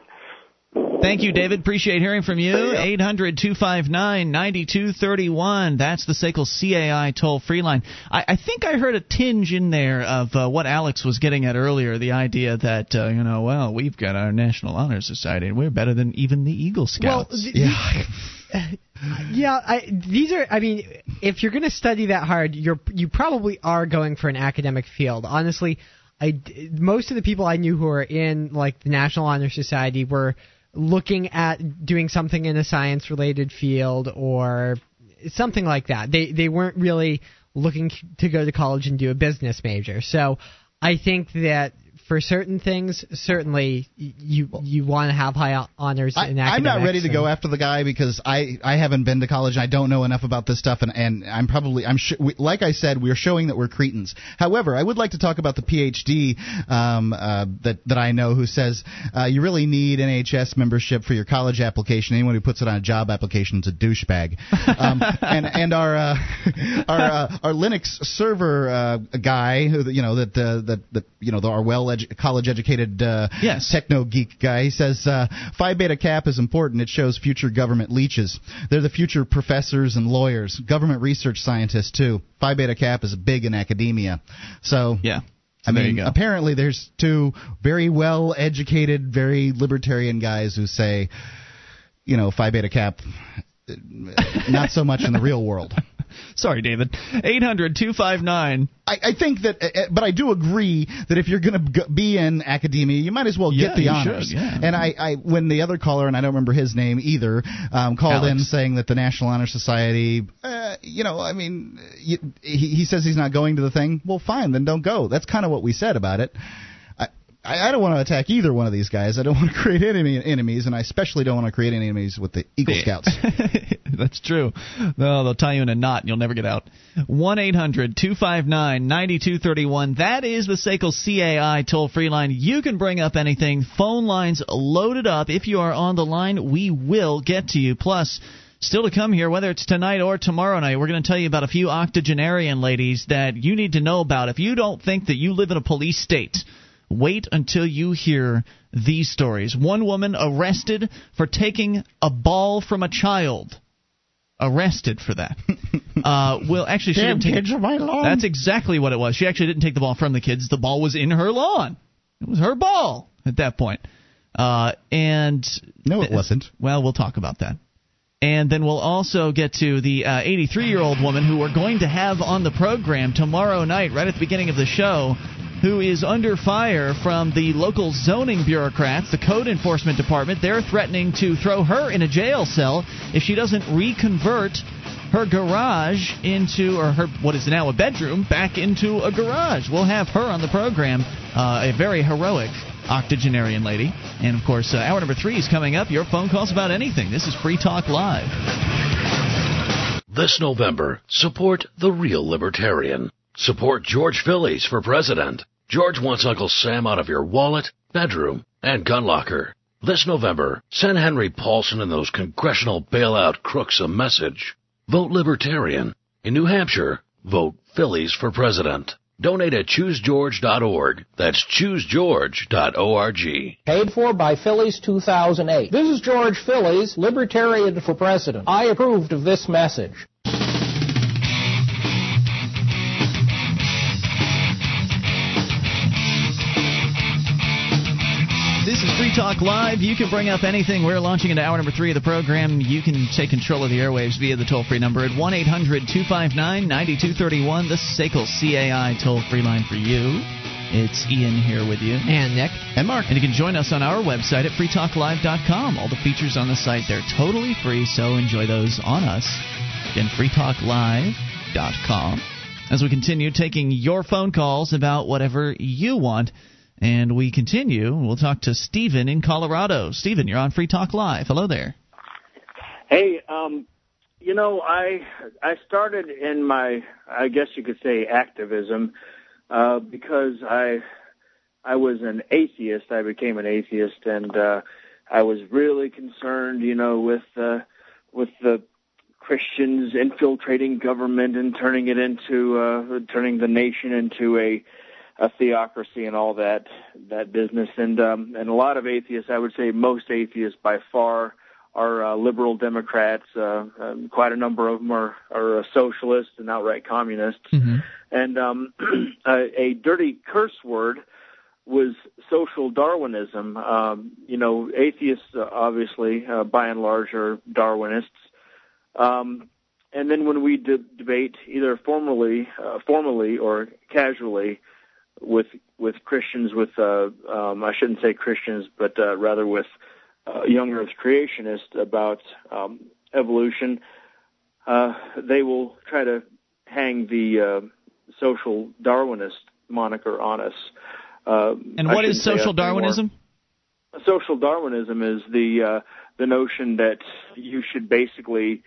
Thank you, David. Appreciate hearing from you. 800 259 9231. That's the SACL CAI toll free line. I, I think I heard a tinge in there of uh, what Alex was getting at earlier the idea that, uh, you know, well, we've got our National Honor Society and we're better than even the Eagle Well, Scouts. th- *laughs* yeah, I, these are. I mean, if you're going to study that hard, you're you probably are going for an academic field. Honestly, I most of the people I knew who are in like the National Honor Society were looking at doing something in a science related field or something like that. They they weren't really looking to go to college and do a business major. So I think that for certain things, certainly you you want to have high honors I, in I'm not ready to go after the guy because I, I haven't been to college and I don't know enough about this stuff and, and I'm probably I'm sh- we, like I said we're showing that we're cretins. However, I would like to talk about the PhD um, uh, that that I know who says uh, you really need NHS membership for your college application. Anyone who puts it on a job application is a douchebag. Um, *laughs* and and our uh, our uh, our Linux server uh, guy who you know that uh, that that you know the, our well edu- college educated uh, Yes. techno geek guy. He says uh, Phi Beta Cap is important. It shows future government leeches. They're the future professors and lawyers, government research scientists too. Phi Beta Cap is big in academia. So yeah. I mean, apparently there's two very well educated, very libertarian guys who say, you know, Phi Beta Cap, uh, not so much in the real world. Sorry, David. 800 259. I, I think that, uh, but I do agree that if you're going to be in academia, you might as well Yeah, get the you honors. should, yeah. And I, I, when the other caller, and I don't remember his name either, um, called in saying that the National Honor Society, uh, you know, I mean, he, he says he's not going to the thing. Well, fine, then don't go. That's kind of what we said about it. I, I don't want to attack either one of these guys. I don't want to *laughs* create enemies, and I especially don't want to create enemies with the Eagle Scouts. *laughs* That's true. No, they'll tie you in a knot and you'll never get out. 1 800 259 9231. That is the SACL CAI toll free line. You can bring up anything. Phone lines loaded up. If you are on the line, we will get to you. Plus, Still to come here, whether it's tonight or tomorrow night, we're going to tell you about a few octogenarian ladies that you need to know about. If you don't think that you live in a police state, wait until you hear these stories. One woman arrested for taking a ball from a child. Arrested for that. *laughs* Uh, well, actually, she Damn didn't take kids are my lawn. That's exactly what it was. She actually didn't take the ball from the kids. The ball was in her lawn. It was her ball at that point. Uh, and no, it wasn't. Well, we'll talk about that. And then we'll also get to the 83 year old woman who we're going to have on the program tomorrow night, right at the beginning of the show, who is under fire from the local zoning bureaucrats, the code enforcement department. They're threatening to throw her in a jail cell if she doesn't reconvert her garage into, or her what is now a bedroom, back into a garage. We'll have her on the program, uh, a very heroic octogenarian lady. And of course, uh, hour number three is coming up. Your phone calls about anything. This is Free Talk Live. This November, support the real libertarian. Support George Phillies for president. George wants Uncle Sam out of your wallet, bedroom, and gun locker. This November, send Henry Paulson and those congressional bailout crooks a message. Vote libertarian. In New Hampshire, vote Phillies for president. Donate at choosegeorge.org. That's choosegeorge.org. Paid for by Phillies 2008. This is George Phillies, Libertarian for President. I approved of this message. This is Free Talk Live. You can bring up anything. We're launching into hour number three of the program. You can take control of the airwaves via the toll free number at 1 800 259 9231. The SACL CAI toll free line for you. It's Ian here with you. And Nick. And Mark. And you can join us on our website at freetalklive.com. All the features on the site, they're totally free, so enjoy those on us. Again, freetalklive.com. As we continue taking your phone calls about whatever you want. And we continue. We'll talk to Stephen in Colorado. Stephen, you're on Free Talk Live. Hello there. Hey, um, you know, I I started in my, I guess you could say, activism uh, because I I was an atheist. I became an atheist, and uh, I was really concerned, you know, with uh, with the Christians infiltrating government and turning it into uh, turning the nation into a a theocracy and all that that business. And um and a lot of atheists i would say most atheists by far are uh, liberal democrats. Uh, um, quite a number of them are are uh, socialists and outright communists. And um *clears throat* a, a dirty curse word was social darwinism. Um you know atheists uh, obviously uh, by and large are darwinists. Um and then when we de- debate either formally uh, formally or casually with with Christians with uh, um, I shouldn't say Christians, but uh, rather with uh, young Earth creationists about um, evolution, uh, they will try to hang the uh, social Darwinist moniker on us. Uh, And what is social. Darwinism? Social Darwinism is the uh, the notion that you should basically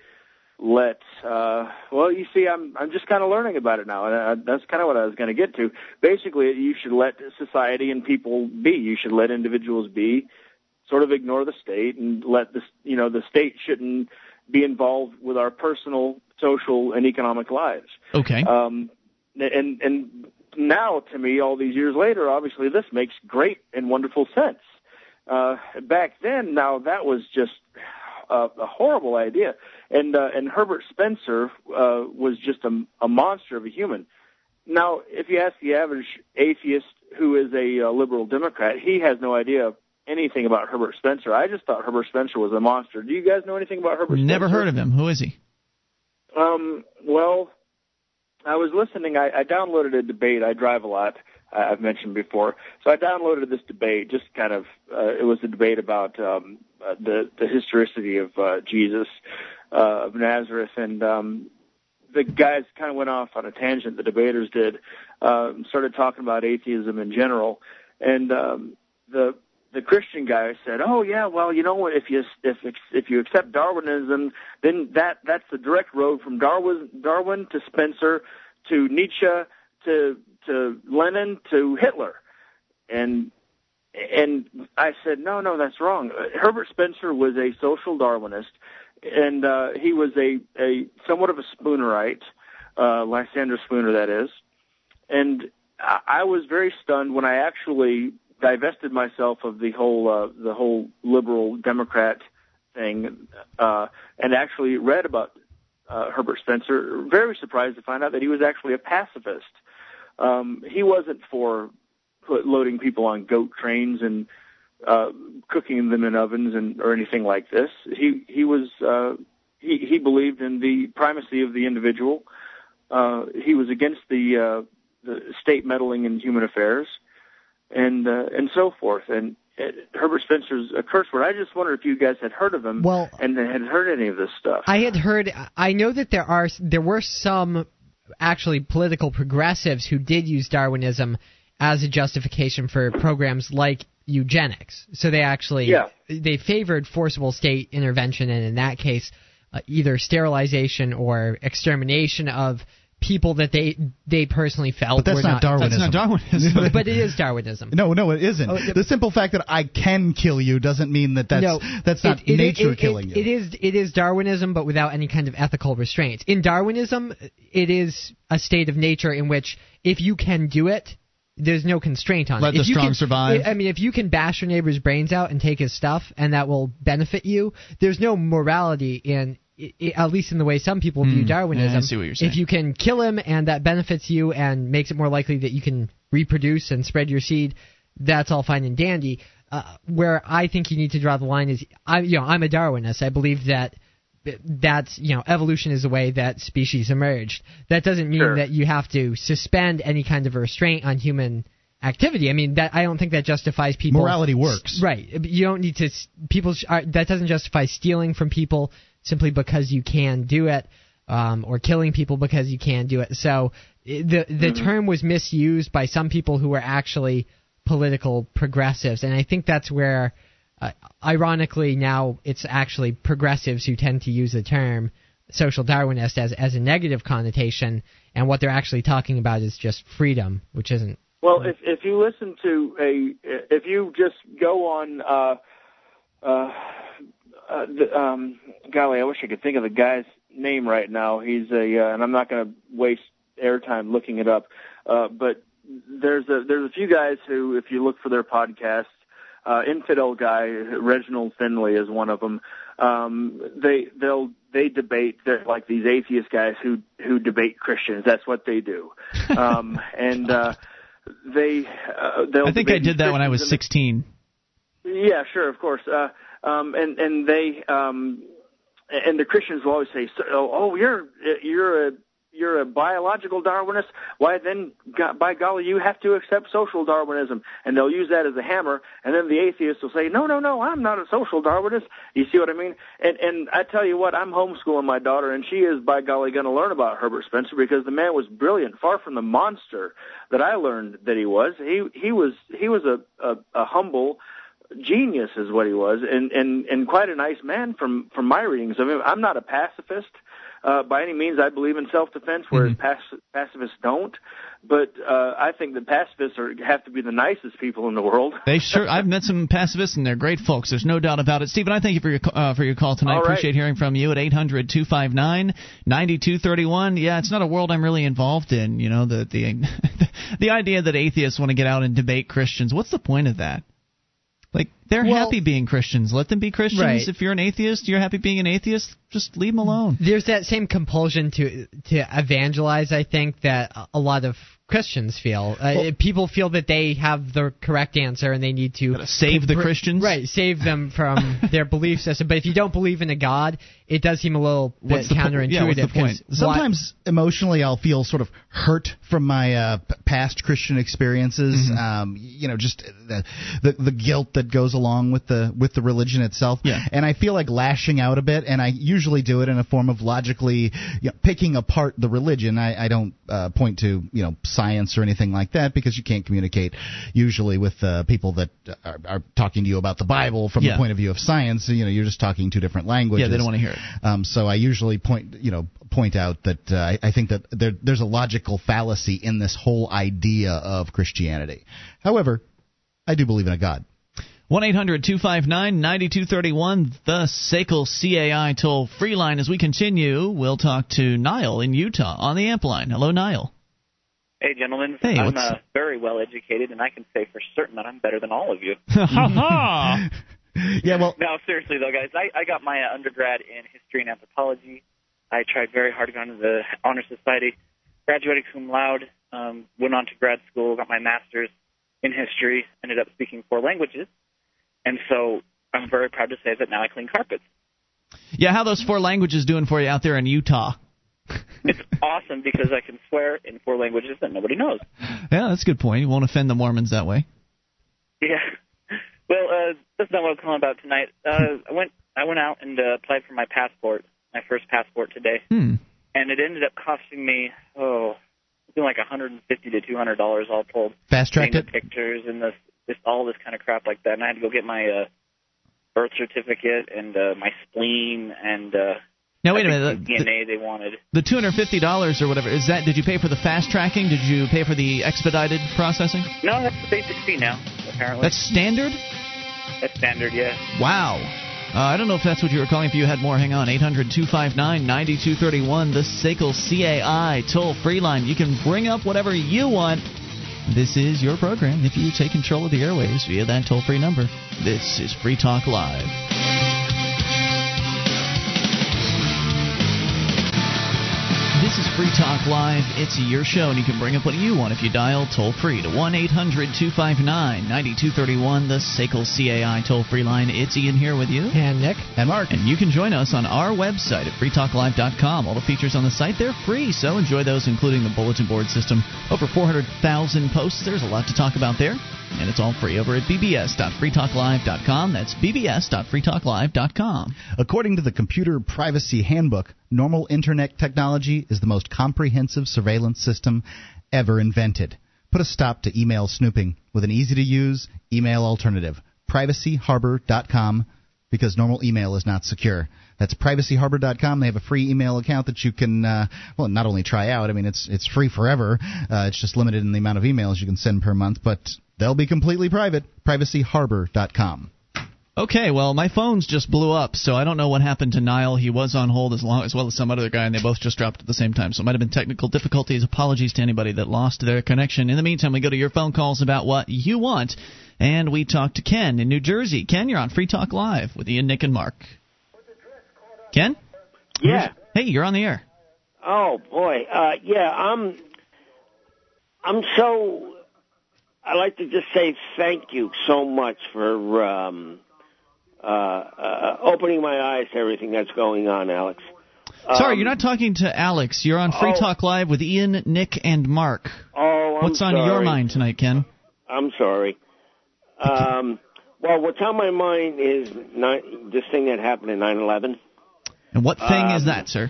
let uh well you see i'm i'm just kind of learning about it now and uh, that's kind of what i was going to get to. Basically you should let society and people be. You should let individuals be sort of ignore the state and let the you know the state shouldn't be involved with our personal social and economic lives. Okay. um and and now to me all these years later obviously this makes great and wonderful sense. Uh back then now that was just a, a horrible idea and uh, and Herbert Spencer uh, was just a, a monster of a human. Now, if you ask the average atheist who is a uh, liberal Democrat, he has no idea anything about Herbert Spencer. I just thought Herbert Spencer was a monster. Do you guys know anything about Herbert? Spencer? Never Spencer? heard of him. Who is he? Um, well, I was listening. I, I downloaded a debate. I drive a lot. I've mentioned before. So I downloaded this debate. Just kind of, uh, it was a debate about um, uh, the the historicity of uh, Jesus uh, of Nazareth, and um, the guys kind of went off on a tangent. The debaters did, um, started talking about atheism in general, and um, the the Christian guy said, "Oh yeah, well you know what? If you if if you accept Darwinism, then that that's the direct road from Darwin Darwin to Spencer to Nietzsche to to Lenin to Hitler." And and I said, "No, no, that's wrong. Herbert Spencer was a social Darwinist, and uh, he was a a somewhat of a Spoonerite, uh, Lysander Spooner, that is." And I I was very stunned when I actually divested myself of the whole uh, the whole liberal Democrat thing, uh, and actually read about uh, Herbert Spencer. Very surprised to find out that he was actually a pacifist. Um, he wasn't for put, loading people on goat trains and uh, cooking them in ovens and or anything like this. He he was uh, he he believed in the primacy of the individual. Uh, he was against the uh, the state meddling in human affairs and uh, and so forth. And uh, Herbert Spencer's a curse word. I just wonder if you guys had heard of him Well- and had heard any of this stuff. I had heard. I know that there are there were some actually political progressives who did use Darwinism as a justification for programs like eugenics. So they actually Yeah. they favored forcible state intervention, and in that case, uh, either sterilization or extermination of people that they they personally felt But that's were not Darwinism. That's not Darwinism. *laughs* but it is Darwinism. No, no, it isn't. Oh, it- the simple fact that I can kill you doesn't mean that that's no, that's not it- it- nature it- killing you. It is it is Darwinism, but without any kind of ethical restraints. In Darwinism, it is a state of nature in which if you can do it, there's no constraint on Let it. the If you strong can- survive. I mean, if you can bash your neighbor's brains out and take his stuff, and that will benefit you, there's no morality in. I- i- At least in the way some people view Hmm, Darwinism. yeah, I see what you're saying. If you can kill him and that benefits you and makes it more likely that you can reproduce and spread your seed, that's all fine and dandy. Uh, where I think you need to draw the line is, I, you know, I'm a Darwinist. I believe that that's you know evolution is the way that species emerged. That doesn't mean Sure. that you have to suspend any kind of restraint on human activity. I mean that I don't think that justifies people. Morality works. right? You don't need to. People sh- are, that doesn't justify stealing from people simply because you can do it, um, or killing people because you can do it. So the the term was misused by some people who were actually political progressives, and I think that's where. Uh, ironically, now it's actually progressives who tend to use the term social Darwinist as as a negative connotation, and what they're actually talking about is just freedom, which isn't. Well, if if you listen to a if you just go on uh uh, uh the, um golly, I wish I could think of the guy's name right now. He's a uh, and I'm not going to waste airtime looking it up. Uh but there's a there's a few guys who if you look for their podcasts uh, infidel guy Reginald Finley is one of them. Um, they they'll they debate. They're like these atheist guys who who debate Christians. That's what they do. Um, *laughs* and uh, they uh, they'll. I think I did that when I was 16. Yeah, sure, of course. Uh, um, and and they um, and the Christians will always say, "Oh, you're you're a you're a biological Darwinist. Why then, by golly, you have to accept social Darwinism." And they'll use that as a hammer. And then the atheists will say, "No, no, no, I'm not a social Darwinist." You see what I mean? And and I tell you what, I'm homeschooling my daughter, and she is by golly going to learn about Herbert Spencer because the man was brilliant, far from the monster that I learned that he was. He he was he was a a, a humble genius is what he was and and and quite a nice man from from my readings of him i'm not a pacifist uh by any means i believe in self defense whereas pac- pacifists don't but uh i think that pacifists are have to be the nicest people in the world They sure. I've met some pacifists, and they're great folks. There's no doubt about it. Stephen, I thank you for your uh, for your call tonight. Right. Appreciate hearing from you at 800-259-9231. Yeah, it's not a world I'm really involved in. You know, the the *laughs* the idea that atheists want to get out and debate Christians. What's the point of that? Like they're Well- happy being Christians. Let them be Christians. Right. If you're an atheist, you're happy being an atheist. Just leave them alone. There's that same compulsion to to evangelize. I think that a- lot of Christians feel. Uh, people feel that they have the correct answer and they need to save the Christians? Right, save them from *laughs* their belief system. But if you don't believe in a God, it does seem a little What's bit the po- counterintuitive. yeah, what's the 'cause point? why- Sometimes emotionally, I'll feel sort of hurt from my uh, p- past Christian experiences. Mm-hmm. Um, you know, just the, the the guilt that goes along with the with the religion itself. Yeah. And I feel like lashing out a bit, and I usually do it in a form of logically you know, picking apart the religion. I, I don't uh, point to you know science or anything like that because you can't communicate usually with uh, people that are, are talking to you about the Bible from Yeah. the point of view of science. You know, you're just talking two different languages. Yeah, they don't want to hear it. Um, so I usually point, you know, point out that uh, I, I think that there, there's a logical fallacy in this whole idea of Christianity. However, I do believe in a God. 1 800 259 9231, the SACL CAI toll free line. As we continue, we'll talk to Niall in Utah on the amp line. Hello, Niall. Hey, gentlemen. Hey, I'm uh, very well educated, and I can say for certain that I'm better than all of you. *laughs* Ha ha! *laughs* *laughs* Yeah, well, No, seriously though, guys, I, I got my uh, undergrad in history and anthropology. I tried very hard to go into the honor society, graduated cum laude, um, went on to grad school, got my master's in history, ended up speaking four languages, and so I'm very proud to say that now I clean carpets. Yeah, how those four languages doing for you out there in Utah? *laughs* It's awesome because I can swear in four languages that nobody knows. Yeah, that's a good point. You won't offend the Mormons that way. Yeah. Well, uh, that's not what I'm calling about tonight. Uh, I went I went out and uh, applied for my passport, my first passport today, Hmm. and it ended up costing me oh, something like 150 to 200 dollars all told. Fast tracked it. pictures and this, this all this kind of crap like that, and I had to go get my uh, birth certificate and uh, my spleen and uh, Now wait a minute. The, the DNA they wanted. the two hundred fifty dollars or whatever is that? Did you pay for the fast tracking? Did you pay for the expedited processing? No, that's the basic fee now. Apparently, That's standard. that's standard. Yeah. Wow. Uh, I don't know if that's what you were calling. If you had more, hang on. 800 259 9231, the SACL CAI toll free line. You can bring up whatever you want. This is your program if you take control of the airwaves via that toll free number. This is Free Talk Live. This is Free Talk Live. It's your show, and you can bring up what you want if you dial toll free to 1 800 259 9231, the SACL CAI toll free line. It's Ian here with you. And Nick. And Mark. And you can join us on our website at freetalklive.com. All the features on the site, they're free, so enjoy those, including the bulletin board system. Over 400,000 posts. There's a lot to talk about there. And it's all free over at bbs.freetalklive.com. That's bbs.freetalklive.com. According to the Computer Privacy Handbook, normal Internet technology is the most comprehensive surveillance system ever invented. Put a stop to email snooping with an easy to use email alternative. PrivacyHarbor.com because normal email is not secure. That's privacyharbor.com. They have a free email account that you can, uh, well, not only try out. I mean, it's it's free forever. Uh, it's just limited in the amount of emails you can send per month, but they'll be completely private. Privacyharbor.com. Okay, well, my phones just blew up, so I don't know what happened to Niall. He was on hold as long as well as some other guy, and they both just dropped at the same time. So it might have been technical difficulties. Apologies to anybody that lost their connection. In the meantime, we go to your phone calls about what you want, and we talk to Ken in New Jersey. Ken, you're on Free Talk Live with Ian, Nick, and Mark. Ken? Yeah. Hey, you're on the air. Oh boy. Uh, yeah. I'm. I'm so. I like to just say thank you so much for um, uh, uh, opening my eyes to everything that's going on, Alex. Sorry, Um, you're not talking to Alex. You're on Free oh. Talk Live with Ian, Nick, and Mark. Oh, I'm What's on your mind tonight, Ken? I'm sorry. Um, well, what's on my mind is ni- this thing that happened in 9/11 And what thing is Um, that, sir?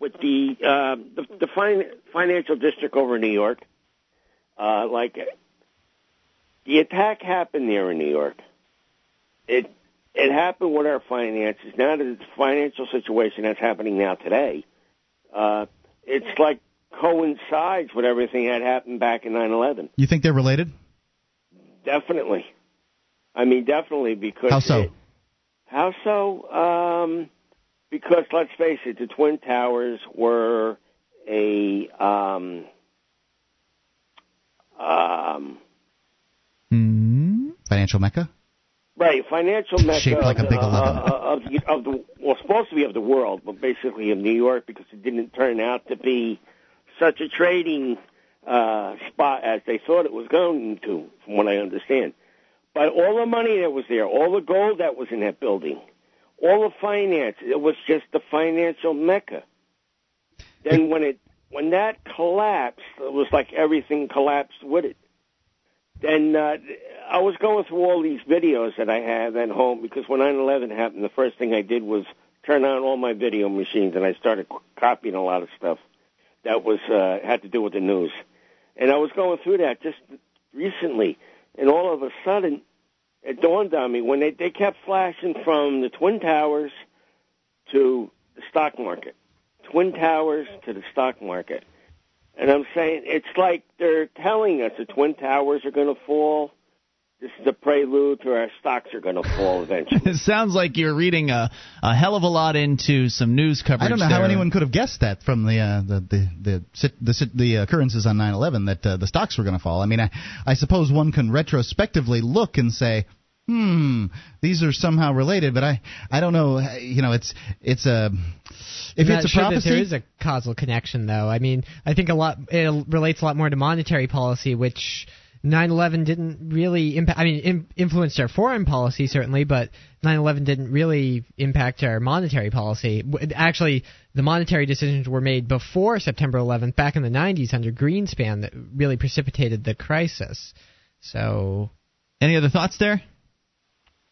with the uh, the, the fin- financial district over in New York. Uh, like the attack happened there in New York. It it happened with our finances. Now that the financial situation that's happening now today, uh, it's like coincides with everything that happened back in 9/11. You think they're related? Definitely. I mean, definitely because How so? it- how so? Um, because let's face it, the Twin Towers were a um, um, Financial mecca? Right financial mecca Shaped like a of, big uh, uh, of, the, of the well, supposed to be of the world, but basically of New York because it didn't turn out to be such a trading uh, spot as they thought it was going to, from what I understand. But all the money that was there, all the gold that was in that building, all the finance, it was just the financial mecca. Then when it when that collapsed, it was like everything collapsed with it. Then uh, I was going through all these videos that I have at home because when 9/11 happened, the first thing I did was turn on all my video machines and I started copying a lot of stuff that was uh, had to do with the news. And I was going through that just recently, and all of a sudden, it dawned on me when they they kept flashing from the twin towers to the stock market, twin towers to the stock market, and I'm saying it's like they're telling us the twin towers are going to fall. This is a prelude to our stocks are going to fall eventually. *laughs* it sounds like you're reading a, a hell of a lot into some news coverage. I don't know there. how anyone could have guessed that from the uh, the the the sit- the, the occurrences on 9/11 that uh, the stocks were going to fall. I mean, I, I suppose one can retrospectively look and say, hmm, these are somehow related, but I I don't know. You know, it's it's a if I'm it's a sure prophecy. there is a causal connection, though. I mean, I think a lot it relates a lot more to monetary policy, which 9/11 didn't really impact. I mean, Im- influenced our foreign policy certainly, but 9/11 didn't really impact our monetary policy. Actually, the monetary decisions were made before September 11th, back in the 90s under Greenspan, that really precipitated the crisis. So, any other thoughts there?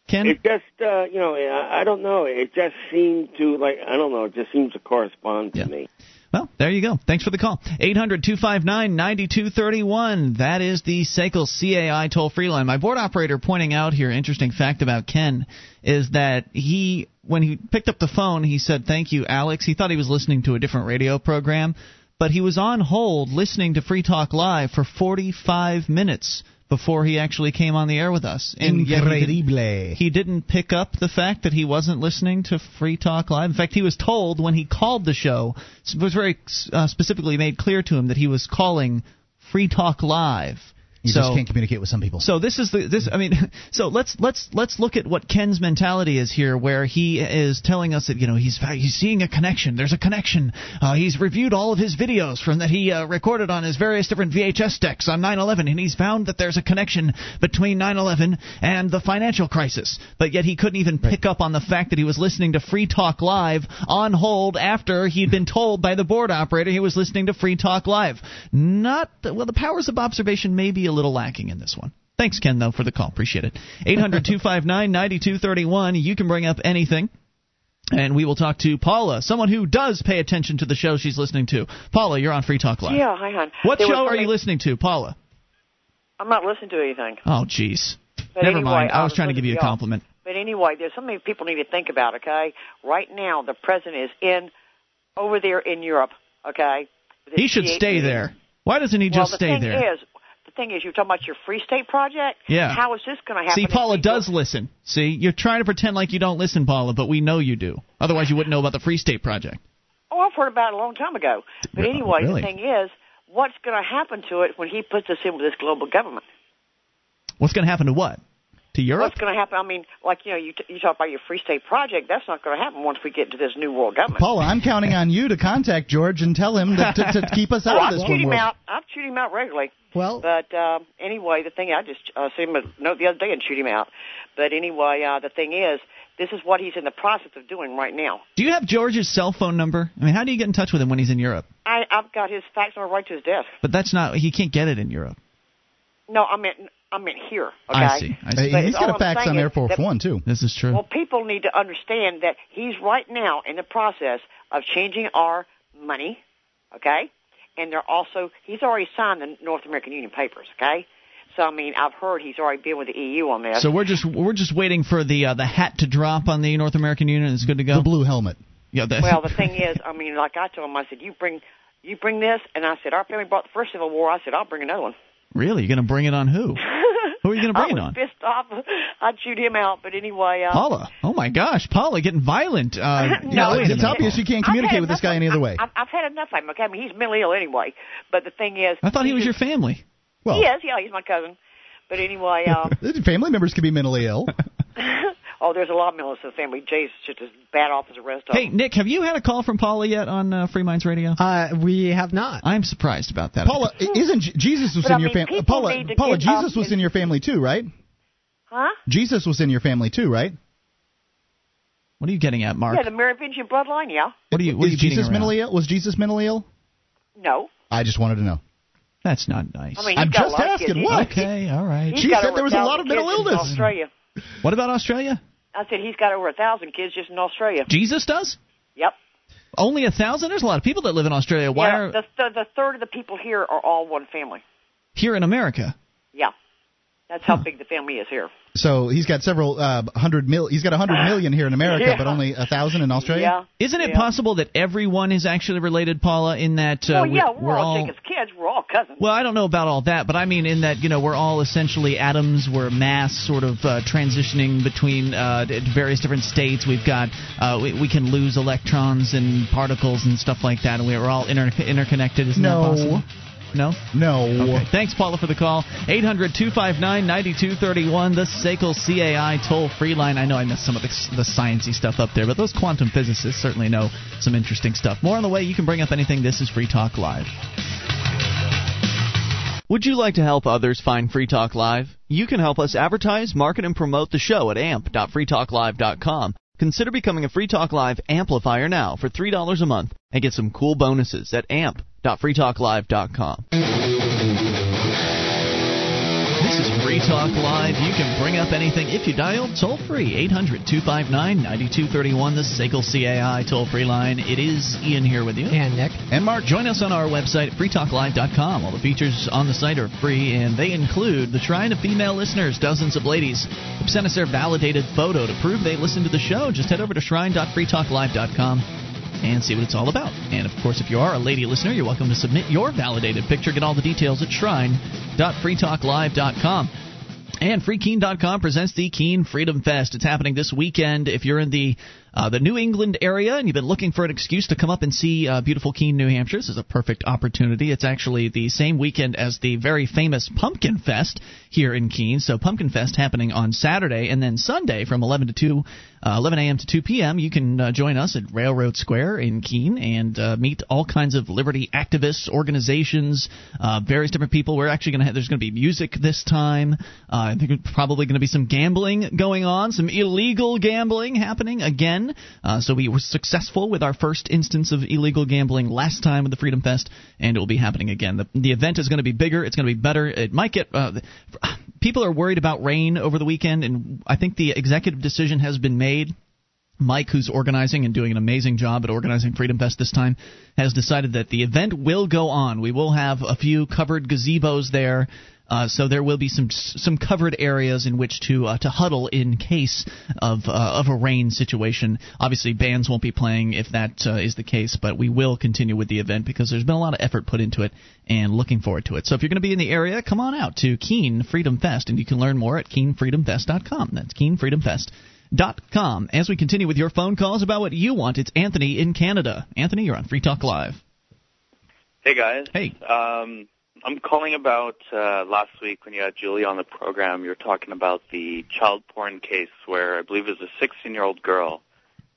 Ken? It just, uh, you know, I, don't know. It just seemed to, like, I don't know. It just seems to correspond to me. Well, there you go. Thanks for the call. 800 259 9231. That is the SACL CAI toll free line. My board operator pointing out here, interesting fact about Ken, is that he, when he picked up the phone, he said, Thank you, Alex. He thought he was listening to a different radio program, but he was on hold listening to Free Talk Live for 45 minutes before he actually came on the air with us. And yet he didn't- Incredible. he didn't pick up the fact that he wasn't listening to Free Talk Live. In fact, he was told when he called the show, it was very uh, specifically made clear to him that he was calling Free Talk Live. You so, just can't communicate with some people. so this is the this I mean *laughs* so let's let's let's look at what Ken's mentality is here where he is telling us that you know he's he's seeing a connection. There's a connection. Uh, he's reviewed all of his videos from that he uh, recorded on his various different VHS decks on 9/11 and he's found that there's a connection between 9/11 and the financial crisis. But yet he couldn't even pick up on the fact that he was listening to Free Talk Live on hold after he'd been told by the board operator he was listening to Free Talk Live. Not well the powers of observation may be a little lacking in this one. Thanks, Ken, though, for the call. Appreciate it. 800 259 9231. You can bring up anything. And we will talk to Paula, someone who does pay attention to the show she's listening to. Paula, you're on Free Talk Live. Yeah, hi, hon. What There show are you listening to, Paula? I'm not listening to anything. Oh, jeez. Never anyway, mind. I I was was trying to give you a listening to y'all. compliment. But anyway, there's something people need to think about, okay? Right now, the president is in over there in Europe, okay? He should stay there. Why doesn't he well, just the stay thing there? Is, thing is, you're talking about your Free State project. Yeah. How is this going to happen? See, Paula does go- listen. See, you're trying to pretend like you don't listen, Paula, but we know you do. Otherwise, you wouldn't know about the Free State Project. Oh, I've heard about it a long time ago. But anyway, really? the thing is, what's going to happen to it when he puts us in with this global government? What's going to happen to what? To Europe? What's going to happen? I mean, like you know, you, t- you talk about your Free State project. That's not going to happen once we get into this new world government. Paula, I'm counting on you to contact George and tell him that, to, to keep us *laughs* out Oh, of I this shoot one him world. out. I shoot him out regularly. Well, but uh, anyway, the thing I just uh, sent him a note the other day and shoot him out. But anyway, uh, the thing is, this is what he's in the process of doing right now. Do you have George's cell phone number? I mean, how do you get in touch with him when he's in Europe? I, I've got his fax number right to his desk. But that's not. He can't get it in Europe. No, I meant I meant here. Okay. I see. I see. But He's all got a I'm fax on Air Force that- One too. This is true. Well, people need to understand that he's right now in the process of changing our money, okay? And they're also he's already signed the North American Union papers, okay? So I mean, I've heard he's already been with the EU on this. So we're just we're just waiting for the uh, the hat to drop on the North American Union. It's good to go. The blue helmet. Yeah. The, well, the thing is, I mean, like I told him, I said, you bring you bring this, and I said, our family brought the first Civil War. I said, I'll bring another one. really, you're going to bring it on who? *laughs* Who are you going to bring I it on? pissed off. *laughs* I'd shoot him out, but anyway. Uh, Paula. Oh my gosh, Paula getting violent. Uh, *laughs* No, a it's obvious you can't communicate with this guy any other way. I've, I've had enough of him. Okay, I mean, he's mentally ill anyway. But the thing is, I thought he was your family. Well, he is. Yeah, he's my cousin. But anyway, *laughs* um, family members can be mentally ill. Oh, there's a lot of members of the family. Jay's just as bad off as the rest of us. Hey, them. Nick, have you had a call from Paula yet on uh, Free Minds Radio? Uh, we have not. I'm surprised about that. Paula, isn't Jesus was But, I in your family? people Paula, need to Paula, get Jesus was and- in your family too, right? Huh? Jesus was in your family too, right? What are you getting at, Mark? Yeah, the Merovingian bloodline, yeah. What are you? What are you Jesus mentally ill? Was Jesus mentally ill? No. I just wanted to know. That's not nice. I mean, he's I'm got a just lot of asking. What? Okay, all right. He's She said there was a lot of mental kids in illness. Australia. What about Australia? I said he's got over a thousand kids just in Australia. Jesus does? Yep. Only a thousand? There's a lot of people that live in Australia. Why yeah, are the, the the third of the people here are all one family. here in America? Yeah, that's how big the family is here. So he's got several uh, hundred mil. He's got a hundred million here in America, Yeah. but only a thousand in Australia. Yeah. Isn't it Yeah. possible that everyone is actually related, Paula? In that uh, well, yeah, we're, we're, all, all Jacob's kids. We're all cousins. Well, I don't know about all that, but I mean in that you know we're all essentially atoms. We're mass, sort of uh, transitioning between uh, various different states. We've got uh, we, we can lose electrons and particles and stuff like that, and we're all inter- interconnected. Isn't No. that possible? No. No. Okay. Thanks, Paula, for the call. 800 259 9231, the SACL CAI toll free line. I know I missed some of the, the sciencey stuff up there, but those quantum physicists certainly know some interesting stuff. More on the way. You can bring up anything. This is Free Talk Live. Would you like to help others find Free Talk Live? You can help us advertise, market, and promote the show at amp.freetalklive.com. Consider becoming a Free Talk Live amplifier now for $3 a month and get some cool bonuses at amp.freetalklive.com. This is Free Talk Live. You can bring up anything if you dial toll free 800 259 9231, the SACL CAI toll free line. It is Ian here with you. And Nick. And Mark, join us on our website, freetalklive.com. All the features on the site are free, and they include the Shrine of Female Listeners. Dozens of ladies have sent us their validated photo to prove they listen to the show. Just head over to shrine.freetalklive.com and see what it's all about. And of course, if you are a lady listener, you're welcome to submit your validated picture. Get all the details at shrine.freetalklive.com. And FreeKeene.com presents the Keene Freedom Fest. It's happening this weekend. If you're in the uh, the New England area and you've been looking for an excuse to come up and see uh, beautiful Keene, New Hampshire, this is a perfect opportunity. It's actually the same weekend as the very famous Pumpkin Fest here in Keene. So Pumpkin Fest happening on Saturday and then Sunday from 11 to 2, uh, 11 a.m. to 2 p.m. You can uh, join us at Railroad Square in Keene and uh, meet all kinds of liberty activists, organizations, uh, various different people. We're actually going to have there's going to be music this time. Uh, I think there's probably going to be some gambling going on, some illegal gambling happening again. Uh, so we were successful with our first instance of illegal gambling last time with the Freedom Fest, and it will be happening again. The, the event is going to be bigger. It's going to be better. It might get. *sighs* People are worried about rain over the weekend, and I think the executive decision has been made. Mike, who's organizing and doing an amazing job at organizing Freedom Fest this time, has decided that the event will go on. We will have a few covered gazebos there. Uh, so there will be some some covered areas in which to uh, to huddle in case of uh, of a rain situation. Obviously, bands won't be playing if that uh, is the case, but we will continue with the event because there's been a lot of effort put into it, and looking forward to it. So if you're going to be in the area, come on out to Keene Freedom Fest, and you can learn more at keenefreedomfest.com. That's keenefreedomfest.com. As we continue with your phone calls about what you want, it's Anthony in Canada. Anthony, you're on Free Talk Live. Hey guys. Hey. Um, I'm calling about uh, last week when you had Julie on the program. You were talking about the child porn case where I believe it was a 16 year old girl.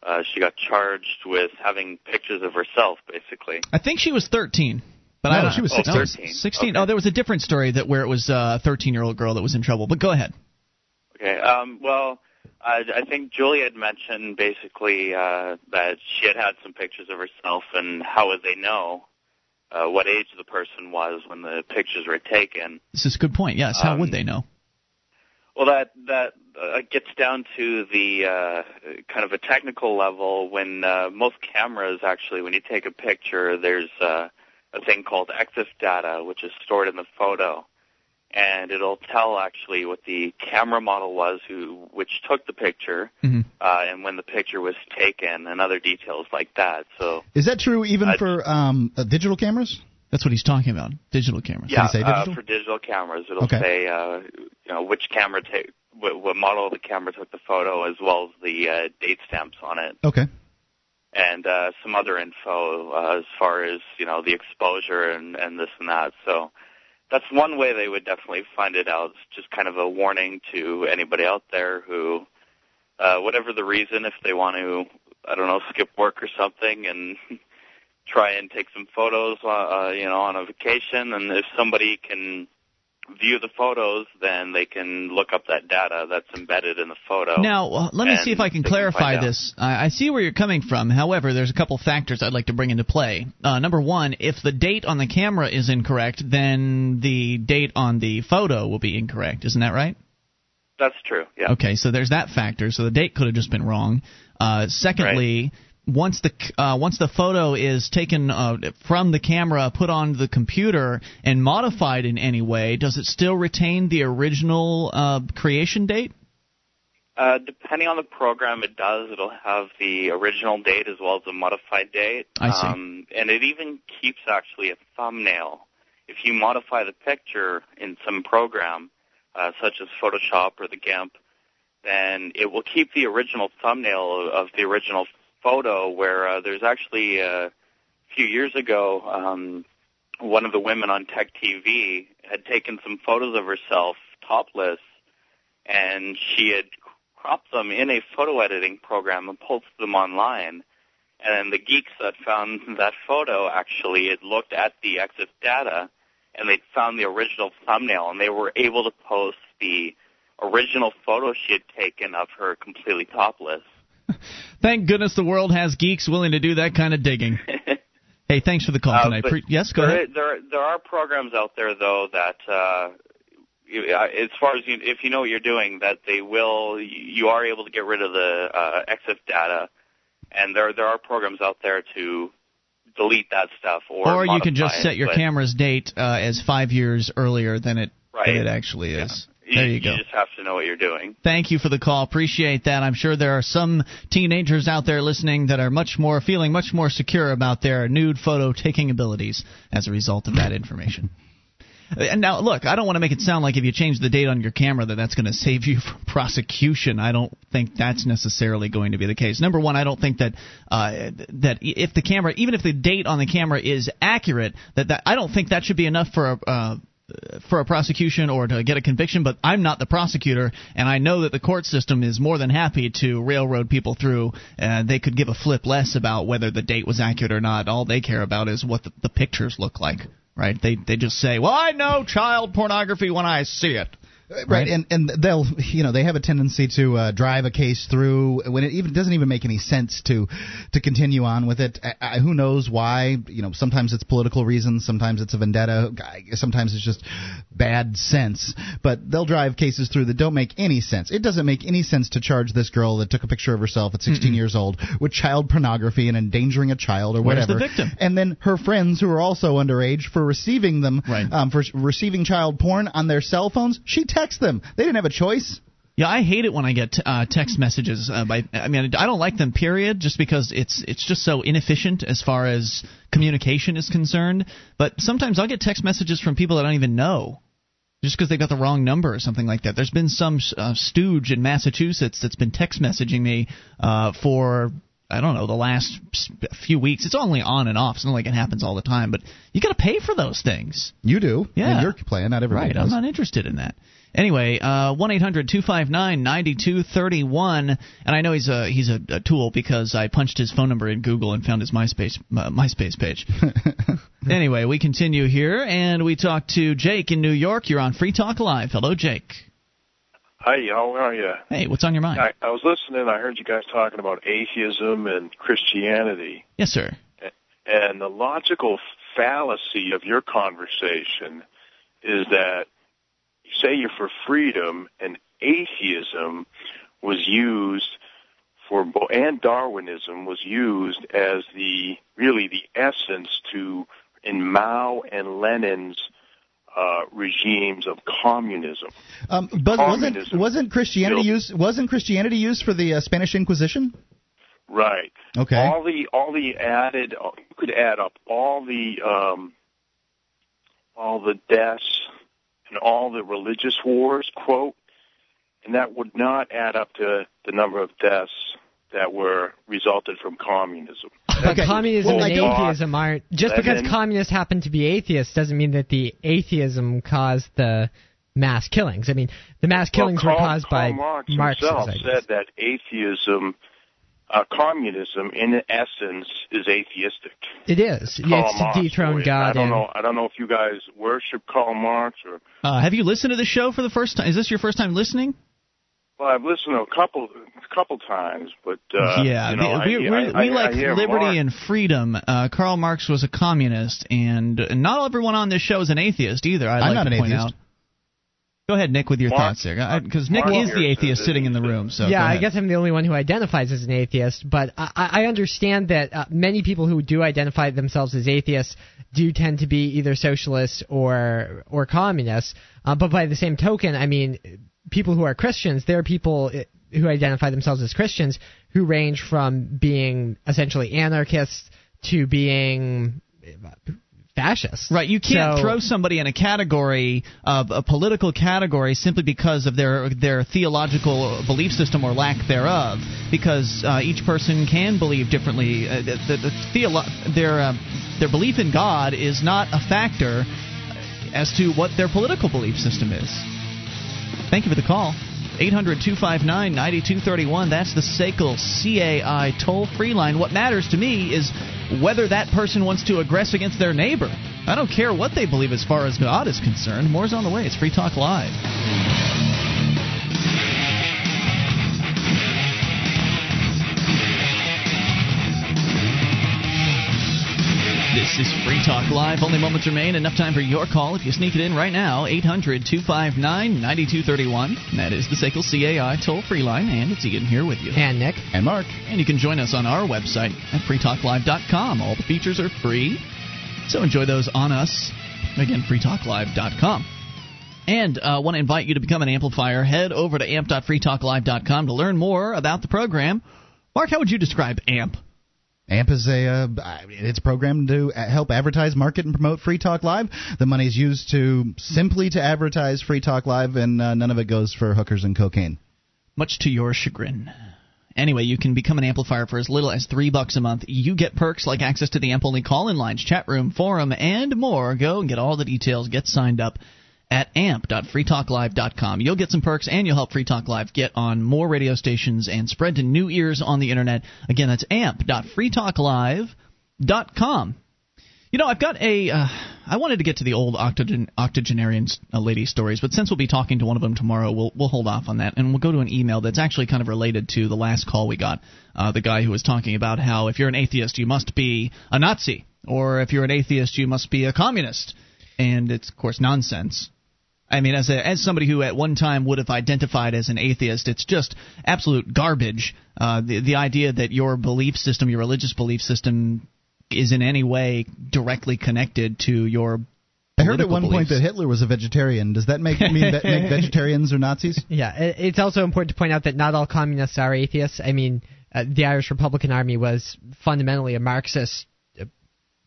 Uh, she got charged with having pictures of herself, basically. I think she was 13. But No, I don't, she was oh, 16. 13. 16. Oh, there was a different story that where it was a 13 year old girl that was in trouble. But go ahead. Okay. Um, well, I, I think Julie had mentioned basically uh, that she had had some pictures of herself, and how would they know uh, what age the person was when the pictures were taken? This is a good point. Yes. How Um, would they know? Well, that that uh, gets down to the uh, kind of a technical level. When uh, most cameras actually, when you take a picture, there's uh, a thing called EXIF data, which is stored in the photo, and it'll tell actually what the camera model was who which took the picture, Mhm. uh, and when the picture was taken, and other details like that. So Is that true even I- for um, uh, digital cameras? That's what he's talking about. Digital cameras. Yeah, say uh, digital? for digital cameras, it'll Okay. say uh, you know which camera take what, what model of the camera took the photo, as well as the uh, date stamps on it, Okay. and uh, some other info uh, as far as you know the exposure and and this and that. So that's one way they would definitely find it out. It's just kind of a warning to anybody out there who uh, whatever the reason, if they want to, I don't know, skip work or something and *laughs* try and take some photos, uh, uh, you know, on a vacation, and if somebody can view the photos, then they can look up that data that's embedded in the photo. Now, uh, let me see if I can clarify out. this. I, I see where you're coming from. However, there's a couple factors I'd like to bring into play. Uh, number one, if the date on the camera is incorrect, then the date on the photo will be incorrect. Isn't that right? That's true. Yeah. Okay, so there's that factor. So the date could have just been wrong. Uh, secondly, once the uh, once the photo is taken uh, from the camera, put on the computer, and modified in any way, does it still retain the original uh, creation date? Uh, depending on the program, it does. It'll have the original date as well as the modified date. I see. Um, and it even keeps actually a thumbnail. If you modify the picture in some program, uh, such as Photoshop or the GIMP, then it will keep the original thumbnail of the original photo. Where uh, there's actually uh, a few years ago, um, one of the women on Tech TV had taken some photos of herself topless, and she had cropped them in a photo editing program and posted them online. And the geeks that found that photo actually had looked at the EXIF data and they found the original thumbnail and they were able to post the original photo she had taken of her completely topless. *laughs* Thank goodness the world has geeks willing to do that kind of digging. *laughs* hey, thanks for the call Uh, tonight. Pre- yes, go there, ahead. There, there are programs out there though that, uh, you, uh, as far as you, if you know what you're doing, that they will, you are able to get rid of the uh, EXIF data, and there there are programs out there to delete that stuff or Or you can just set your but camera's date uh, as five years earlier than it Right. than it actually is. There you go. You just have to know what you're doing. Thank you for the call. Appreciate that. I'm sure there are some teenagers out there listening that are much more feeling much more secure about their nude photo taking abilities as a result of that *laughs* information. And now, look, I don't want to make it sound like if you change the date on your camera that that's going to save you from prosecution. I don't think that's necessarily going to be the case. Number one, I don't think that uh, that if the camera, even if the date on the camera is accurate, that, that I don't think that should be enough for a. Uh, for a prosecution or to get a conviction, but I'm not the prosecutor, and I know that the court system is more than happy to railroad people through. Uh, they could give a flip less about whether the date was accurate or not. All they care about is what the, the pictures look like, right? They they just say, "Well, I know child pornography when I see it." Right, and and they'll you know they have a tendency to uh, drive a case through when it even doesn't even make any sense to to continue on with it. I, I, who knows why? You know, sometimes it's political reasons, sometimes it's a vendetta, sometimes it's just bad sense. But they'll drive cases through that don't make any sense. It doesn't make any sense to charge this girl that took a picture of herself at 16 Mm-mm. years old with child pornography and endangering a child or Where's whatever. the victim? And then her friends who are also underage for receiving them Right. um, for receiving child porn on their cell phones. She texts them. They didn't have a choice. Yeah, I hate it when I get uh, text messages. Uh, by, I mean, I don't like them. Period. Just because it's it's just so inefficient as far as communication is concerned. But sometimes I'll get text messages from people that I don't even know, just because they got the wrong number or something like that. There's been some uh, stooge in Massachusetts that's been text messaging me uh, for I don't know the last few weeks. It's only on and off. It's not like it happens all the time. But you got to pay for those things. You do. Yeah. In your plan, not everybody Right, does. I'm not interested in that. Anyway, uh, one eight hundred two five nine ninety two thirty one, and I know he's a he's a, a tool because I punched his phone number in Google and found his MySpace uh, MySpace page. *laughs* anyway, we continue here, and we talk to Jake in New York. You're on Free Talk Live. Hello, Jake. Hi, how are you? Hey, what's on your mind? I, I was listening. I heard you guys talking about atheism and Christianity, Yes, sir. and the logical fallacy of your conversation is that you say you're for freedom, and atheism was used for, and Darwinism was used as the really the essence to in Mao and Lenin's uh, regimes of communism. Um, but wasn't wasn't Christianity still- used wasn't Christianity used for the uh, Spanish Inquisition? Right. Okay. All the all the added you could add up all the um all the deaths and all the religious wars, quote, and that would not add up to the number of deaths that were resulted from communism. But communism Well, and I atheism aren't just because then- communists happen to be atheists doesn't mean that the atheism caused the mass killings. I mean, the mass killings well, were caused Karl by Marx Marx's himself said that atheism, uh, communism, in essence, is atheistic. It is. Karl Yeah, it's Marx to dethrone for. God. I don't and- know. I don't know if you guys worship Karl Marx or. Uh, have you listened to the show for the first time? Is this your first time listening? Well, I've listened to a couple, a couple times, but uh, yeah, you know, we, I, we, I, we I, like I liberty Marx. and freedom. Uh, Karl Marx was a communist, and not everyone on this show is an atheist either. I'd I'm like not to an point atheist. out. Go ahead, Nick, with your Mark- thoughts there, because Nick Mark is the atheist says sitting in the room. So yeah, I guess I'm the only one who identifies as an atheist, but I, I understand that uh, many people who do identify themselves as atheists do tend to be either socialists or or communists. Uh, but by the same token, I mean, people who are Christians, there are people uh, who identify themselves as Christians who range from being essentially anarchists to being uh, fascists. Right, you can't So- throw somebody in a category of a political category simply because of their their theological belief system or lack thereof, because uh, each person can believe differently. Uh, the, the, the theolo- their uh, their belief in God is not a factor as to what their political belief system is. Thank you for the call. 800 259 9231. That's the SACL CAI toll free line. What matters to me is whether that person wants to aggress against their neighbor. I don't care what they believe as far as God is concerned. More's on the way. It's Free Talk Live. This is Free Talk Live. Only moments remain. Enough time for your call. If you sneak it in right now, 800 259 9231. That is the SACL CAI toll free line. And it's Ian here with you. And Nick. And Mark. And you can join us on our website at freetalklive.com. All the features are free. So enjoy those on us. Again, freetalklive.com. And uh, want to invite you to become an amplifier. Head over to amp.freetalklive.com to learn more about the program. Mark, how would you describe AMP? AMP is a uh, it's programmed to help advertise, market, and promote Free Talk Live. The money is used to simply to advertise Free Talk Live, and uh, none of it goes for hookers and cocaine. Much to your chagrin. Anyway, you can become an amplifier for as little as three bucks a month. You get perks like access to the AMP only call-in lines, chat room, forum, and more. Go and get all the details. Get signed up at amp.freetalklive.com. You'll get some perks and you'll help Free Talk Live get on more radio stations and spread to new ears on the internet. Again, that's amp.freetalklive.com. You know, I've got a. Uh, I wanted to get to the old octogen, octogenarian uh, lady stories, but since we'll be talking to one of them tomorrow, we'll we'll hold off on that, and we'll go to an email that's actually kind of related to the last call we got. Uh, the guy who was talking about how if you're an atheist, you must be a Nazi, or if you're an atheist, you must be a communist, and it's of course nonsense. I mean, as a, as somebody who at one time would have identified as an atheist, it's just absolute garbage. Uh, the the idea that your belief system, your religious belief system, is in any way directly connected to your. I heard at political one point that Hitler was a vegetarian. Does that make mean that make *laughs* vegetarians or Nazis? Yeah, it's also important to point out that not all communists are atheists. I mean, uh, the Irish Republican Army was fundamentally a Marxist uh,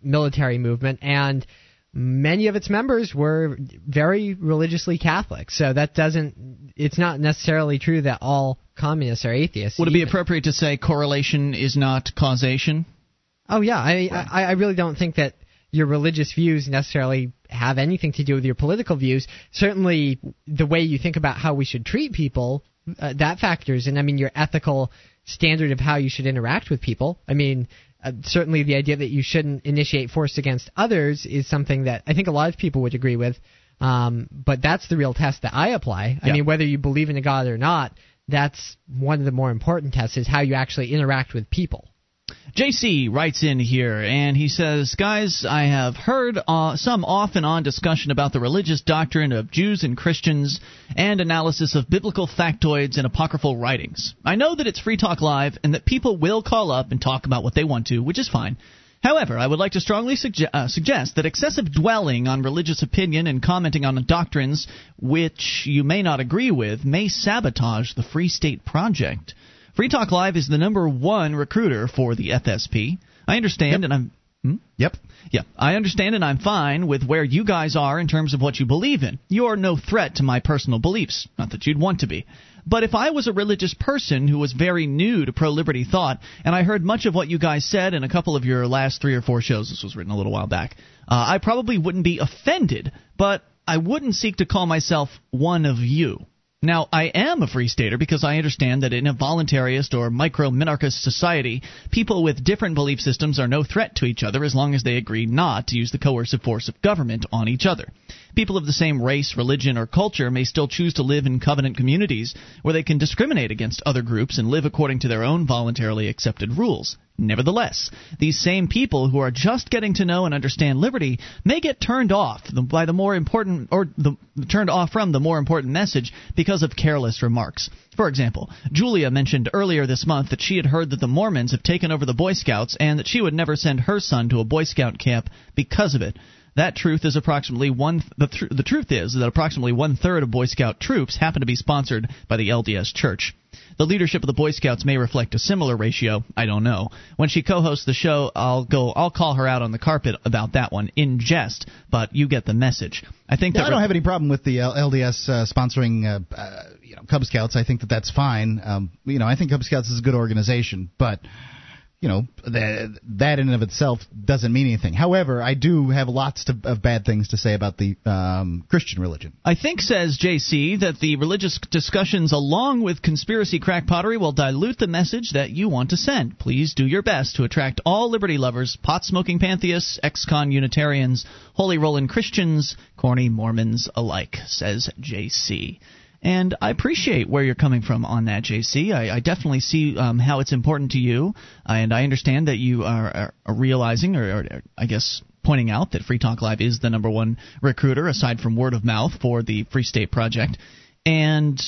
military movement, and many of its members were very religiously Catholic. So that doesn't. It's not necessarily true that all communists are atheists. Would it be appropriate to say correlation is not causation? Oh yeah, I, I I really don't think that your religious views necessarily have anything to do with your political views. Certainly, the way you think about how we should treat people uh, that factors in. I mean, your ethical standard of how you should interact with people. I mean. Uh, certainly, the idea that you shouldn't initiate force against others is something that I think a lot of people would agree with. Um, but that's the real test that I apply. I Yeah. mean, whether you believe in a god or not, that's one of the more important tests is how you actually interact with people. JC writes in here and he says, Guys, I have heard uh, some off and on discussion about the religious doctrine of Jews and Christians and analysis of biblical factoids and apocryphal writings. I know that it's Free Talk Live and that people will call up and talk about what they want to, which is fine. However, I would like to strongly sugge- uh, suggest that excessive dwelling on religious opinion and commenting on doctrines which you may not agree with may sabotage the Free State Project. Free Talk Live is the number one recruiter for the FSP. I understand, and I'm. Hmm? Yep. Yeah, I understand, and I'm fine with where you guys are in terms of what you believe in. You're no threat to my personal beliefs. Not that you'd want to be. But if I was a religious person who was very new to pro liberty thought, and I heard much of what you guys said in a couple of your last three or four shows, this was written a little while back, uh, I probably wouldn't be offended, but I wouldn't seek to call myself one of you. Now, I am a free stater because I understand that in a voluntarist or micro minarchist society, people with different belief systems are no threat to each other as long as they agree not to use the coercive force of government on each other. People of the same race, religion, or culture may still choose to live in covenant communities where they can discriminate against other groups and live according to their own voluntarily accepted rules. Nevertheless, these same people who are just getting to know and understand liberty may get turned off by the more important or the, turned off from the more important message because of careless remarks. For example, Julia mentioned earlier this month that she had heard that the Mormons have taken over the Boy Scouts and that she would never send her son to a Boy Scout camp because of it. That truth is approximately one. The, th- the truth is that approximately one third of Boy Scout troops happen to be sponsored by the LDS Church. The leadership of the Boy Scouts may reflect a similar ratio. I don't know. When she co-hosts the show, I'll go. I'll call her out on the carpet about that one in jest. But you get the message. I think Yeah, I don't have any problem with the LDS uh, sponsoring, uh, uh, you know, Cub Scouts. I think that that's fine. Um, you know, I think Cub Scouts is a good organization, but you know, that that in and of itself doesn't mean anything. However, I do have lots to, of bad things to say about the um, Christian religion. I think, says JC, that the religious discussions along with conspiracy crackpottery will dilute the message that you want to send. Please do your best to attract all liberty lovers, pot smoking pantheists, ex con Unitarians, holy rolling Christians, corny Mormons alike, says JC. And I appreciate where you're coming from on that, JC. I, I definitely see um, how it's important to you, uh, and I understand that you are, are, realizing, or, or I guess pointing out that Free Talk Live is the number one recruiter, aside from word of mouth, for the Free State Project. And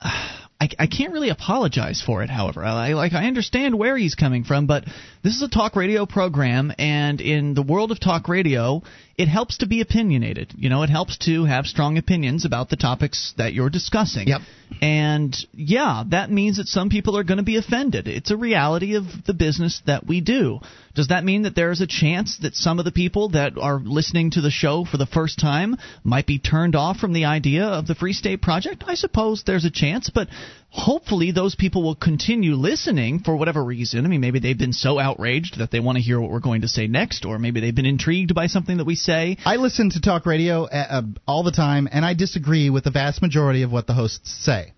I, I can't really apologize for it. However, I like I understand where he's coming from, but this is a talk radio program, and in the world of talk radio, it helps to be opinionated. You know, it helps to have strong opinions about the topics that you're discussing. Yep. And yeah, that means that some people are going to be offended. It's a reality of the business that we do. Does that mean that there's a chance that some of the people that are listening to the show for the first time might be turned off from the idea of the Free State Project? I suppose there's a chance, but hopefully those people will continue listening for whatever reason. I mean, maybe they've been so outraged that they want to hear what we're going to say next, or maybe they've been intrigued by something that we say. I listen to talk radio uh, uh, all the time, and I disagree with the vast majority of what the hosts say.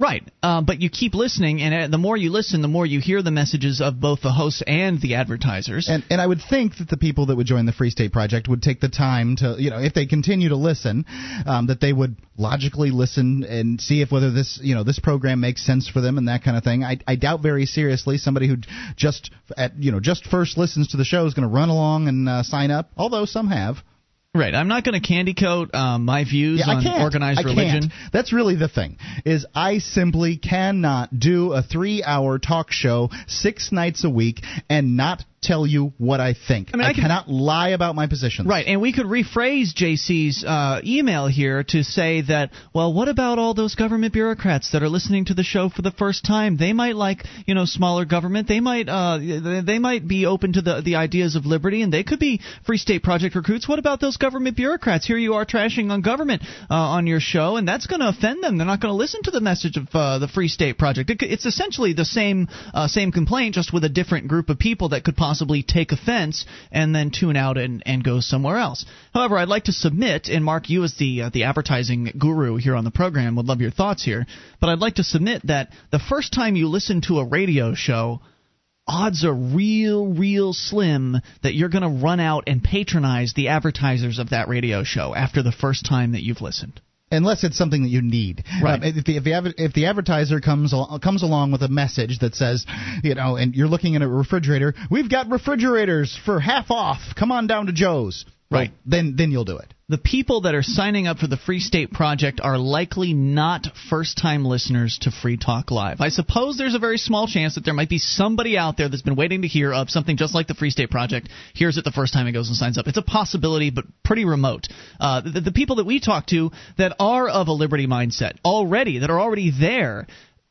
Right, uh, but you keep listening, and uh, the more you listen, the more you hear the messages of both the hosts and the advertisers. And and I would think that the people that would join the Free State Project would take the time to, you know, if they continue to listen, um, that they would logically listen and see if whether this, you know, this program makes sense for them and that kind of thing. I, I doubt very seriously somebody who just at you know just first listens to the show is going to run along and uh, sign up. Although some have. Right, I'm not going to candy coat um, my views Yeah, I on can't. organized I religion. Can't. That's really the thing. Is I simply cannot do a three-hour talk show six nights a week and not tell you what I think. I mean, I can- cannot lie about my positions. Right, and we could rephrase JC's uh, email here to say that, well, what about all those government bureaucrats that are listening to the show for the first time? They might like, you know, smaller government. They might, uh, they- they might be open to the the ideas of liberty, and they could be Free State Project recruits. What about those government bureaucrats? Here you are trashing on government uh, on your show, and that's going to offend them. They're not going to listen to the message of uh, the Free State Project. It, it's essentially the same uh, same complaint, just with a different group of people that could possibly take offense and then tune out and, and go somewhere else. However, I'd like to submit, and Mark, you as the uh, the advertising guru here on the program would love your thoughts here, but I'd like to submit that the first time you listen to a radio show, odds are real, real slim that you're going to run out and patronize the advertisers of that radio show after the first time that you've listened. Unless it's something that you need, Right. Um, if, the, if, the, if the advertiser comes al- comes along with a message that says, you know, and you're looking at a refrigerator, we've got refrigerators for half off. Come on down to Joe's. Right. Then then you'll do it. the people that are signing up for the Free State Project are likely not first time listeners to Free Talk Live. I suppose there's a very small chance that there might be somebody out there that's been waiting to hear of something just like the Free State Project, hears it the first time it goes and signs up. It's a possibility, but pretty remote. Uh, the, the people that we talk to that are of a liberty mindset already, that are already there,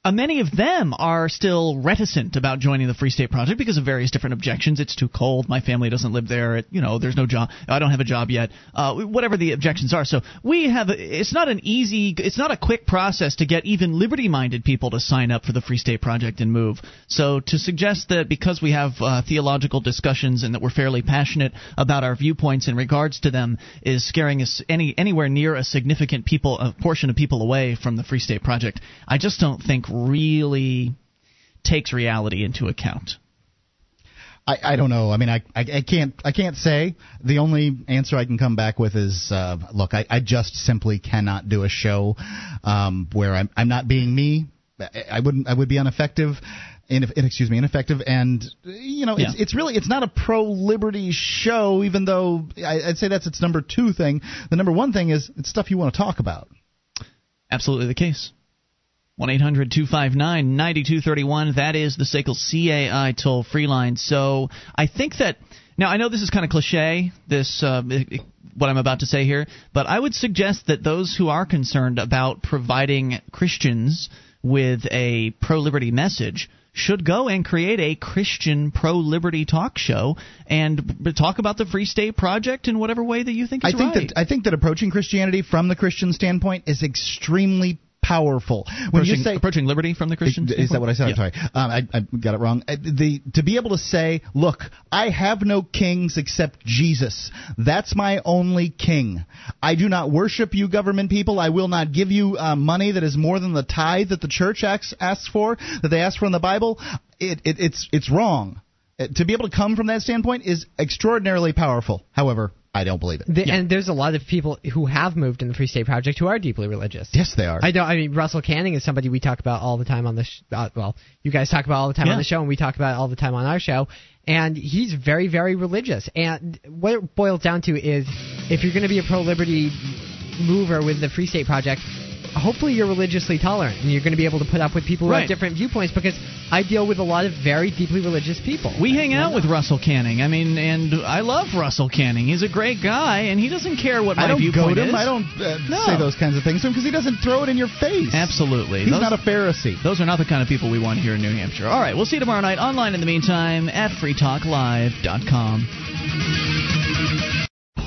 uh, many of them are still reticent about joining the Free State Project because of various different objections. It's too cold. My family doesn't live there. It, you know, there's no job. I don't have a job yet. Uh, whatever the objections are. So we have. It's not an easy. It's not a quick process to get even liberty-minded people to sign up for the Free State Project and move. So to suggest that because we have uh, theological discussions and that we're fairly passionate about our viewpoints in regards to them is scaring us any anywhere near a significant people a portion of people away from the Free State Project. I just don't think really takes reality into account. I, I don't know. I mean, I, I, I can't I can't say. The only answer I can come back with is, uh, look, I, I just simply cannot do a show um, where I'm I'm not being me. I, wouldn't I would be ineffective. In, excuse me, ineffective, and you know, it's Yeah. it's really it's not a pro liberty show, even though I, I'd say that's its number two thing. The number one thing is it's stuff you want to talk about. Absolutely the case. 1 800 259 9231. That is the SACL CAI toll free line. So I think that. Now, I know this is kind of cliche, this uh, what I'm about to say here, but I would suggest that those who are concerned about providing Christians with a pro liberty message should go and create a Christian pro liberty talk show and talk about the Free State Project in whatever way that you think I think right. that I think that approaching Christianity from the Christian standpoint is extremely powerful. When you say approaching liberty from the Christian Is that what I said? I'm sorry. Um, I, I got it wrong. Uh, The to be able to say, "Look, I have no kings except Jesus. That's my only king. I do not worship you, government people. I will not give you uh, money that is more than the tithe that the church asks, asks for, that they ask for in the Bible. It, it, it's it's wrong. Uh, To be able to come from that standpoint is extraordinarily powerful. However, I don't believe it. The, And there's a lot of people who have moved in the Free State Project who are deeply religious. Yes, they are. I don't. I mean, Russell Kanning is somebody we talk about all the time on the. Sh- uh, well, you guys talk about all the time Yeah. on the show, and we talk about it all the time on our show. And he's very, very religious. And what it boils down to is, if you're going to be a pro-liberty mover with the Free State Project, hopefully you're religiously tolerant and you're going to be able to put up with people who Right. have different viewpoints. Because I deal with a lot of very deeply religious people. We hang out with Russell Kanning. I mean, and I love Russell Kanning. He's a great guy, and he doesn't care what my I don't viewpoint goad him. is. I don't uh, No. say those kinds of things to him because he doesn't throw it in your face. Absolutely. He's Those- not a Pharisee. Those are not the kind of people we want here in New Hampshire. All right, we'll see you tomorrow night online in the meantime at freetalklive.com.